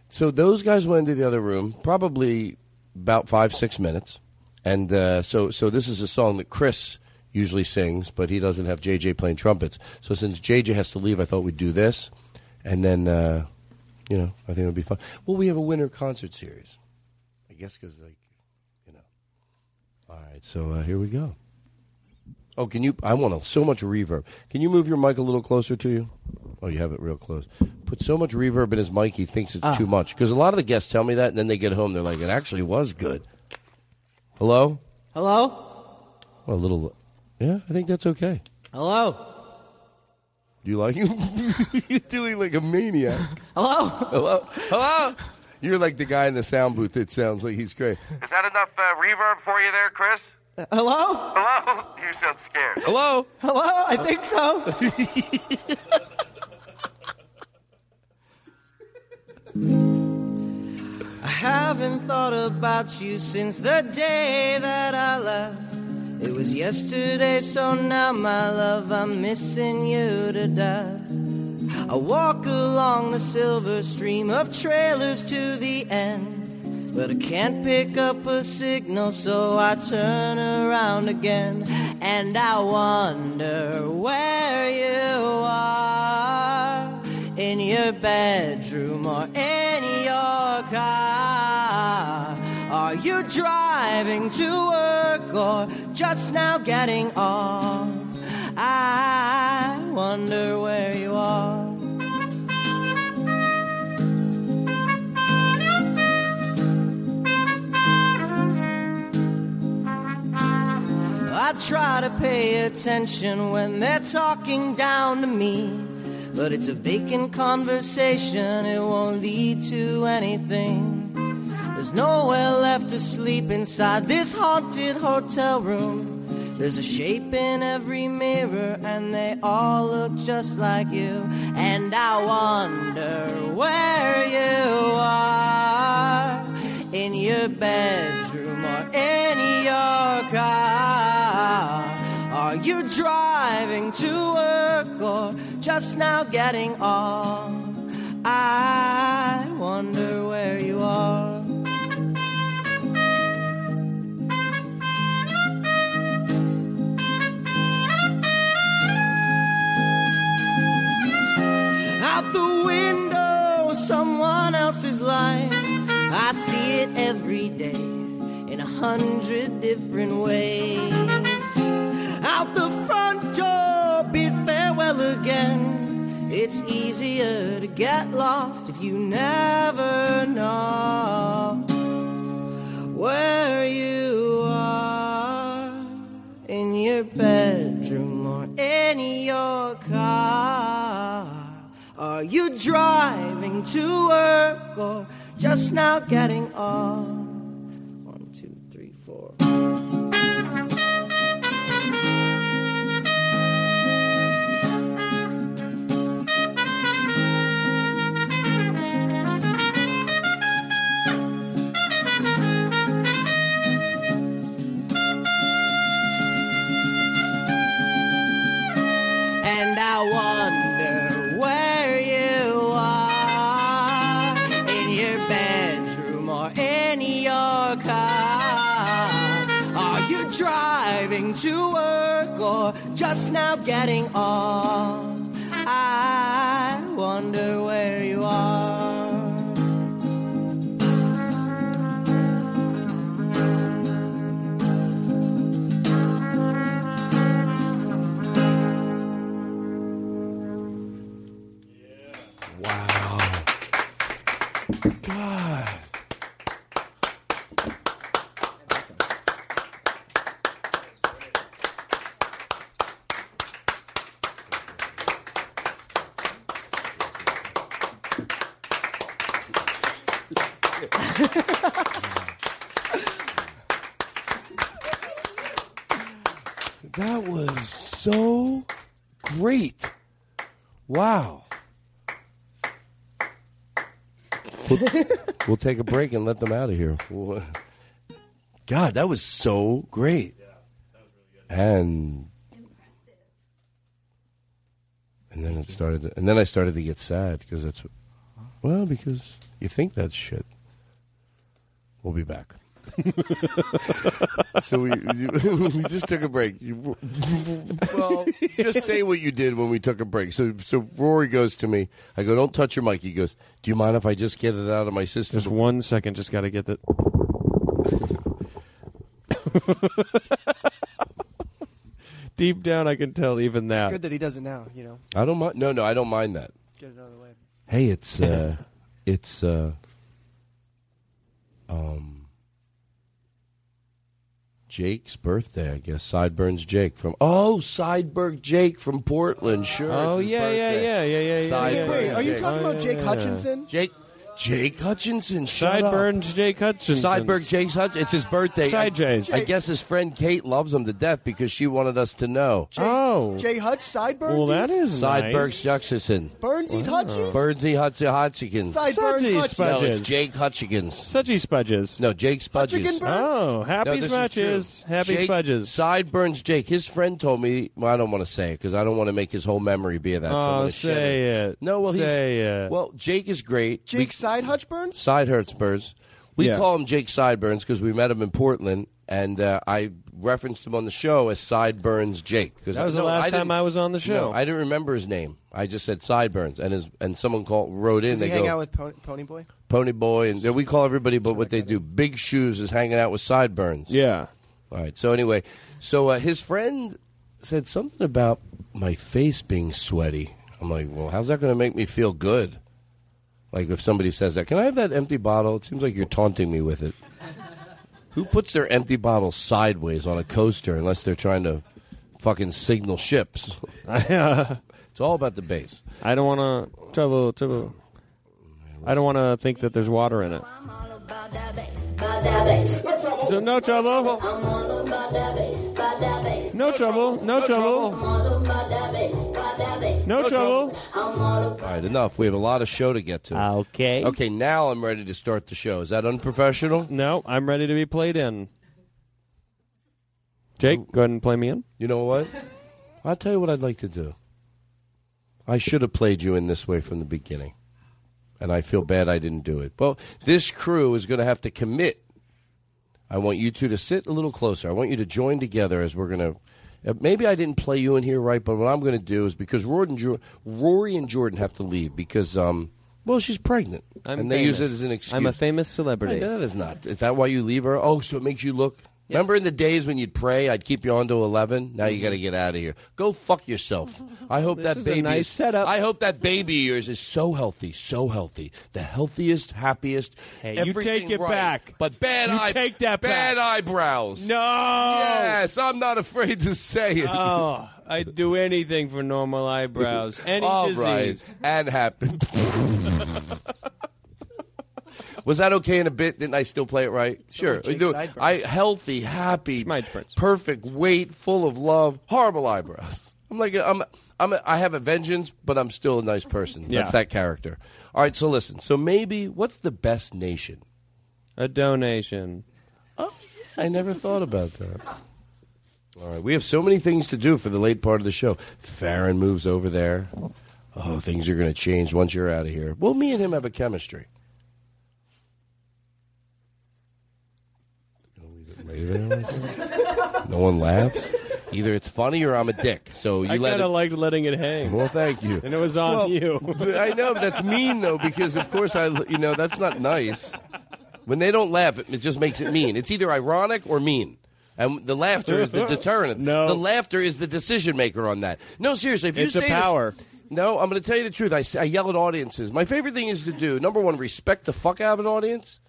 so those guys went into the other room probably about five six minutes, and uh, so so this is a song that Chris usually sings, but he doesn't have JJ playing trumpets. So since JJ has to leave, I thought we'd do this, and then uh, you know I think it would be fun. Well, we have a winter concert series. I guess because like you know. All right, so uh, here we go. Oh, can you? I want a, so much reverb. Can you move your mic a little closer to you? Oh, you have it real close. Put so much reverb in his mic, he thinks it's Ah. too much. Because a lot of the guests tell me that, and then they get home, they're like, "It actually was good." Hello. Hello? Well, a little. Yeah, I think that's okay. Hello? You like You're doing like a maniac. Hello? Hello. Hello. You're like the guy in the sound booth that sounds like he's great. Is that enough uh, reverb for you there, Chris? Hello? Hello? You sound scared. Hello? Hello? I think so. I haven't thought about you since the day that I left. It was yesterday, so now, my love, I'm missing you to death. I walk along the silver stream of trailers to the end. But I can't pick up a signal, so I turn around again. And I wonder where you are in your bedroom or in your car. Are you driving to work or just now getting off? I wonder where you are. I try to pay attention when they're talking down to me. But it's a vacant conversation, it won't lead to anything. There's nowhere left to sleep inside this haunted hotel room. There's a shape in every mirror, and they all look just like you. And I wonder where you are in your bedroom or in your car. Are you driving to work or just now getting off? I wonder where you are. Out the window, someone else's life. I see it every day in a hundred different ways. Out the front door, bid farewell again. It's easier to get lost if you never know where you are in your bedroom or in your car. Are you driving to work or just now getting off? I wonder where you are in your bedroom or in your car. Are you driving to work or just now getting off? I wonder where you are. Take a break and let them out of here. God, that was so great. And and then it started, to, and then I started to get sad because that's well because you think that's shit. We'll be back. so we we just took a break. You, well, just say what you did when we took a break. So so Rory goes to me. I go, "Don't touch your mic." He goes, "Do you mind if I just get it out of my system?" Just one second. Just got to get that. Deep down, I can tell even that. It's good that he does it now, you know. I don't mind. No, no, I don't mind that. Get it out of the way. Hey, it's uh, it's uh, um, Jake's birthday, I guess. Sideburns Jake from oh, Sideburg Jake from Portland. Sure. Oh, yeah, yeah, yeah, yeah, yeah, yeah, Sideburns Wait, are you Jake. talking about Jake oh, Hutchinson? Jake Jake Hutchinson. Sideburns. Jake Hutchinson. Sideburg Jake's Hutch. It's his birthday. Side Jays. I guess his friend Kate loves him to death because she wanted us to know. Oh. Jay Hutch, Sideburns. Well, that is Sideburg nice. Hutchinson. Burnsies Hutchins. Birdsey Hutch- Hutchins. Sideburns Sudgy Hutchins. No, it's Jake Hutchins. Sudgy Spudges. No, Jake Spudges. Oh, happy No, Spudges. Happy Jake, Spudges. Sideburns Jake. His friend told me. Well, I don't want to say it because I don't want to make his whole memory be of that. Oh, gonna say it. No, well, he's, say it. well, Jake is great. Jake Side Hutchburns. Side Hertzburns. We Yeah. call him Jake Sideburns because we met him in Portland, and uh, I referenced him on the show as Sideburns Jake. Because That was no, the last I time I was on the show. No, I didn't remember his name. I just said Sideburns, and his and someone called wrote in. Does they hang go out with Pony, Pony Boy? Pony Boy, and we call everybody, but what they do, Big Shoes is hanging out with Sideburns. yeah. All right. So anyway, so uh, his friend said something about my face being sweaty. I'm like, well, how's that going to make me feel good? Like if somebody says that, can I have that empty bottle? It seems like you're taunting me with it. Who puts their empty bottle sideways on a coaster unless they're trying to fucking signal ships? It's all about the base. I don't want to trouble trouble. I don't want to think that there's water in it. No trouble. No trouble. No trouble. No trouble. All right, enough. We have a lot of show to get to. Okay. Okay, now I'm ready to start the show. Is that unprofessional? No, I'm ready to be played in. Jake, go ahead and play me in. You know what? I'll tell you what I'd like to do. I should have played you in this way from the beginning. And I feel bad I didn't do it. Well, this crew is going to have to commit. I want you two to sit a little closer. I want you to join together as we're going to. Uh, maybe I didn't play you in here right, but what I'm going to do is because Rory and, Jo- Rory and Jordan have to leave because, um, well, she's pregnant. I'm and they use it as an excuse. I'm a famous celebrity. That is not. Is that why you leave her? Oh, so it makes you look. Remember in the days when you'd pray, I'd keep you on to eleven. Now you got to mm-hmm. get out of here. Go fuck yourself. I hope that is baby. nice setup. I hope that baby of yours is so healthy, so healthy, the healthiest, happiest. Hey, you take it right. back. But bad You eye- take that bad back. eyebrows. No. Yes, I'm not afraid to say it. Oh, I'd do anything for normal eyebrows. Any All disease. right, and happen. Was that okay in a bit? Didn't I still play it right? Sure. Do- I healthy, happy, perfect weight, full of love, horrible eyebrows. I'm like I'm I'm a, I have a vengeance, but I'm still a nice person. Yeah. That's that character. All right, so listen. So maybe what's the best nation? A donation. Oh, I never thought about that. All right, we have so many things to do for the late part of the show. Farren moves over there. Oh, things are going to change once you're out of here. Well, me and him have a chemistry. No one laughs. Either it's funny or I'm a dick. So you I let kind it. of liked letting it hang. well, thank you. And it was on Well, you. I know but that's mean though, because of course I, you know, that's not nice. When they don't laugh, it, it just makes it mean. It's either ironic or mean. And the laughter is the deterrent. No. the laughter is the decision maker on that. No, seriously, if you It's a say this- power. no, I'm going to tell you the truth. I, s- I yell at audiences. My favorite thing is to do number one, respect the fuck out of an audience,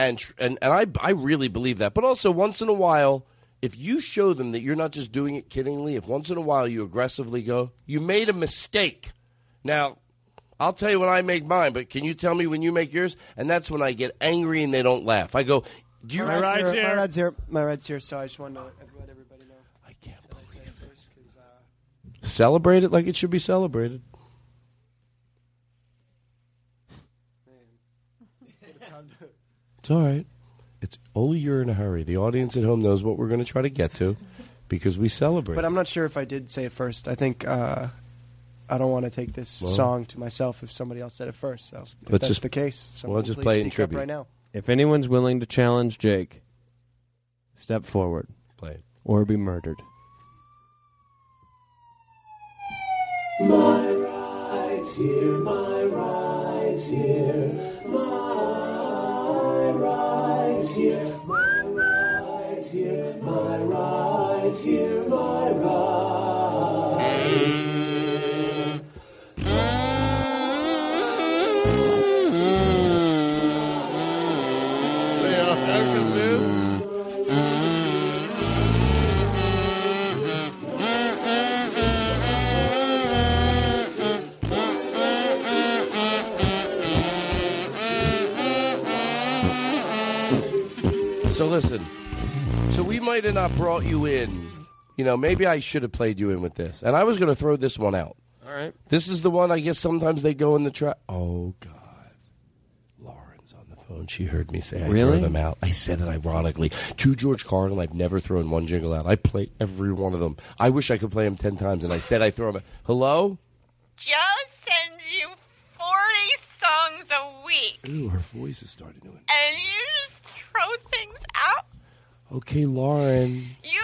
and tr- and and I I really believe that. But also, once in a while, if you show them that you're not just doing it kiddingly, if once in a while you aggressively go, you made a mistake. Now, I'll tell you when I make mine, but can you tell me when you make yours? And that's when I get angry and they don't laugh. I go, do you? My ride's here. My ride's here. My ride's here. So I just want to let everybody know. I can't believe it. Uh, Celebrate it like it should be celebrated. It's all right. It's only you're in a hurry. The audience at home knows what we're going to try to get to because we celebrate. But I'm not sure if I did say it first. I think uh, I don't want to take this Well- song to myself if somebody else said it first. So if Let's that's just- the case, well, someone let's just please play it in speak up tribute. right now. If anyone's willing to challenge Jake, step forward. Play it. Or be murdered. My rights here, my So listen, rights. might have not brought you in. You know, maybe I should have played you in with this. And I was going to throw this one out. All right. This is the one I guess sometimes they go in the trap. Oh God, Lauren's on the phone. She heard me say I Really? throw them out. I said it ironically to George Carlin. I've never thrown one jingle out. I play every one of them. I wish I could play them ten times, and I said I throw them. out. Hello. Joe sends you 40 songs a week, Ooh, her voice is starting to. and you just throw things out. Okay, Lauren. You're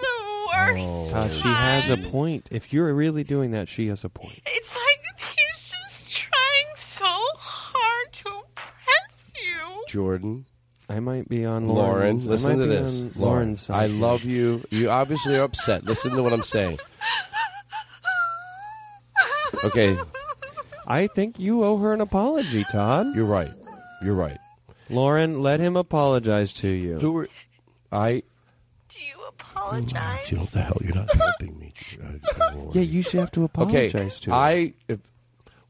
the worst. Uh, she has a point. If you're really doing that, she has a point. It's like he's just trying so hard to impress you. Jordan. I might be on Lauren, Lauren's. Listen to this. Lauren, Lauren's side I love you. You obviously are upset. Listen to what I'm saying. Okay. I think you owe her an apology, Todd. You're right. You're right. Lauren, let him apologize to you. Who were I? Do you apologize. You know what the hell? You're not helping me. Yeah, you should have to Okay, apologize to her. I if,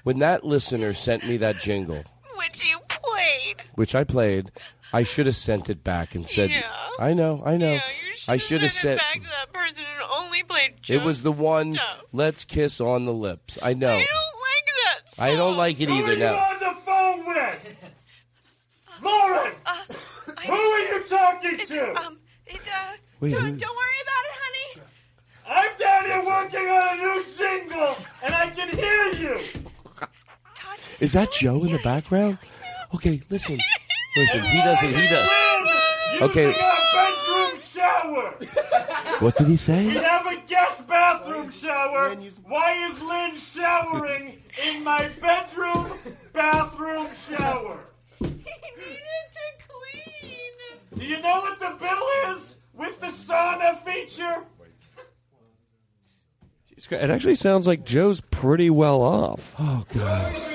when that listener sent me that jingle, Which you played. which I played, I should have sent it back and said, "I know, I know." I should have said Back to that person who only played it was the one. Let's kiss on the lips. I know. I don't like that. I don't like it Who either. are you Now, on the phone with? Lauren! Uh, Who are you talking to? Um, it, uh, Wait, don't, who- don't worry about it, honey. I'm down here working on a new jingle, and I can hear you. is that Joe in the background? Okay, listen, listen. He doesn't. He does. Okay. Bedroom shower. What did he We say? have a guest bathroom shower. Why is Lynn showering in my bedroom bathroom shower? Do you know what the bill is with the sauna feature? It actually sounds like Joe's pretty well off. Oh God.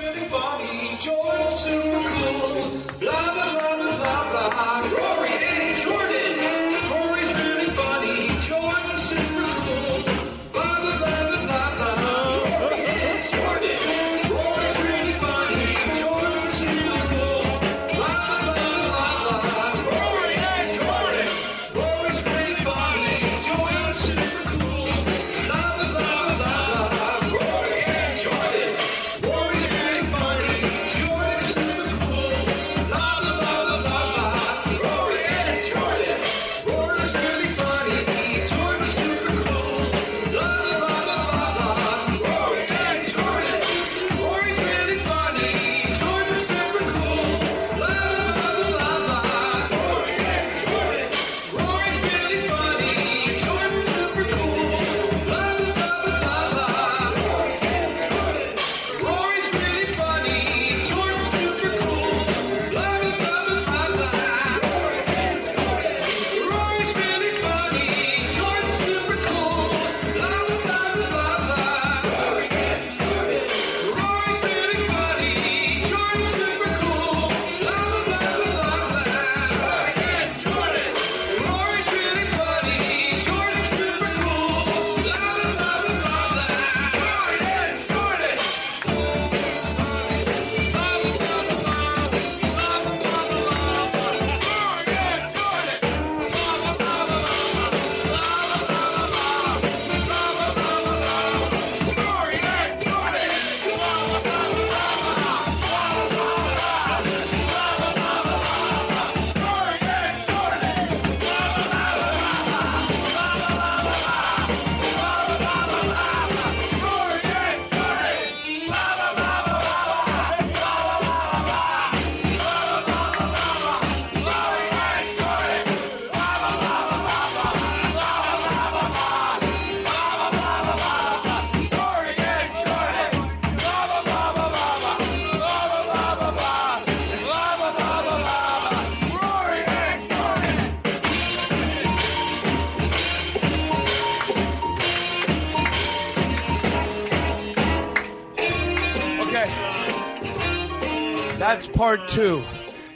Two.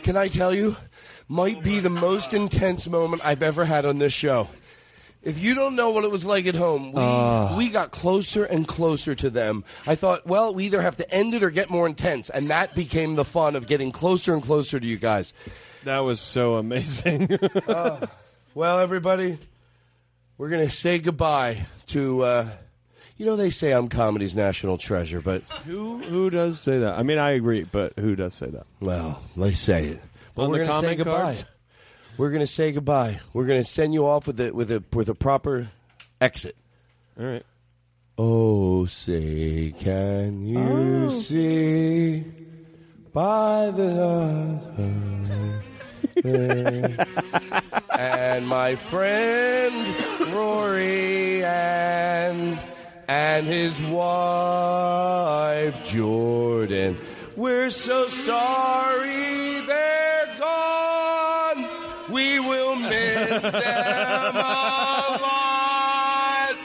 Can I tell you? Might be the most intense moment I've ever had on this show. If you don't know what it was like at home, we, Ah. we got closer and closer to them. I thought, well, we either have to end it or get more intense. And that became the fun of getting closer and closer to you guys. That was so amazing. Well, everybody, we're going to say goodbye to. Uh, you know, they say I'm comedy's national treasure, but who who does say that? I mean, I agree, but who does say that? Well, they say it. But On we're the to say comment goodbye. cards? We're going to say goodbye. We're going to send you off with a with a with a proper exit. All right. Oh, say, can you oh. see by the and my friend Rory and and his wife Jordan. We're so sorry they're gone. We will miss them a lot.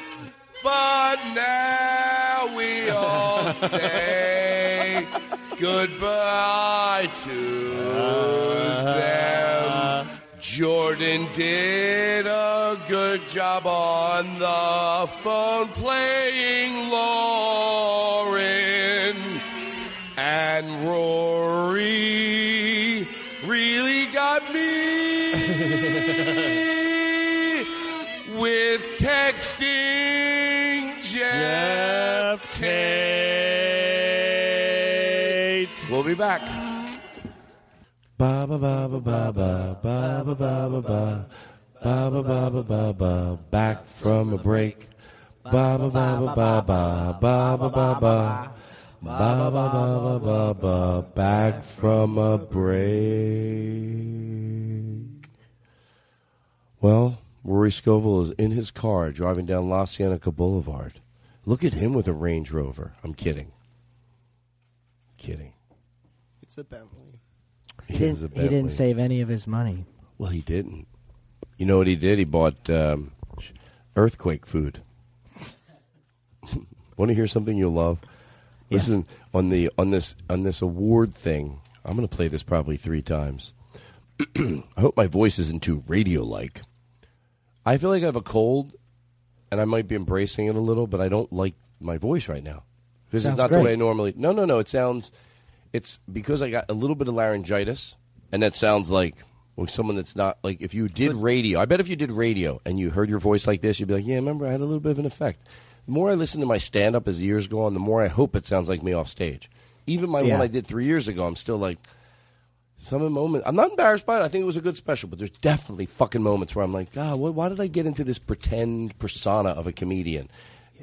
But now we all say goodbye to them. Jordan did a good job on the phone playing Lauren. And Rory really got me with texting Jeff Tate. We'll be back. Ba ba ba ba ba ba ba ba ba ba ba ba ba ba ba ba ba back from a break. Ba ba ba ba ba ba ba ba ba ba ba ba ba ba ba ba back from a break. Well, Rory Scovel is in his car driving down La Cienega Boulevard. Look at him with a Range Rover. I'm kidding. Kidding. It's a Bentley. He didn't, he didn't save any of his money. Well, he didn't. You know what he did? He bought um, earthquake food. Want to hear something you'll love? Yes. Listen on the on this on this award thing. I'm going to play this probably three times. I hope my voice isn't too radio like. I feel like I have a cold, and I might be embracing it a little, but I don't like my voice right now because it's not the way. I normally. No, no, no. It sounds. It's because I got a little bit of laryngitis, and that sounds like well, someone that's not like if you did radio. I bet if you did radio and you heard your voice like this, you'd be like, yeah, remember I had a little bit of an effect. The more I listen to my stand up as the years go on, the more I hope it sounds like me off stage. Even my Yeah. one I did three years ago, I'm still like. Some of the moments, I'm not embarrassed by it. I think it was a good special, but there's definitely fucking moments where I'm like, God, why did I get into this pretend persona of a comedian?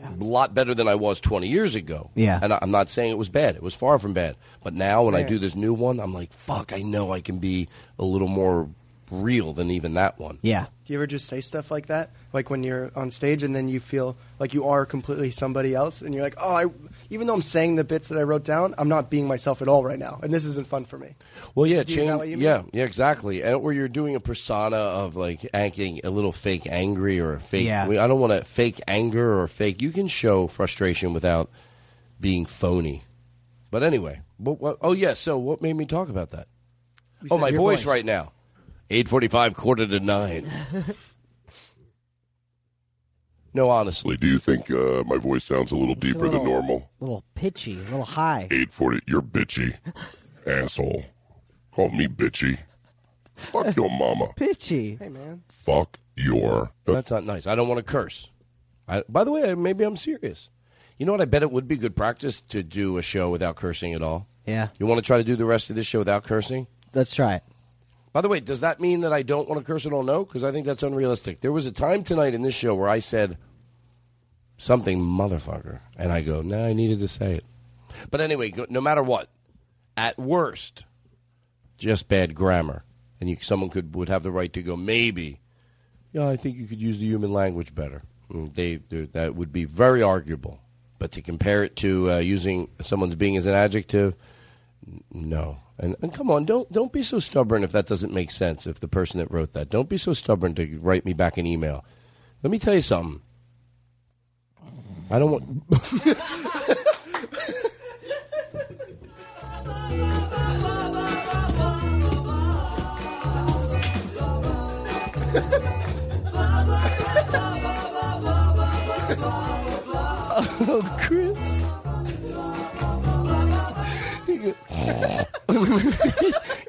A lot better than I was 20 years ago. Yeah. And I, I'm not saying it was bad. It was far from bad. But now when I do this new one, I'm like, fuck, I know I can be a little more real than even that one. Yeah. Do you ever just say stuff like that? Like when you're on stage and then you feel like you are completely somebody else and you're like, oh, I, even though I'm saying the bits that I wrote down, I'm not being myself at all right now. And this isn't fun for me. Well, yeah, change, what you mean? yeah, yeah, exactly. And where you're doing a persona of like acting a little fake angry or fake. Yeah. I, mean, I don't want to fake anger or fake. You can show frustration without being phony. But anyway, what, what, oh yeah. So what made me talk about that? We oh, my voice, voice. right now. Eight forty-five, quarter to nine. no, honestly. Do you think uh, my voice sounds a little deeper little- than normal? A little pitchy, a little high. 840, you're bitchy. Asshole. Call me bitchy. Fuck your mama. Pitchy. Hey, man. Fuck your. That's not nice. I don't want to curse. I, by the way, maybe I'm serious. You know what? I bet it would be good practice to do a show without cursing at all. Yeah. You want to try to do the rest of this show without cursing? Let's try it. By the way, does that mean that I don't want to curse at all? No, because I think that's unrealistic. There was a time tonight in this show where I said something motherfucker, and I go, no, I needed to say it. But anyway, no matter what, at worst, just bad grammar, and you, someone could would have the right to go, maybe, yeah, I think you could use the human language better. Mm, They, that would be very arguable. But to compare it to uh, using someone's being as an adjective, no. And, and come on, don't don't be so stubborn if that doesn't make sense. If the person that wrote that, don't be so stubborn to write me back an email. Let me tell you something. I don't want. oh, Chris.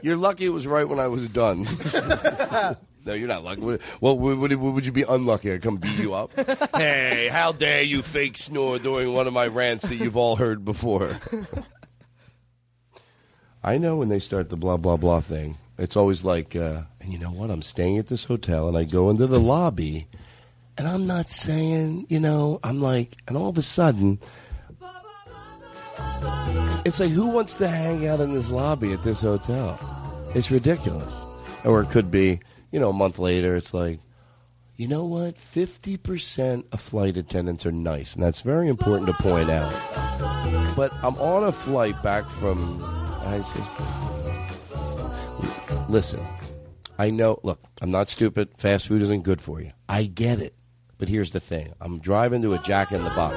You're lucky it was right when I was done. No, you're not lucky. What, what would you be unlucky? I come beat you up? hey, how dare you fake snore during one of my rants that you've all heard before? I know when they start the blah blah blah thing. It's always like, uh, and you know what? I'm staying at this hotel, and I go into the lobby, and I'm not saying, you know, I'm like, and all of a sudden, it's like, who wants to hang out in this lobby at this hotel? It's ridiculous. Or it could be, you know, a month later, it's like, you know what? 50% of flight attendants are nice, and that's very important to point out. But I'm on a flight back from. I just, listen, I know, look, I'm not stupid. Fast food isn't good for you. I get it. But here's the thing I'm driving to a Jack in the Box,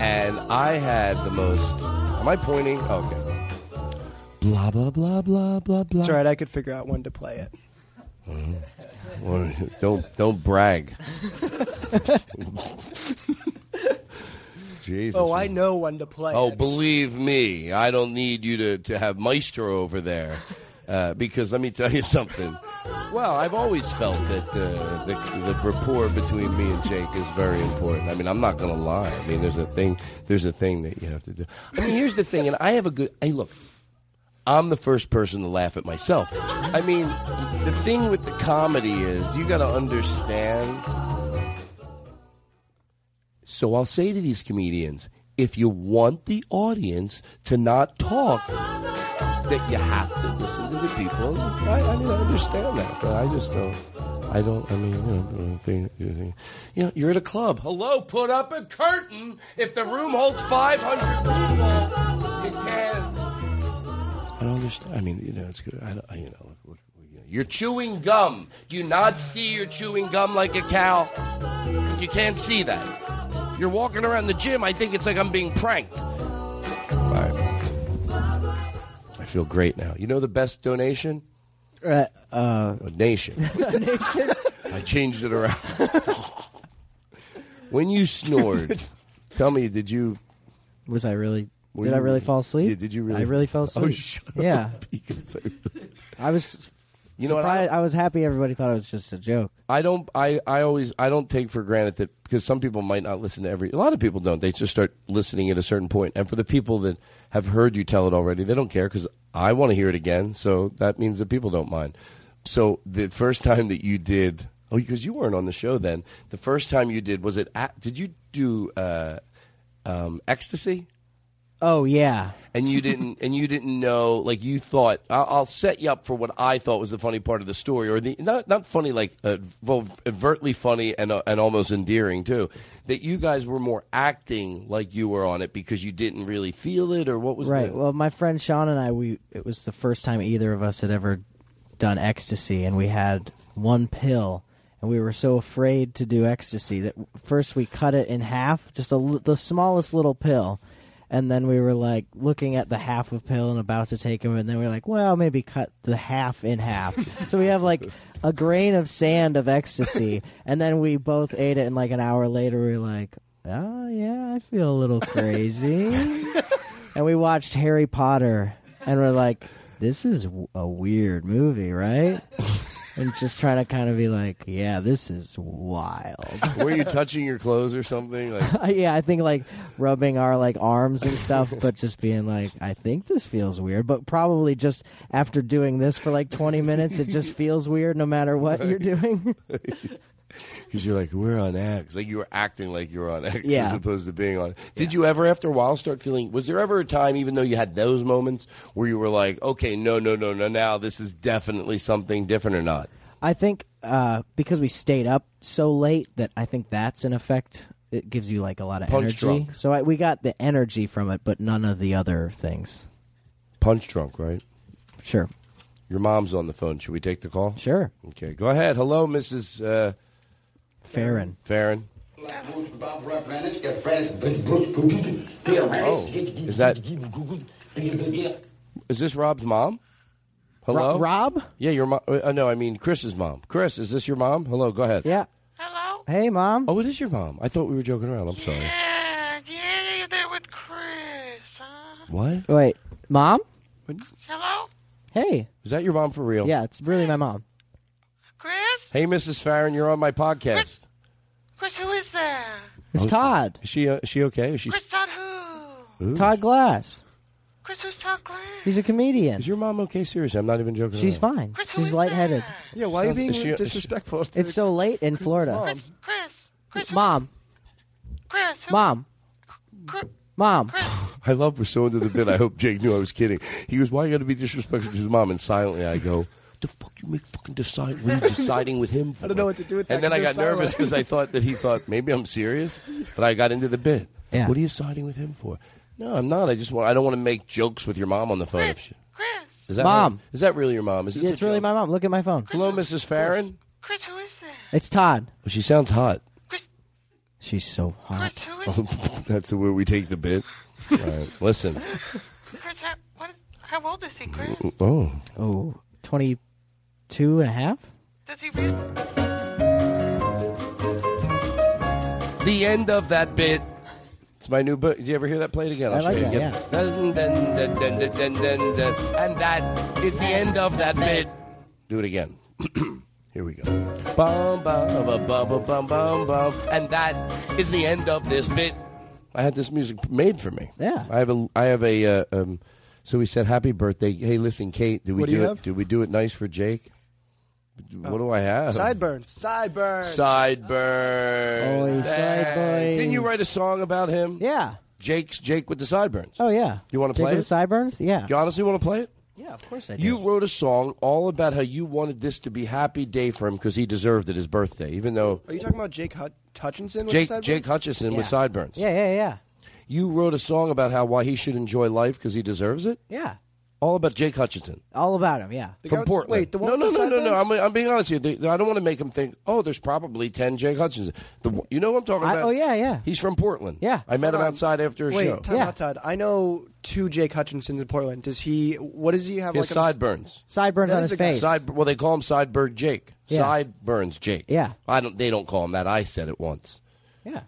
and I had the most. Am I pointing? Okay. Blah, blah, blah, blah, blah, blah. It's all right. I could figure out when to play it. Mhm. Well, don't don't brag. Jesus. Oh, I know when to play Oh, it. believe me, I don't need you to, to have Maestro over there. Uh, because let me tell you something. Well, I've always felt that uh, the, the rapport between me and Jake is very important. I mean, I'm not going to lie. I mean, there's a thing. There's a thing that you have to do. I mean, here's the thing, and I have a good. Hey, look, I'm the first person to laugh at myself. I mean, the thing with the comedy is you got to understand. So I'll say to these comedians, if you want the audience to not talk, that you have to listen to the people. I, I mean, I understand that, but I just don't. I don't. I mean, you know, you know, you're at a club. Hello, put up a curtain. If the room holds 500 people, you can. I don't understand. I mean, you know, it's good. I, I you know, you're chewing gum. Do you not see you're chewing gum like a cow? You can't see that. You're walking around the gym. I think it's like I'm being pranked. All right. I feel great now. You know the best donation? Uh, uh, A nation. nation. I changed it around. when you snored, tell me, did you? Was I really? Did I really fall asleep? Yeah, did you really? I really fell asleep. Oh, asleep. shut yeah. up, because I- I was. You know what, I I was happy. Everybody thought it was just a joke. I don't. I, I always. I don't take for granted that because some people might not listen to every. A lot of people don't. They just start listening at a certain point. And for the people that have heard you tell it already, they don't care because I want to hear it again. So that means that people don't mind. So the first time that you did, oh, because you weren't on the show then. The first time you did was it? At, did you do uh, um, ecstasy? Oh yeah. and you didn't and you didn't know like you thought I'll, I'll set you up for what I thought was the funny part of the story or the not not funny like uh, well, overtly funny and uh, and almost endearing too that you guys were more acting like you were on it because you didn't really feel it or what was right. the, Well, my friend Sean and I, we it was the first time either of us had ever done ecstasy, and we had one pill, and we were so afraid to do ecstasy that first we cut it in half, just a, the smallest little pill. And then we were like looking at the half of pill and about to take him, and then we were like, well, maybe cut the half in half. so we have like a grain of sand of ecstasy, and then we both ate it, and like an hour later, we were like, oh yeah, I feel a little crazy. and we watched Harry Potter, and we're like, "This is a weird movie, right?" and just trying to kind of be like, "Yeah, this is wild." were you touching your clothes or something like yeah, I think like rubbing our like arms and stuff, but just being like, "I think this feels weird," but probably just after doing this for like twenty minutes, it just feels weird no matter what you're doing. Because you're like we're on X like you were acting like you were on X Yeah. as opposed to being on did you ever after a while start feeling was there ever a time even though you had those moments where you were like okay no no no no now this is definitely something different or not I think uh, because we stayed up so late that I think that's an effect. It gives you like a lot of Punch energy. drunk. So I, we got the energy from it, but none of the other things. punch drunk right Sure. Your mom's on the phone. Should we take the call? Sure. Okay, go ahead. Hello, Mrs. Uh, Farren. Farren. Oh, is that? Is this Rob's mom? Hello, Ro- Rob? Yeah, your mom. Uh, no, I mean Chris's mom. Chris, is this your mom? Hello, go ahead. Yeah. Hello. Hey, mom. Oh, it is your mom. I thought we were joking around. I'm sorry. Yeah, yeah, you're there with Chris. Huh? What? Wait, mom? Hello. Hey. Is that your mom for real? Yeah, it's really my mom. Hey, Mrs. Farren, you're on my podcast. Chris, who is there? It's Oh, Todd. Is she? Uh, is she okay? Is she? Chris Todd who? Ooh. Todd Glass. Chris, who's Todd Glass? He's a comedian. Is your mom okay? Seriously, I'm not even joking. She's around. fine. She's lightheaded. Yeah, why are you being is she- is she- disrespectful? to It's so late in Chris's Florida. mom? Chris, Chris, who- Mom, Chris, who- mom, Chris, mom. I love we're so into the bit. I hope Jake knew I was kidding. He goes, "Why are you got to be disrespectful to his mom?" And silently, I go, "The fuck you make fucking decide? What are you deciding with him for?" I don't know what to do with that And then I got they're nervous because I thought that he thought maybe I'm serious, but I got into the bit. Yeah. What are you siding with him for? No, I'm not. I just want. I don't want to make jokes with your mom on the phone. If she, is that Mom. really- is that really your mom? Is this It's a really joke? my mom. Look at my phone. Hello, Mrs. Farren. Chris, who is there? It's Todd. Well, she sounds hot. Chris. She's so hot. Chris, who is? Oh, that's where we take the bit. All right, listen. Chris, how, what, how old is he, Chris? Oh, Oh, 22 and a half? Does he really? the end of that bit. It's my new book. Did you ever hear that played again? I'll I show like you that, again. Dun, dun, dun, dun, dun, dun, dun, dun. And that is the end of that bit. Do it again. Here we go. Bum, bum, bum, bum, bum, bum, bum, bum. And that is the end of this bit. I had this music made for me. Yeah. I have a. I have a. Uh, um, so we said happy birthday. Hey, listen, Kate. Do we What do do you it? have? Do we do it nice for Jake? What do I have? Sideburns. Sideburns. Sideburns. Oh, sideburns. Didn't you write a song about him? Yeah. Jake's Jake with the sideburns. Oh, yeah. You want to play with it? the sideburns? Yeah. You honestly want to play it? Yeah, of course I do. You wrote a song all about how you wanted this to be happy day for him because he deserved it his birthday, even though Are you talking about Jake Hut- Hutchinson? with Jake the Jake sideburns? Hutchison with sideburns. Yeah, yeah, yeah. You wrote a song about how why he should enjoy life because he deserves it. Yeah. All about Jake Hutchinson All about him, yeah. from Portland. wait, the one no, no, with no, the no, no. I'm. I'm being honest with you. They- I don't want to make him think. Oh, there's probably ten Jake Hutchinson. The, you know what I'm talking I- about? oh, yeah, yeah. He's from Portland. Yeah. I met Hold him on. outside after a Wait, show. time Yeah. out, Todd. I know two Jake Hutchinsons in Portland. Does he? What does he have? He has like on his- sideburns. Sideburns That on his face. Side, well, they call him Sideburn Jake. Yeah. Sideburns Jake. Yeah. I don't. They don't call him that. I said it once. Yeah.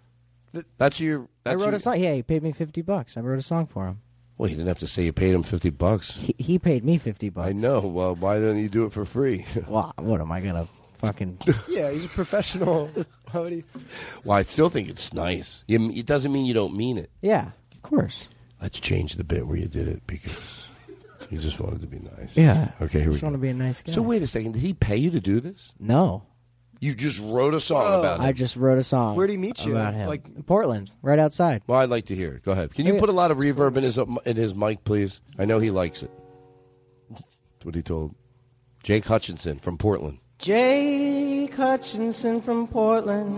That's your. I wrote your, a song. Yeah, he paid me 50 bucks. I wrote a song for him. Well, you didn't have to say you paid him fifty bucks. He, he paid me 50 bucks. I know. Well, why don't you do it for free? Well, what am I going to fucking. Yeah, he's a professional. How would he? well, I still think it's nice. You, it doesn't mean you don't mean it. Yeah, of course. Let's change the bit where you did it because you just wanted to be nice. Yeah. Okay. Here we Just go. want to be a nice guy. So wait a second. Did he pay you to do this? No. You just wrote a song Whoa. about it. I just wrote a song. Where did he meet you? About him. Like- In Portland, right outside. Well, I'd like to hear it. Go ahead. Can you put a lot of reverb in his in his mic, please? I know he likes it. That's what he told Jake Hutchinson from Portland. Jake Hutchinson from Portland.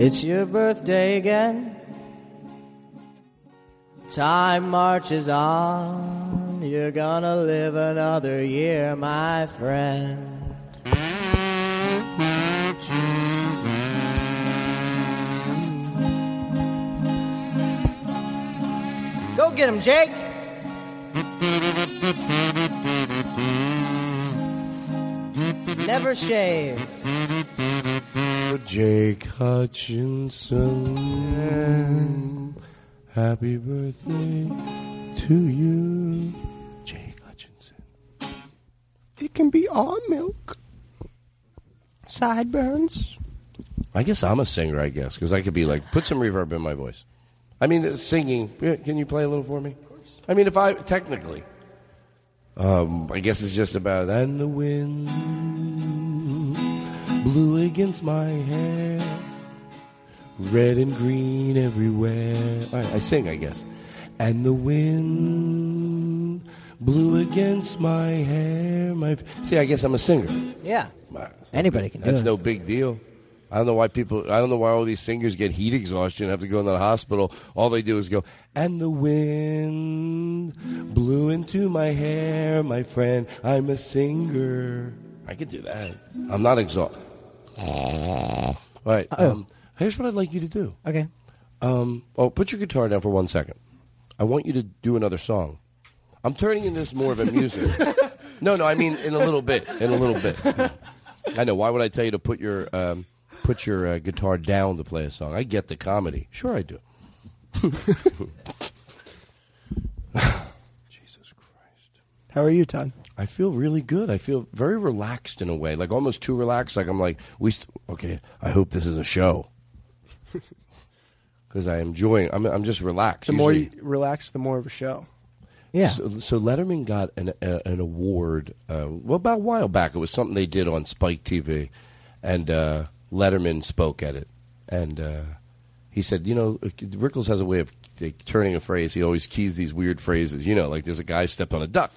It's your birthday again. Time marches on. You're gonna live another year, my friend. Go get him, Jake. Never shave. Oh, Jake Hutchinson, happy birthday to you, Jake Hutchinson. It can be all milk. Sideburns. I guess I'm a singer. I guess because I could be like, put some reverb in my voice. I mean, uh, singing. Can you play a little for me? Of course. I mean, if I technically, um, I guess it's just about and the wind blew against my hair, red and green everywhere. All right, I sing, I guess. And the wind blew against my hair. My see, I guess I'm a singer. Yeah. Anybody can do That's it. no big deal. I don't know why people. I don't know why all these singers get heat exhaustion and have to go into the hospital. All they do is go, and the wind blew into my hair, my friend. I'm a singer. I can do that. I'm not exhausted. All right. Um, here's what I'd like you to do. Okay. Um, oh, put your guitar down for one second. I want you to do another song. I'm turning into this more of a music. no, no, I mean in a little bit. In a little bit. I know. Why would I tell you to put your um, put your uh, guitar down to play a song? I get the comedy. Sure, I do. Jesus Christ! How are you, Todd? I feel really good. I feel very relaxed in a way, like almost too relaxed. Like I'm like, we st- okay. I hope this is a show because I am enjoying. I'm I'm just relaxed. The more Usually- you relax, the more of a show. So, so Letterman got an a, an award. Uh, well, about a while back, it was something they did on Spike TV, and uh, Letterman spoke at it, and uh, he said, you know, Rickles has a way of like, turning a phrase. He always keys these weird phrases. You know, like there's a guy stepped on a duck.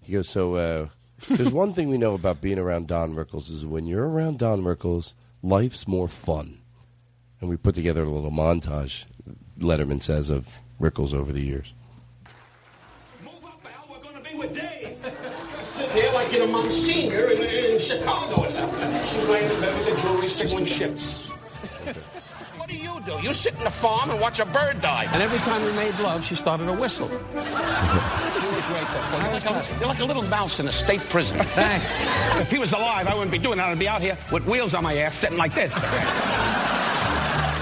He goes, so uh, there's one thing we know about being around Don Rickles is when you're around Don Rickles, life's more fun. And we put together a little montage. Letterman says of Rickles over the years. With Dave. Sit here like you're a Monsignor in, in Chicago or something. She's laying in bed with the jewelry signaling ships. what do you do? You sit in the farm and watch a bird die. And every time we made love, she started to whistle. you were great, though. You're like, a, you're like a little mouse in a state prison. Thanks. if he was alive, I wouldn't be doing that. I'd be out here with wheels on my ass sitting like this.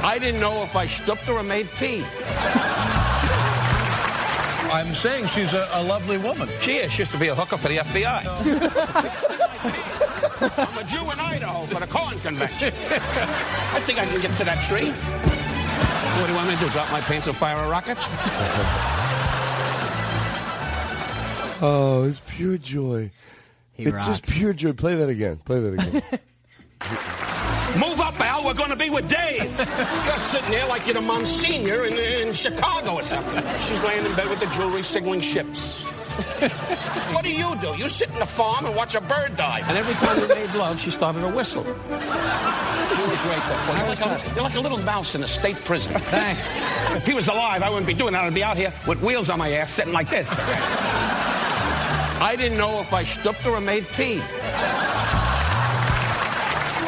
I didn't know if I stooped or made tea. I'm saying she's a, a lovely woman. She is. She used to be a hooker for the FBI. I'm a Jew in Idaho for the corn convention. I think I can get to that tree. So what do you want me to do? Drop my pants and fire a rocket? Oh, it's pure joy. He it's rocks. just pure joy. Play that again. Play that again. Move up, Al. We're going to be with Dave. You're sitting there like you're a Monsignor in, in Chicago or something. She's laying in bed with the jewelry signaling ships. what do you do? You sit in the farm and watch a bird die. And every time we made love, she started to whistle. You were great, though. You're like, a, you're like a little mouse in a state prison. Thanks. if he was alive, I wouldn't be doing that. I'd be out here with wheels on my ass sitting like this. I didn't know if I stooped or made tea.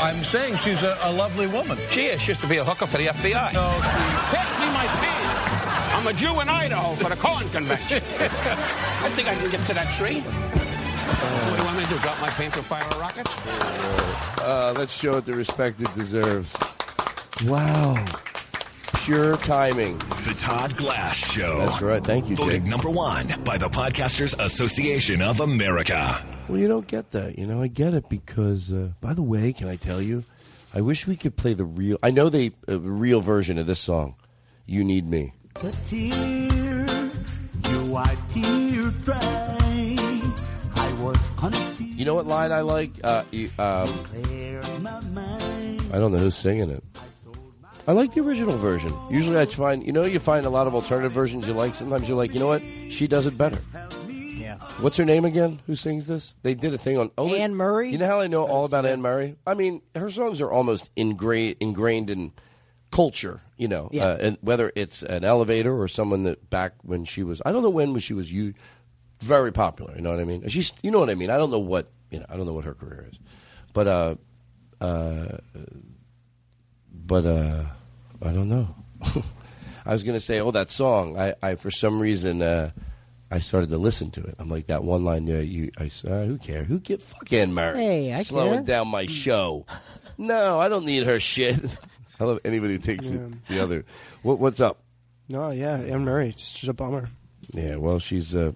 I'm saying she's a, a lovely woman. She is. She used to be a hooker for the FBI. Pass me my pants. I'm a Jew in Idaho for the corn convention. I think I can get to that tree. So what do you want me to do? Drop my pants and fire a rocket? uh, let's show it the respect it deserves. Wow. Pure timing. The Todd Glass Show. That's right. Thank you, Voted Jake. number one by the Podcasters Association of America. Well, you don't get that. You know, I get it because, uh, by the way, can I tell you? I wish we could play the real. I know the uh, real version of this song. You need me. The tear, you wipe tear dry. I was confused. You know what line I like? Uh, you, um. I don't know who's singing it. I like the original version. Usually, I find you know you find a lot of alternative versions you like. Sometimes you're like, you know what? She does it better. Yeah. What's her name again? Who sings this? They did a thing on only, Anne Murray? You know how I know all about Anne Murray? I mean, her songs are almost ingra- ingrained in culture. You know, Yeah. uh, and whether it's an elevator or someone that back when she was, I don't know when when she was you very popular. You know what I mean? She's, you know what I mean? I don't know what you know. I don't know what her career is, but uh, uh, but uh, I don't know. I was going to say, oh, that song. I, I for some reason, uh, I started to listen to it. I'm like that one line. Yeah, you. I s- uh, who cares? Who get fucking Anne Murray? Hey, I slowing care. down my show. No, I don't need her shit. I love anybody who takes Yeah. it the other. What, what's up? No, yeah, Anne Murray. It's just a bummer. Yeah, well, she's uh,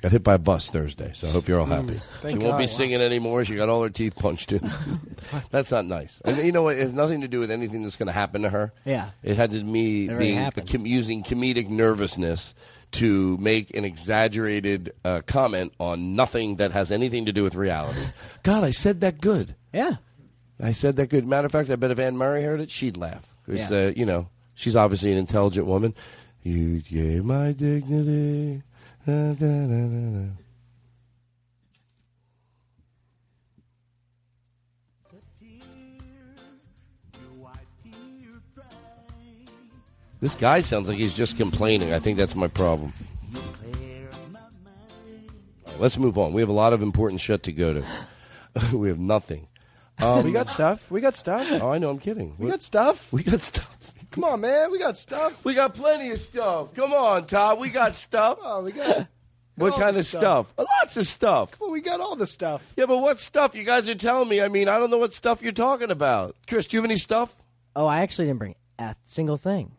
got hit by a bus Thursday, so I hope you're all happy. Mm, she won't be God. singing anymore. She got all her teeth punched in. that's not nice. And you know what? It has nothing to do with anything that's going to happen to her. Yeah. It had to me being com- using comedic nervousness to make an exaggerated uh, comment on nothing that has anything to do with reality. God, I said that good. Yeah. I said that good. Matter of fact, I bet if Anne Murray heard it, she'd laugh. 'Cause, Yeah. uh, you know, she's obviously an intelligent woman. You gave my dignity. Da, da, da, da, da. This guy sounds like he's just complaining. I think that's my problem. All right, let's move on. We have a lot of important shit to go to. we have nothing. Um, we got stuff. We got stuff. Oh, I know. I'm kidding. We got stuff. We got stuff. Come on, man. We got stuff. We got plenty of stuff. Come on, Todd. We got stuff. Oh, we got. What all kind of stuff? Lots of stuff. Well, we got all the stuff. Yeah, but what stuff? You guys are telling me. I mean, I don't know what stuff you're talking about. Chris, do you have any stuff? Oh, I actually didn't bring a single thing.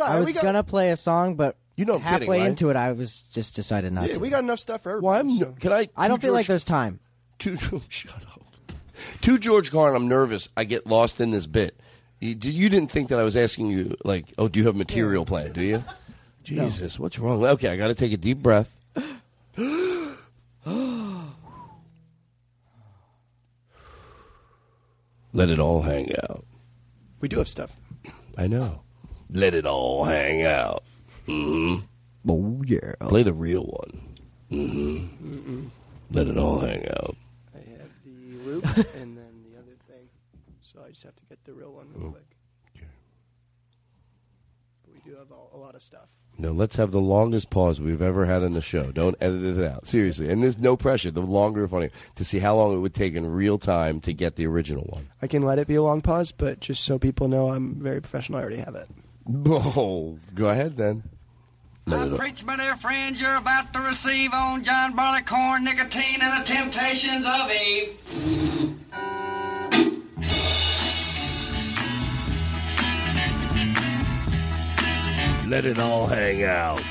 all right, I was got- gonna play a song, but You know I'm halfway kidding, right? into it, I was just decided not Yeah, to. we got enough stuff for everybody. Well, I'm. so- Can I? I don't to feel like there's time. To shut up. To George Carlin, I'm nervous. I get lost in this bit. You, you didn't think that I was asking you, like, oh, do you have a material plan? Do you? Jesus, what's wrong? Okay, I got to take a deep breath. Let it all hang out. We do have stuff. I know. Let it all hang out. Mm-hmm. Oh yeah. Play the real one. Mm-hmm. Let it all hang out. I have the loop and just have to get the real one real quick. But we do have a, a lot of stuff. No, let's have the longest pause we've ever had in the show. Don't edit it out. Seriously. And there's no pressure. The longer, the funnier. To see how long it would take in real time to get the original one. I can let it be a long pause, but just so people know I'm very professional, I already have it. Oh, go ahead then. Let it Preach, my dear friends, you're about to receive on John Barleycorn, nicotine, and the temptations of Eve. Let it all hang out.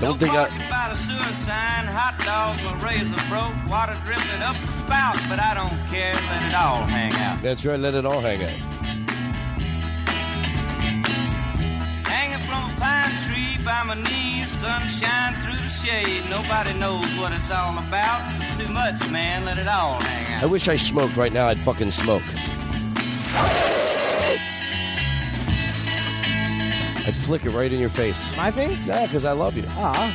Don't think I. The sewer sign, hot dogs, my razor broke, water dripping up the spout, but I don't care, let it all hang out. That's right. Let it all hang out. Hanging from a pine tree by my knees, sunshine through the shade. Nobody knows what it's all about. It's too much, man, let it all hang out. I wish I smoked right now. I'd fucking smoke. Flick it right in your face. My face? Yeah, because I love you. Ah.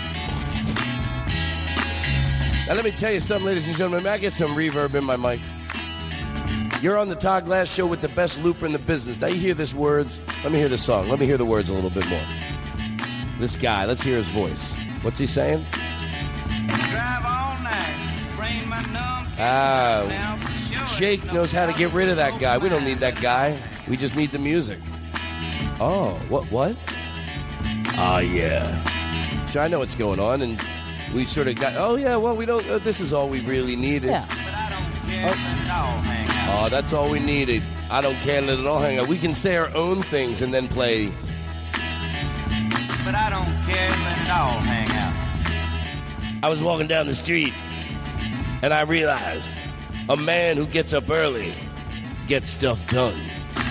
Now let me tell you something, ladies and gentlemen. May I get some reverb in my mic? You're on the Todd Glass Show with the best looper in the business. Now you hear this words. Let me hear the song. Let me hear the words a little bit more. This guy. Let's hear his voice. What's he saying? Drive all night, brain my numb. Ah, Jake knows how to get rid of that guy. We don't need that guy. We just need the music. Oh, what? What? Ah, yeah. So I know what's going on, and we sort of got. Oh yeah, well we don't. Uh, this is all we really needed. Yeah. Yeah, let it all hang out. Oh, that's all we needed. I don't care. Let it all hang out. We can say our own things and then play. But I don't care, let it all hang out. I was walking down the street, and I realized a man who gets up early gets stuff done.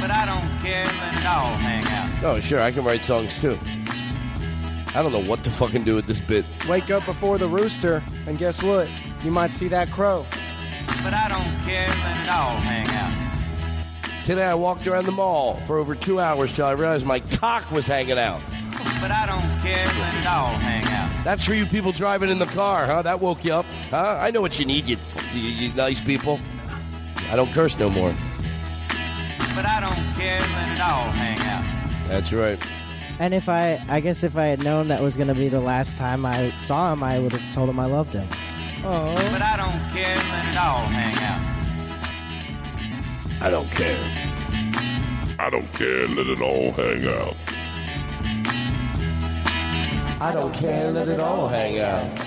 But I don't care, let it all hang out. Oh, sure, I can write songs too. I don't know what to fucking do with this bit. Wake up before the rooster, and guess what? You might see that crow. But I don't care, let it all hang out. Today I walked around the mall for over two hours till I realized my cock was hanging out. But I don't care, let it all hang out. That's for you people driving in the car, huh? That woke you up, huh? I know what you need, you, you, you nice people. I don't curse no more. But I don't care, let it all hang out. That's right. And if I, I guess if I had known that was going to be the last time I saw him, I would have told him I loved him. Oh. But I don't care, let it all hang out. I don't care. I don't care. Let it all hang out. I don't care, let it all hang out.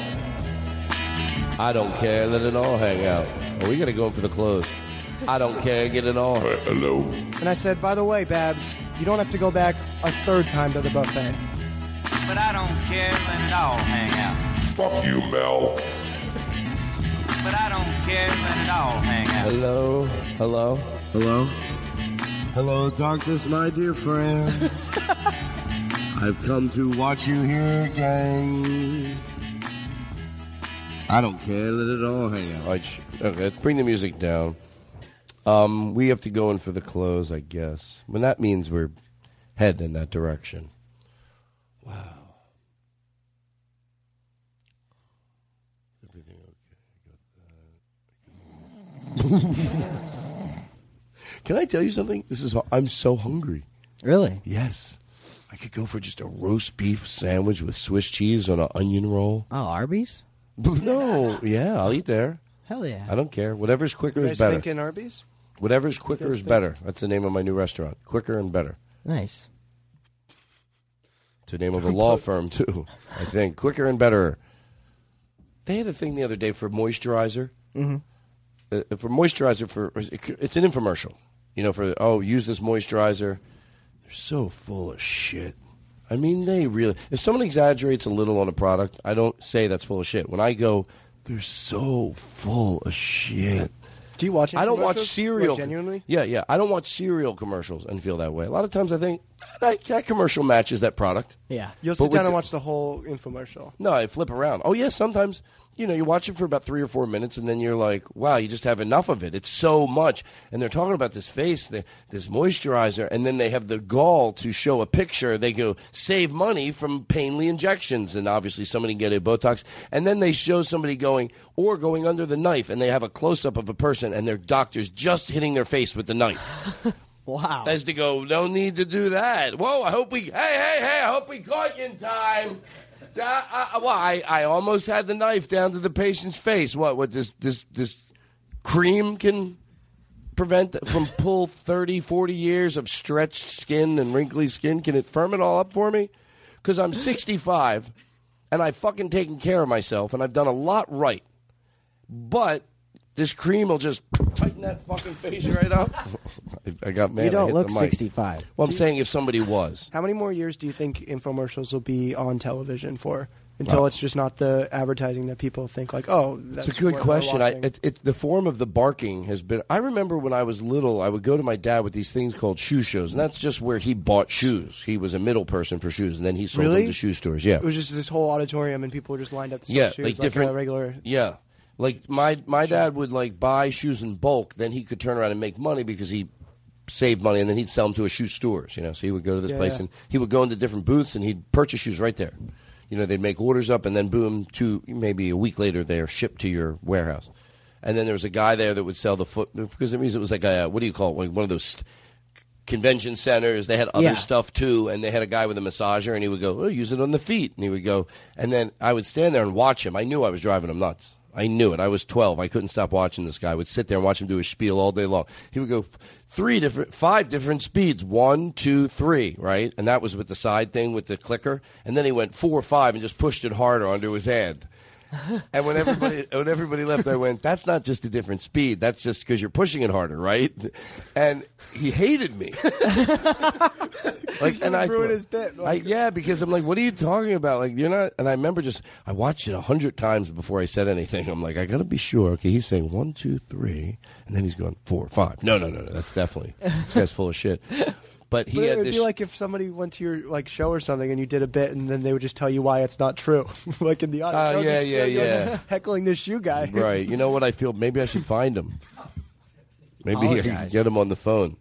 I don't care, let it all hang out. Oh, we gotta go in for the close. I don't care, get it all. Uh, hello. And I said, by the way, Babs, you don't have to go back a third time to the buffet. But I don't care, let it all hang out. Fuck you, Mel. But I don't care, let it all hang out. Hello, hello, hello, hello, darkness, my dear friend. I've come to watch you here again. I don't care, let it all hang out. All right, sh- okay, bring the music down. Um, we have to go in for the close, I guess. When that means we're heading in that direction. Wow. Everything okay? Can I tell you something? This is I'm so hungry. Really? Yes. I could go for just a roast beef sandwich with Swiss cheese on an onion roll. Oh, Arby's? No, yeah, I'll eat there. Hell yeah. I don't care. Whatever's quicker You is guys better. thinking Arby's? Whatever's quicker is better. That's the name of my new restaurant. Quicker and better. Nice. It's the name of a law firm too. I think quicker and better. They had a thing the other day for moisturizer. Mhm. Uh, for moisturizer for it's an infomercial. You know, for oh, use this moisturizer. They're so full of shit. I mean, they really. If someone exaggerates a little on a product, I don't say that's full of shit. When I go, they're so full of shit. Do you watch? I don't watch cereal. Like, genuinely? Yeah, yeah. I don't watch cereal commercials and feel that way. A lot of times I think that, that commercial matches that product. Yeah. You'll But sit with down the- and watch the whole infomercial. No, I flip around. Oh yeah, sometimes you know you watch it for about three or four minutes, and then you're like, wow, you just have enough of it. It's so much, and they're talking about this face, the, this moisturizer, and then they have the gall to show a picture. They go save money from painly injections, and obviously somebody can get a Botox, and then they show somebody going or going under the knife, and they have a close up of a person, and their doctor's just hitting their face with the knife. Wow. As to go, no need to do that. Whoa, I hope we, hey, hey, hey, I hope we caught you in time. Uh, uh, well, I, I almost had the knife down to the patient's face. What, what, this, this, this cream can prevent from pull 30, 40 years of stretched skin and wrinkly skin? Can it firm it all up for me? Because I'm 65 and I've fucking taken care of myself and I've done a lot right. But this cream will just tighten that fucking face right up. I, I got mad. You I don't hit look the mic. 65. Well, I'm saying if somebody was. How many more years do you think infomercials will be on television for? Until Wow. it's just not the advertising that people think like, oh, that's It's a good worth question. I, watching. it, it, the form of the barking has been. I remember when I was little, I would go to my dad with these things called shoe shows, and that's just where he bought shoes. He was a middle person for shoes, and then he sold really? them to shoe stores. Yeah, it was just this whole auditorium, and people were just lined up to sell yeah, shoes like like uh, different a regular. Yeah, like my my dad would like buy shoes in bulk, then he could turn around and make money because he saved money, and then he'd sell them to a shoe stores. You know, so he would go to this Yeah, place yeah. and he would go into different booths and he'd purchase shoes right there. You know, they'd make orders up, and then boom, two maybe a week later they're shipped to your warehouse. And then there was a guy there that would sell the foot because it means it was like a what do you call it? Like one of those. st- Convention centers, they had other Yeah. stuff too, and they had a guy with a massager, and he would go, "Oh, use it on the feet," and he would go, and then I would stand there and watch him. I knew I was driving him nuts. I knew it. I was twelve. I couldn't stop watching this guy. I would sit there and watch him do his spiel all day long. He would go three different, five different speeds, one, two, three, right, and that was with the side thing with the clicker, and then he went four, five, and just pushed it harder onto his hand. And when everybody when everybody left, I went, "That's not just a different speed. That's just because you're pushing it harder, right?" And he hated me. like, and I thought- his bit. I, yeah, because I'm like, "What are you talking about?" Like, you're not. And I remember just I watched it a hundred times before I said anything. I'm like, I got to be sure. Okay, he's saying one, two, three, and then he's going four, five. No, no, no, no. That's definitely this guy's full of shit. But he But had it'd this. be like if somebody went to your like show or something and you did a bit and then they would just tell you why it's not true, like in the uh, audience. Oh, "Oh, yeah, this yeah, show, you're yeah. heckling this shoe guy. right. You know what I feel? Maybe I should find him. Maybe I can get him on the phone.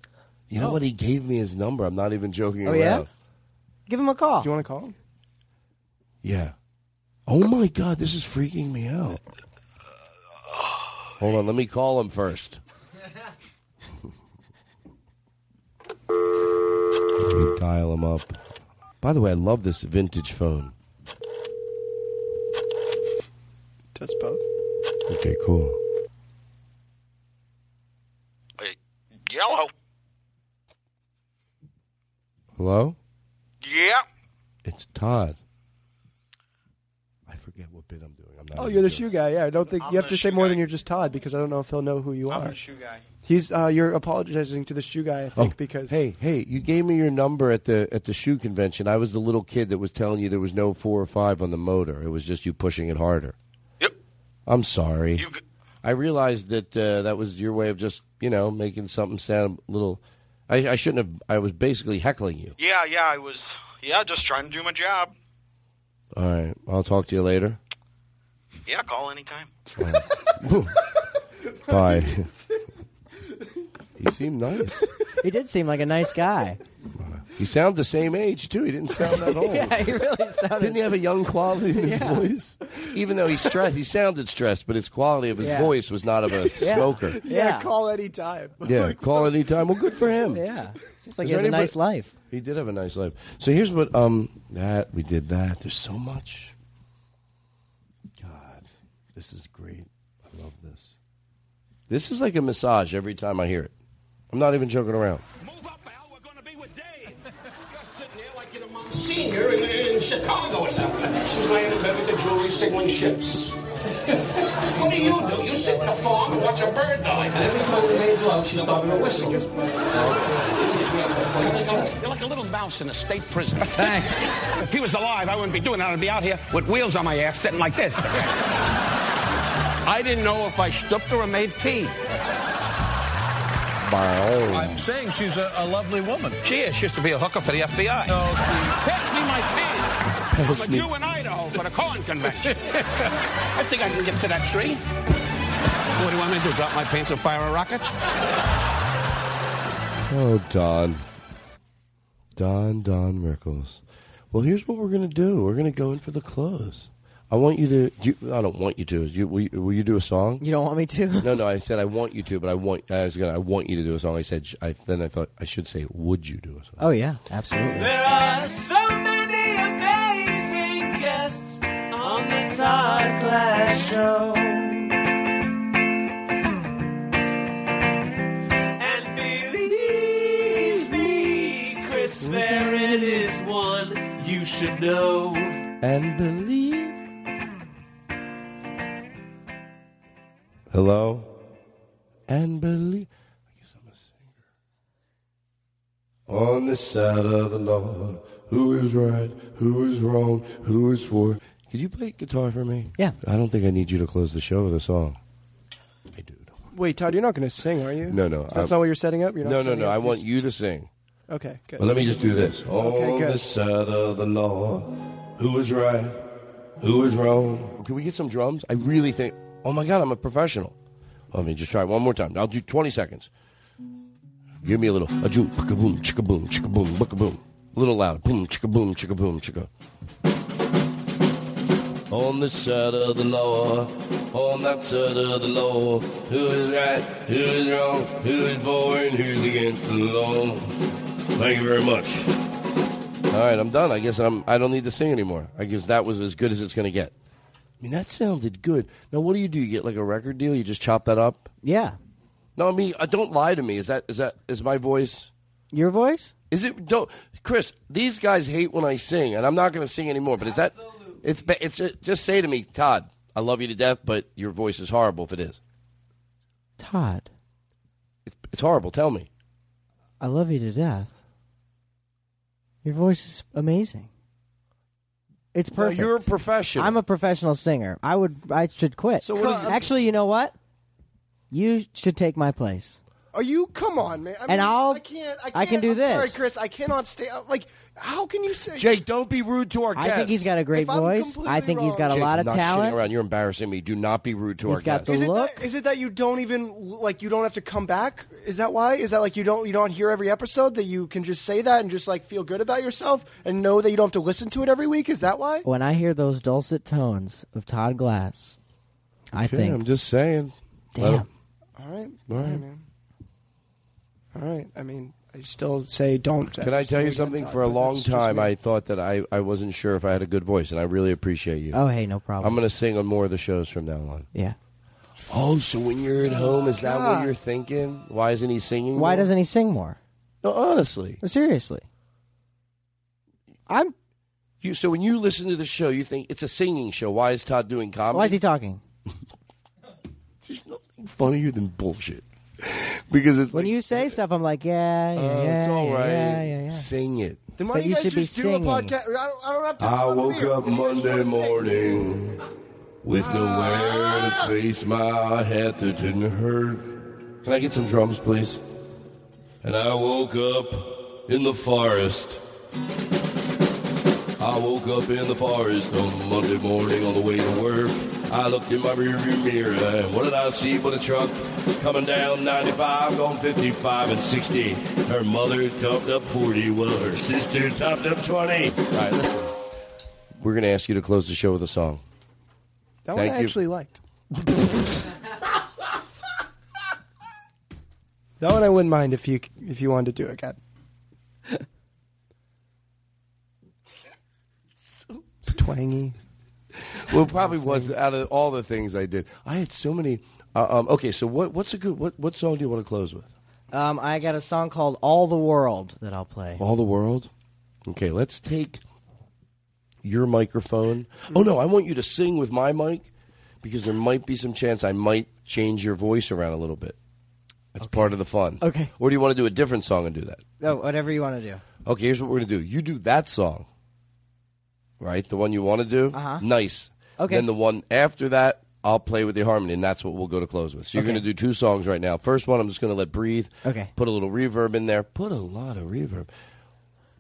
You know what? He gave me his number. I'm not even joking Oh, around. yeah? Give him a call. Do you want to call him? Yeah. Oh my God, this is freaking me out. Hold on, let me call him first. Let me dial them up. By the way, I love this vintage phone. Does both. Okay, cool. Hey, Yellow. Hello? Yeah. It's Todd. I forget what bit I'm doing. I'm not Oh, even you're the sure. shoe guy. Yeah, I don't think I'm you have the to say more guy. than you're just Todd because I don't know if he'll know who you I'm are. the shoe guy. He's uh, you're apologizing to the shoe guy, I think, Oh, because hey, hey, you gave me your number at the at the shoe convention. I was the little kid that was telling you there was no four or five on the motor. It was just you pushing it harder. Yep. I'm sorry. You g- I realized that uh, that was your way of just you know making something sound a little. I, I shouldn't have. I was basically heckling you. Yeah, yeah, I was. Yeah, just trying to do my job. All right, I'll talk to you later. Yeah, call anytime. Bye. he seemed nice. He did seem like a nice guy. He sounds the same age too. He didn't sound that old. yeah, he really sounded. Didn't he have a young quality in his Yeah. voice? Even though he stressed, he sounded stressed, but his quality of his Yeah. voice was not of a Yeah. smoker. yeah, Yeah. call anytime. Yeah, call anytime. Well, good for him. Yeah, seems like Is he has there a nice life. He did have a nice life. So here's what um that we did that. There's so much. God, this is great. I love this. This is like a massage every time I hear it. I'm not even joking around. Move up, Al. We're going to be with Dave. You're sitting there like you're the Monsignor in, in Chicago or something. She's laying in bed with the jewelry signaling ships. what do you do? You sit in the farm and watch a bird die. And every time we made love, she started to whistle. You're like a little Mouse in a state prison. if he was alive, I wouldn't be doing that. I'd be out here with wheels on my ass, sitting like this. I didn't know if I stooped or made tea. I'm saying she's a, a lovely woman. She is. She used to be a hooker for the FBI. No, oh, she. Pass me my pants. Pass I'm a me- Jew in Idaho for the corn convention. I think I can get to that tree. So what do you want me to do? Drop my pants and fire a rocket? Oh, Don. Don, Don Rickles. Well, here's what we're going to do. We're going to go in for the close. I want you to. You, I don't want you to. You, will, you, will you do a song? You don't want me to? No, no. I said I want you to, but I want. I was gonna. I want you to do a song. I said. sh- I then I thought I should say, would you do a song? Oh yeah, absolutely. There are so many amazing guests on the Todd Glass Show. And believe me, Chris Farren is one you should know. And believe. Hello. And believe. I guess I'm a singer. On the side of the law, who is right, who is wrong, who is for. Could you play guitar for me? Yeah. I don't think I need you to close the show with a song. I do. Wait, Todd, you're not going to sing, are you? No, no. That's I'm- not what you're setting up. You're not no, no, no. up I want you to sing. Okay, good. Well, let me just do this. Okay, On good. the side of the law, who is right, who is wrong? Can we get some drums? I really think. Oh my God, I'm a professional. Let me just try it one more time. I'll do 20 seconds. Give me a little. A joom, chicka boom, chicka boom, chicka boom, booka boom. A little louder. Boom, chicka boom, chicka boom, chicka. On the side of the law, on that side of the law, who is right, who is wrong, who is for and who's against the law. Thank you very much. All right, I'm done. I guess I'm. I don't need to sing anymore. I guess that was as good as it's going to get. I mean, that sounded good. Now, what do you do? You get like a record deal? You just chop that up? Yeah. No, I mean, uh, don't lie to me. Is that is that is my voice? Your voice? Is it? Don't, Chris. These guys hate when I sing, and I'm not going to sing anymore. But is that? It's ba- it's uh, just say to me, Todd. I love you to death, but your voice is horrible. If it is, Todd, it's horrible. Tell me. I love you to death. Your voice is amazing. It's No, perfect. you're a professional. I'm a professional singer. I would. I should quit. So what is- Actually, you know what? You should take my place. Are you? Come on, man. I And mean, I'll- I can't. I, can't, I can do I'm Sorry. Chris. I cannot stay. Like, how can you say? Jake, don't be rude to our I guests. think he's got a great If I'm voice. I completely think he's got a Jake, lot of not shitting talent. around. You're embarrassing me. Do not be rude to He's our got guests. the Is it, look. that, is it that you don't even like you don't have to come back? Is that why? Is that like you don't you don't hear every episode that you can just say that and just like feel good about yourself and know that you don't have to listen to it every week? Is that why? When I hear those dulcet tones of Todd Glass, I Okay, think, I'm just saying. damn. Let- All right, all right, man. All right. I mean, I still say don't. Can I tell you something? For a long time, I thought that I, I wasn't sure if I had a good voice, and I really appreciate you. Oh, hey, no problem. I'm going to sing on more of the shows from now on. Yeah. Oh, so when you're at home, is that what you're thinking? Why isn't he singing? Why more? doesn't he sing more? No, honestly. Seriously. I'm. You so when you listen to the show, you think it's a singing show. Why is Todd doing comedy? Why is he talking? There's nothing funnier than bullshit. Because it's When you say stuff, I'm like, yeah, yeah, Uh, yeah, it's all yeah, right. yeah, yeah, yeah. Sing it. Then why But don't you you guys should be do a singing. podcast? I don't, I don't have to. I woke here. up Monday morning with nowhere to face my head that didn't hurt. Can I get some drums, please? And I woke up in the forest. I woke up in the forest on Monday morning on the way to work. I looked in my rearview mirror, and what did I see but a truck coming down 95, going 55 and 60. Her mother topped up 40, while her sister topped up 20. All right, listen. We're going to ask you to close the show with a song. That one I you. actually liked. that one I wouldn't mind if you if you wanted to do it, Kat. It's twangy. Well, it probably was out of all the things I did. I had so many. Uh, um, okay, so what, what's a good what, what song do you want to close with? Um, I got a song called "All the World" that I'll play. All the world. Okay, let's take your microphone. Oh no, I want you to sing with my mic because there might be some chance I might change your voice around a little bit. That's part of the fun. Okay. Or do you want to do a different song and do that? Oh, whatever you want to do. Okay, here's what we're gonna do. You do that song, right? The one you want to do. Uh-huh. Nice. Okay. Then the one after that, I'll play with the harmony, and that's what we'll go to close with. So you're Okay. gonna do two songs right now. First one, I'm just gonna let breathe. Okay. Put a little reverb in there. Put a lot of reverb.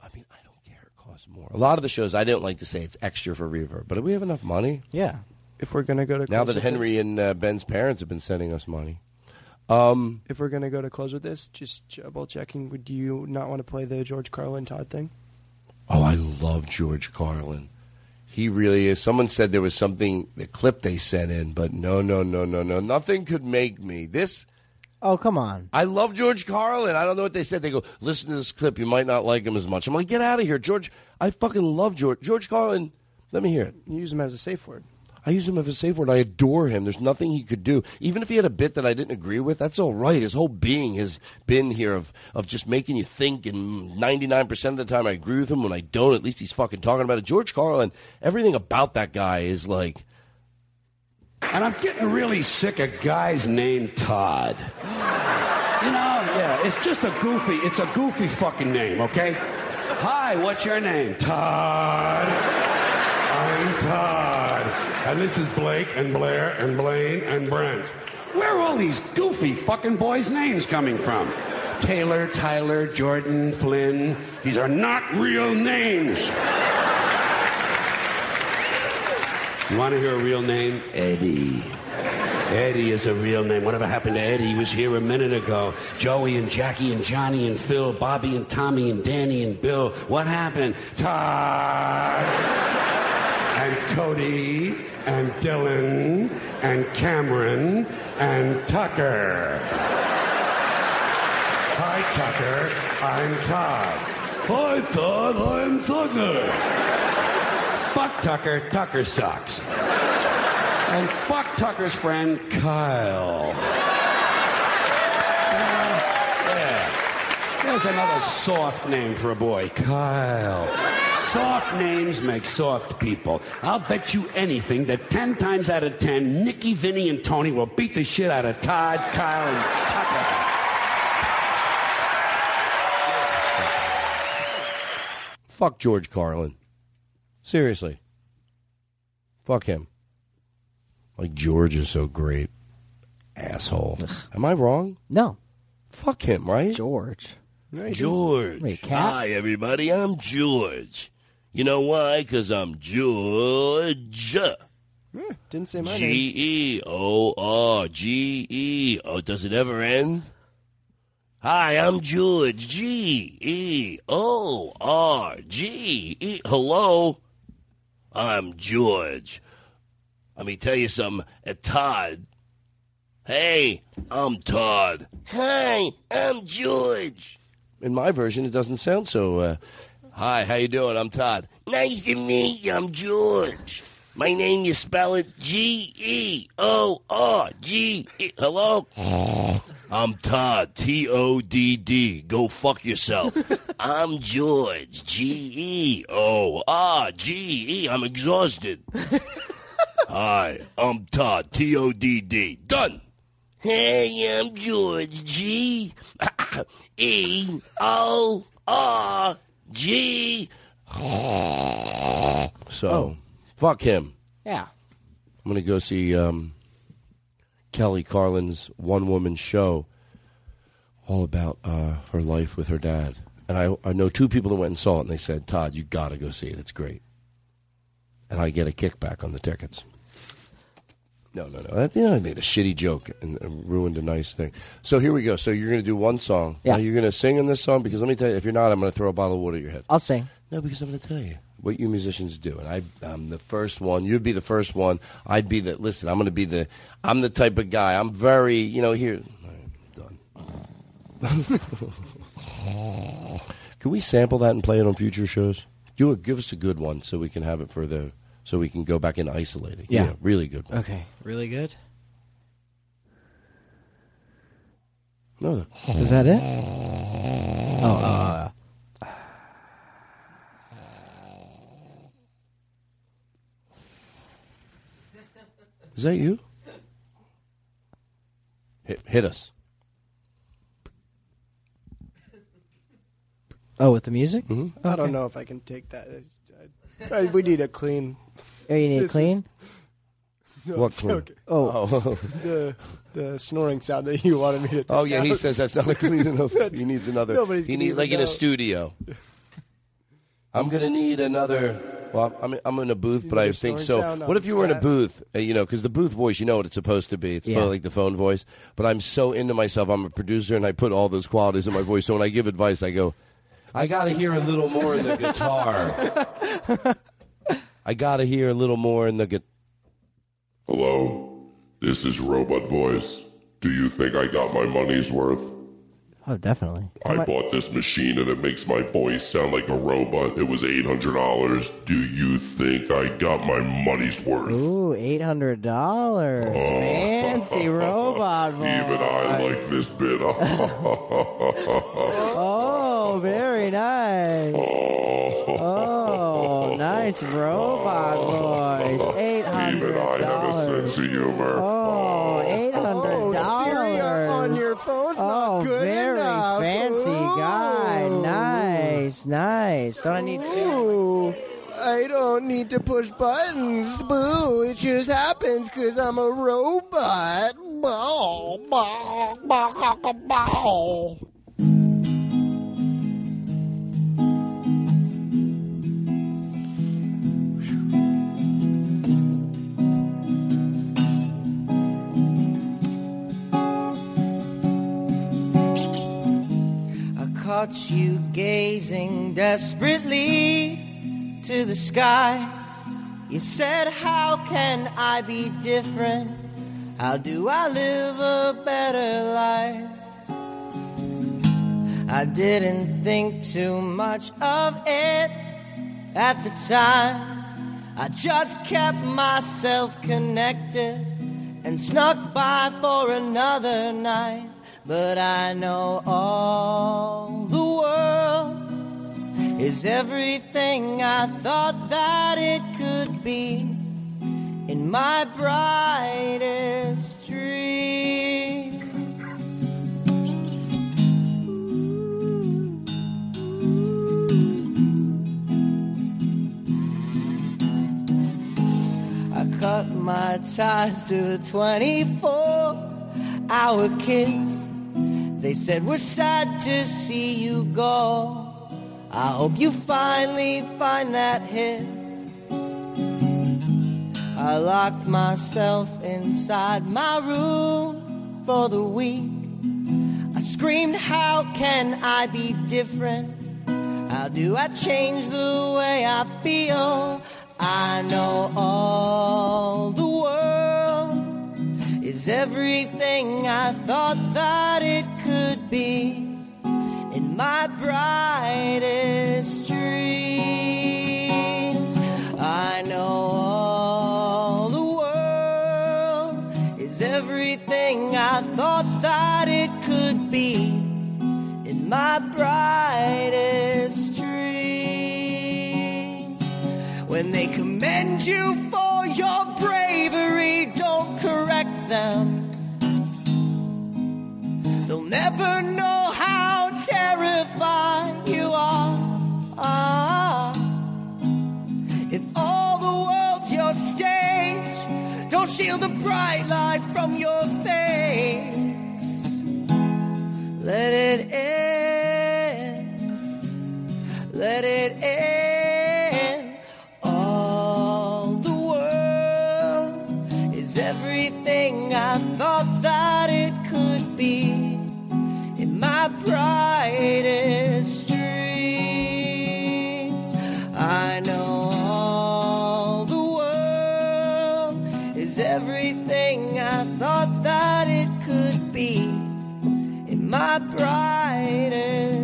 I mean, I don't care. It costs more. A lot of the shows, I don't like to say it's extra for reverb, but do we have enough money. Yeah. If we're gonna go to close. Now that Henry this- and uh, Ben's parents have been sending us money. Um, if we're gonna go to close with this, just double checking. Would you not want to play the George Carlin Todd thing? Oh, I love George Carlin. He really is. Someone said there was something, the clip they sent in, but no, no, no, no, no. Nothing could make me. This, Oh, come on. I love George Carlin. I don't know what they said. They go, listen to this clip. You might not like him as much. I'm like, get out of here. George, I fucking love George. George Carlin, let me hear it. You use him as a safe word. I use him as a safe word. I adore him. There's nothing he could do. Even if he had a bit that I didn't agree with, that's all right. His whole being has been here of, of just making you think, and 99% of the time I agree with him. When I don't, at least he's fucking talking about it. George Carlin, everything about that guy is like, And I'm getting really sick of guys named Todd. You know, yeah, it's just a goofy, it's a goofy fucking name, okay? Hi, what's your name? Todd. And this is Blake and Blair and Blaine and Brent. Where are all these goofy fucking boys' names coming from? Taylor, Tyler, Jordan, Flynn. These are not real names. You want to hear a real name? Eddie. Eddie is a real name. Whatever happened to Eddie? He was here a minute ago. Joey and Jackie and Johnny and Phil, Bobby and Tommy and Danny and Bill. What happened? Todd Cody and Dylan and Cameron and Tucker. Hi, Tucker. I'm Todd. Hi, Todd. I'm Tucker. Fuck Tucker. Tucker sucks. And fuck Tucker's friend, Kyle. Uh, yeah. There's another soft name for a boy, Kyle. Soft names make soft people. I'll bet you anything that 10 times out of 10, Nicky, Vinny, and Tony will beat the shit out of Todd, Kyle, and Tucker. fuck George Carlin. Seriously. Fuck him. Like, George is so great. Asshole. Am I wrong? No. Fuck him, right? George. George. Wait, cat? Hi, everybody. I'm George. You know why? Because I'm George. Didn't say my G name. E O R G E. Oh, does it ever end? Hi, I'm George. G E O R G E. Hello. I'm George. Let me tell you something. Uh, Todd. Hey, I'm Todd. Hi, I'm George. In my version, it doesn't sound so. Uh, Hi, how you doing? I'm Todd. Nice to meet you. I'm George. My name, you spell it G E O R G E. Hello? I'm Todd. T O D D. Go fuck yourself. I'm George. G E O R G E. I'm exhausted. Hi, I'm Todd. T O D D. Done. Hey, I'm George. G E O R G. So, fuck him. Yeah. I'm going to go see um, Kelly Carlin's one woman show all about uh, her life with her dad. And I, I know two people that went and saw it, and they said, Todd, you got to go see it. It's great. And I get a kickback on the tickets. No, no, no. That, you know, I made a shitty joke and, and ruined a nice thing. So here we go. So you're going to do one song. Yeah. Now you're going to sing in this song because let me tell you, if you're not, I'm going to throw a bottle of water at your head. I'll sing. No, because I'm going to tell you what you musicians do, and I, I'm the first one. You'd be the first one. I'd be the. Listen, I'm going to be the. I'm the type of guy. I'm very. You know, here. Done. can we sample that and play it on future shows? Do it. Give us a good one so we can have it for the. So we can go back and isolate it. Yeah. really good. One. Okay. Really good. No. Is that it? Oh, uh, Is that you? Hit, hit us. Oh, with the music? Mm-hmm. I don't know if I can take that. I, I, we need a clean. Oh, you need This clean? is- No, What it's clean? okay. Oh. the the snoring sound that you wanted me to. Take Oh yeah, he out. says that's not clean enough. He needs another. Nobody's He gonna needs even like in a know. studio. I'm gonna need another. Well, I'm I'm in a booth, but I need a think snoring so. sound on What if you were in a stat. booth? Uh, you know, because the booth voice, you know what it's supposed to be. It's Yeah. supposed like the phone voice. But I'm so into myself. I'm a producer, and I put all those qualities in my voice. So when I give advice, I go, I gotta hear a little more in the guitar. I gotta hear a little more in the guitar. Hello, this is Robot Voice. Do you think I got my money's worth? Oh, definitely. I bought this machine and it makes my voice sound like a robot. It was $800. Do you think I got my money's worth? Ooh, eight hundred dollars. Oh. Fancy robot voice. Even I like this bit. Oh, very nice. Oh. Oh, nice robot oh. voice. Eight hundred Even I have a sense of humor. Oh, oh, eight hundred oh, Siri dollars. on your phone's Oh, not good very enough. fancy guy. Nice, nice. Don't I need to? I don't need to push buttons. Boo, it just happens because I'm a robot. Bow, bow, bow, bow, bow, you gazing desperately to the sky. You said, How can I be different? How do I live a better life? I didn't think too much of it at the time. I just kept myself connected and snuck by for another night. But I know all is everything I thought that it could be in my brightest dream. I cut my ties to the 24 hour kids. They said, We're sad to see you go. I hope you finally find that hit. I locked myself inside my room for the week. I screamed, How can I be different? How do I change the way I feel? I know all the world is everything I thought that it could be my brightest dreams. I know all the world is everything I thought that it could be in my brightest dreams. When they commend you for your bravery, don't correct them. They'll never know terrified you are. Ah. If all the world's your stage, don't shield the bright light from your face. Let it in. Let it in. All the world is everything I thought that it could be brightest dreams. I know all the world is everything I thought that it could be in my brightest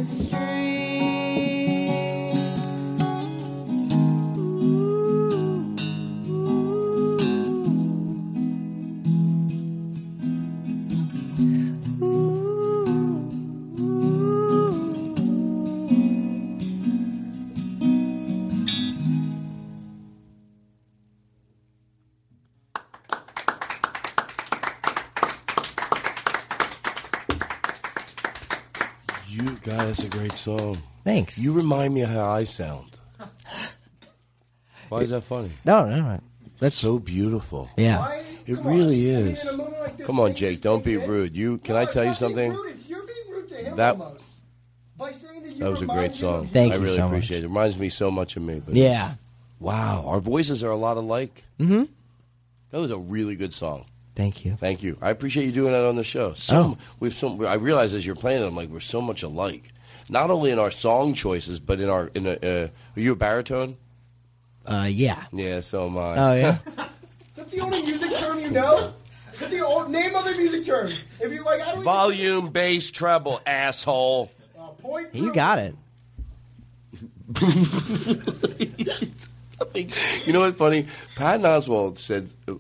that's a great song. Thanks. You remind me of how I sound. Why is that funny? No, no, no. That's so beautiful. Yeah. It really is. Come on, Jake. Don't be rude. You can I tell you something? You're being rude to him That- almost. By saying that That was a great song. Thank I you really so much. appreciate it. It reminds me so much of me. But Yeah. Wow, our voices are a lot alike. Mm-hmm. That was a really good song. Thank you. Thank you. I appreciate you doing that on the show. So Oh. we've so I realize as you're playing it, I'm like we're so much alike. Not only in our song choices, but in our in a. Uh, are you a baritone? Uh, yeah. Yeah, so am I. Oh yeah. Is that the only music term you know? Is that the old, name other music terms? If you like, how do we Volume, bass, treble, asshole. point? You got it. You know what's funny? Patton Oswalt said uh,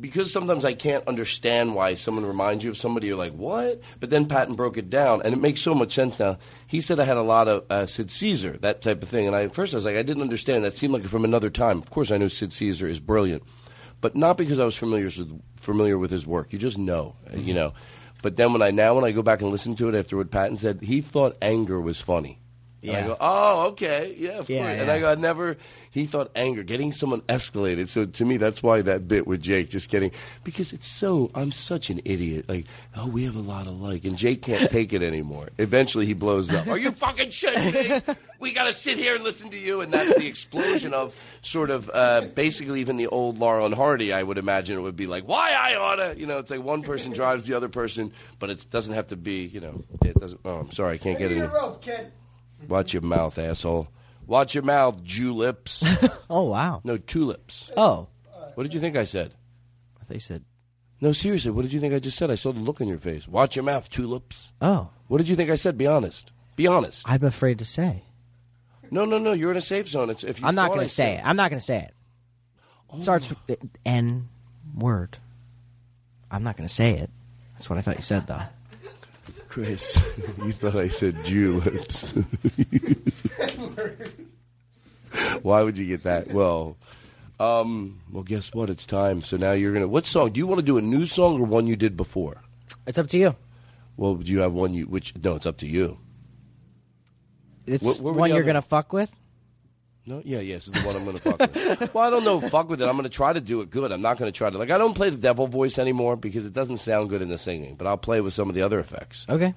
because sometimes I can't understand why someone reminds you of somebody. You're like, what? But then Patton broke it down, and it makes so much sense now. He said I had a lot of uh, Sid Caesar, that type of thing, and I at first I was like, I didn't understand. That seemed like from another time. Of course, I know Sid Caesar is brilliant, but not because I was familiar with familiar with his work. You just know, uh, you know. But then when I now when I go back and listen to it after what Patton said, he thought anger was funny. And I Yeah. go, oh, okay, yeah, of Yeah, course. And. I go, I never. He thought anger, getting someone escalated. So to me, that's why that bit with Jake, just getting because it's so. I'm such an idiot. Like, oh, we have a lot of like, and Jake can't take it anymore. Eventually, he blows up. Are you fucking shitting me? We got to sit here and listen to you, and that's the explosion of sort of uh, basically even the old Laurel and Hardy. I would imagine it would be like, why I oughta, you know, it's like one person drives the other person, but it doesn't have to be, you know, it doesn't. Oh, I'm sorry, I can't get Give me it. a rope, kid. Watch your mouth, asshole. Watch your mouth, juleps. Oh wow. no, tulips. Oh. What did you think I said? I thought you said. No, seriously, what did you think I just said? I saw the look on your face. Watch your mouth, tulips. Oh. What did you think I said? Be honest. Be honest. I'm afraid to say. No, no, no. You're in a safe zone. It's if you I'm not going to say it. I'm not going to say it. It starts oh. with the N word. I'm not going to say it. That's what I thought you said, though. Chris, you thought I said juleps. Why would you get that? Well, um, well, guess what? It's time. So now you're gonna. What song? Do you want to do a new song or one you did before? It's up to you. Well, do you have one you? Which? No, it's up to you. It's What- what were one the you're other- going to fuck with. No, yeah, yes, is the one I'm going to fuck with. well, I don't know, fuck with it. I'm going to try to do it good. I'm not going to try to like. I don't play the devil voice anymore because it doesn't sound good in the singing. But I'll play with some of the other effects. Okay.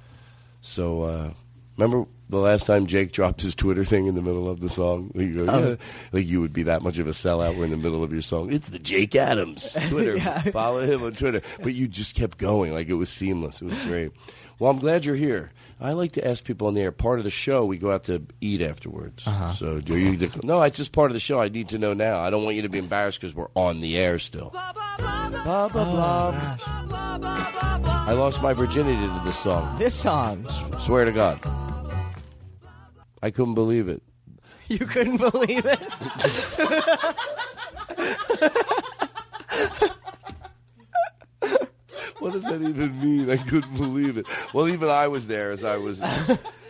So, uh, remember the last time Jake dropped his Twitter thing in the middle of the song? You go, Oh. yeah. Like you would be that much of a sellout. We're in the middle of your song. It's the Jake Adams Twitter. Yeah. Follow him on Twitter. But you just kept going. Like it was seamless. It was great. Well, I'm glad you're here. I like to ask people on the air. Part of the show, we go out to eat afterwards. Uh-huh. So, do you? No, it's just part of the show. I need to know now. I don't want you to be embarrassed because we're on the air still. Blah blah blah. I lost my virginity to this song. This song. Swear to God. I couldn't believe it. You couldn't believe it. What does that even mean? I couldn't believe it. Well, even I was there as I was.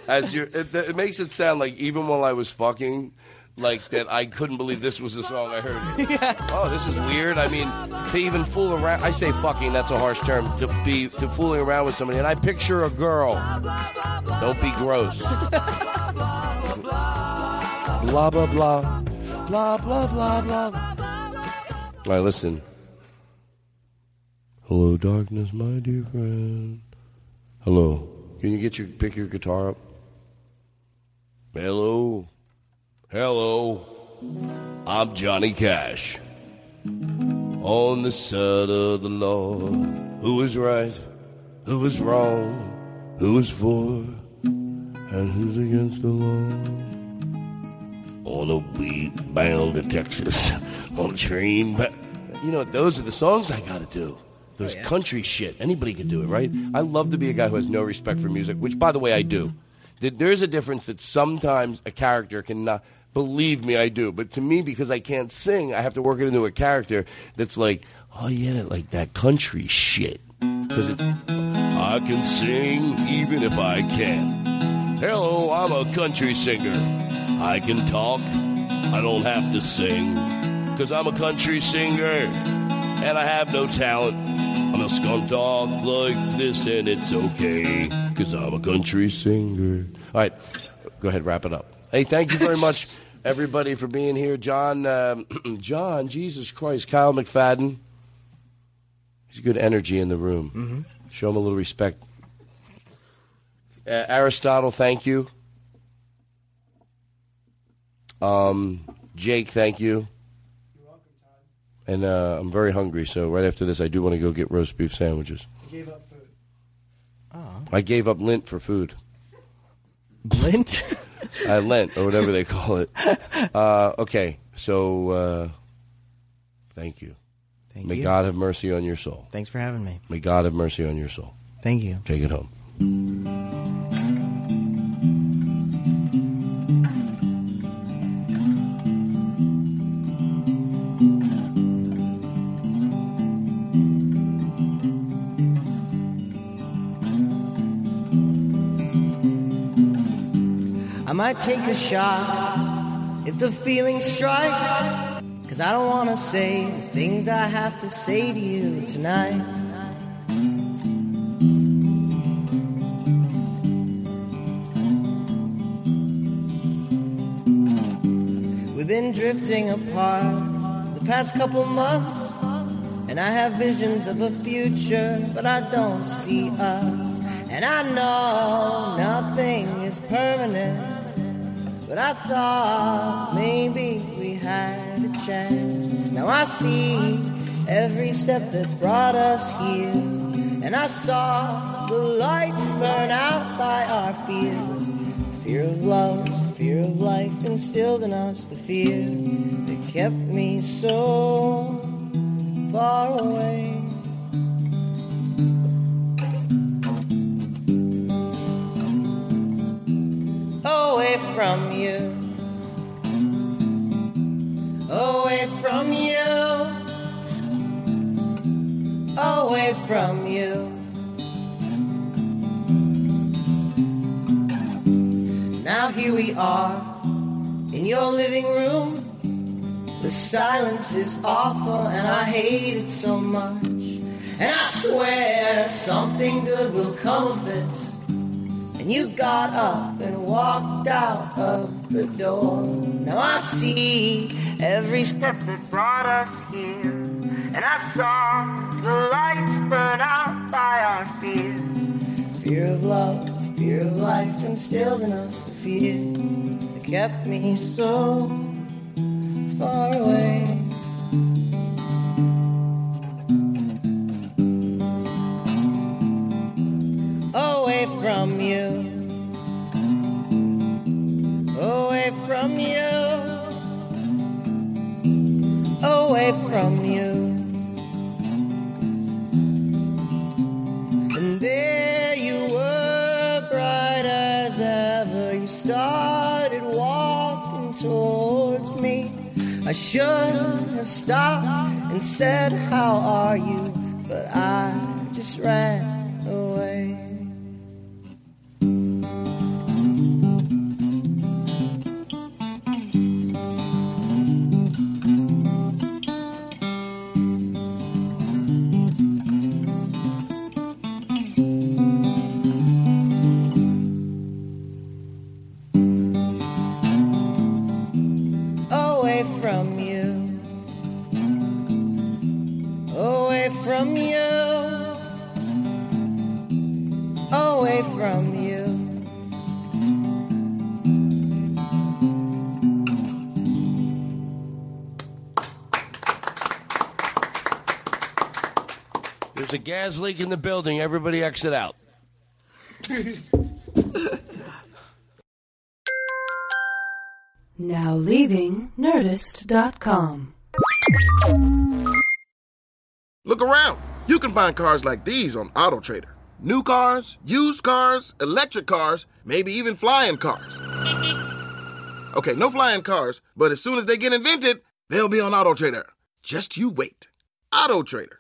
As you, it, it makes it sound like even while I was fucking, like that I couldn't believe this was the song I heard. Yeah. Oh, this is weird. I mean, to even fool around. I say fucking. That's a harsh term. To be to fooling around with somebody, and I picture a girl. Don't be gross. blah blah blah, blah blah blah blah. All right, listen. Hello, darkness, my dear friend. Hello. Can you get your pick your guitar up? Hello. Hello. I'm Johnny Cash. On the side of the law. Who is right? Who is wrong? Who is for? And who's against the law? On a beat bound to Texas. On a train. Ba- you know, those are the songs I gotta do. Those oh, country shit. Anybody could do it, right? I love to be a guy who has no respect for music, which, by the way, I do. There's a difference that sometimes a character cannot. Believe me, I do. But to me, because I can't sing, I have to work it into a character that's like, oh yeah, like that country shit. Because it's, I can sing even if I can't. Hello, I'm a country singer. I can talk. I don't have to sing. Because I'm a country singer. And I have no talent. I'm just gonna talk like this and it's okay. Because I'm a country singer. All right. Go ahead, wrap it up. Hey, thank you very much, everybody, for being here. John, um, John, Jesus Christ, Kyle McFadden. He's good energy in the room. Mhm. Show him a little respect. Uh, Aristotle, thank you. Um, Jake, thank you. And uh, I'm very hungry, so right after this, I do want to go get roast beef sandwiches. gave up food. I gave up lint for food. Lint? I lent or whatever they call it. Uh, okay, so uh, thank you. Thank May you. God have mercy on your soul. Thanks for having me. May God have mercy on your soul. Thank you. Take it home. Might take a shot if the feeling strikes. Cause I don't wanna say the things I have to say to you tonight. We've been drifting apart the past couple months. And I have visions of a future, but I don't see us. And I know nothing is permanent. But I thought maybe we had a chance. Now I see every step that brought us here. And I saw the lights burn out by our fears. Fear of love, fear of life instilled in us the fear that kept me so far away. Away from you. Away from you. Away from you. Now here we are in your living room. The silence is awful and I hate it so much. And I swear something good will come of this. You got up and walked out of the door. Now I see every step that brought us here. And I saw the lights burn out by our fears. Fear of love, fear of life instilled in us the fear that kept me so far away. Away from you. Away from you. Away from you. And there you were, bright as ever. You started walking towards me. I should have stopped and said, How are you? But I just ran gas leak in the building. Everybody exit out. Now leaving Nerdist.com. Look around. You can find cars like these on AutoTrader. New cars, used cars, electric cars, maybe even flying cars. Okay, no flying cars, but as soon as they get invented, they'll be on AutoTrader. Just you wait. AutoTrader.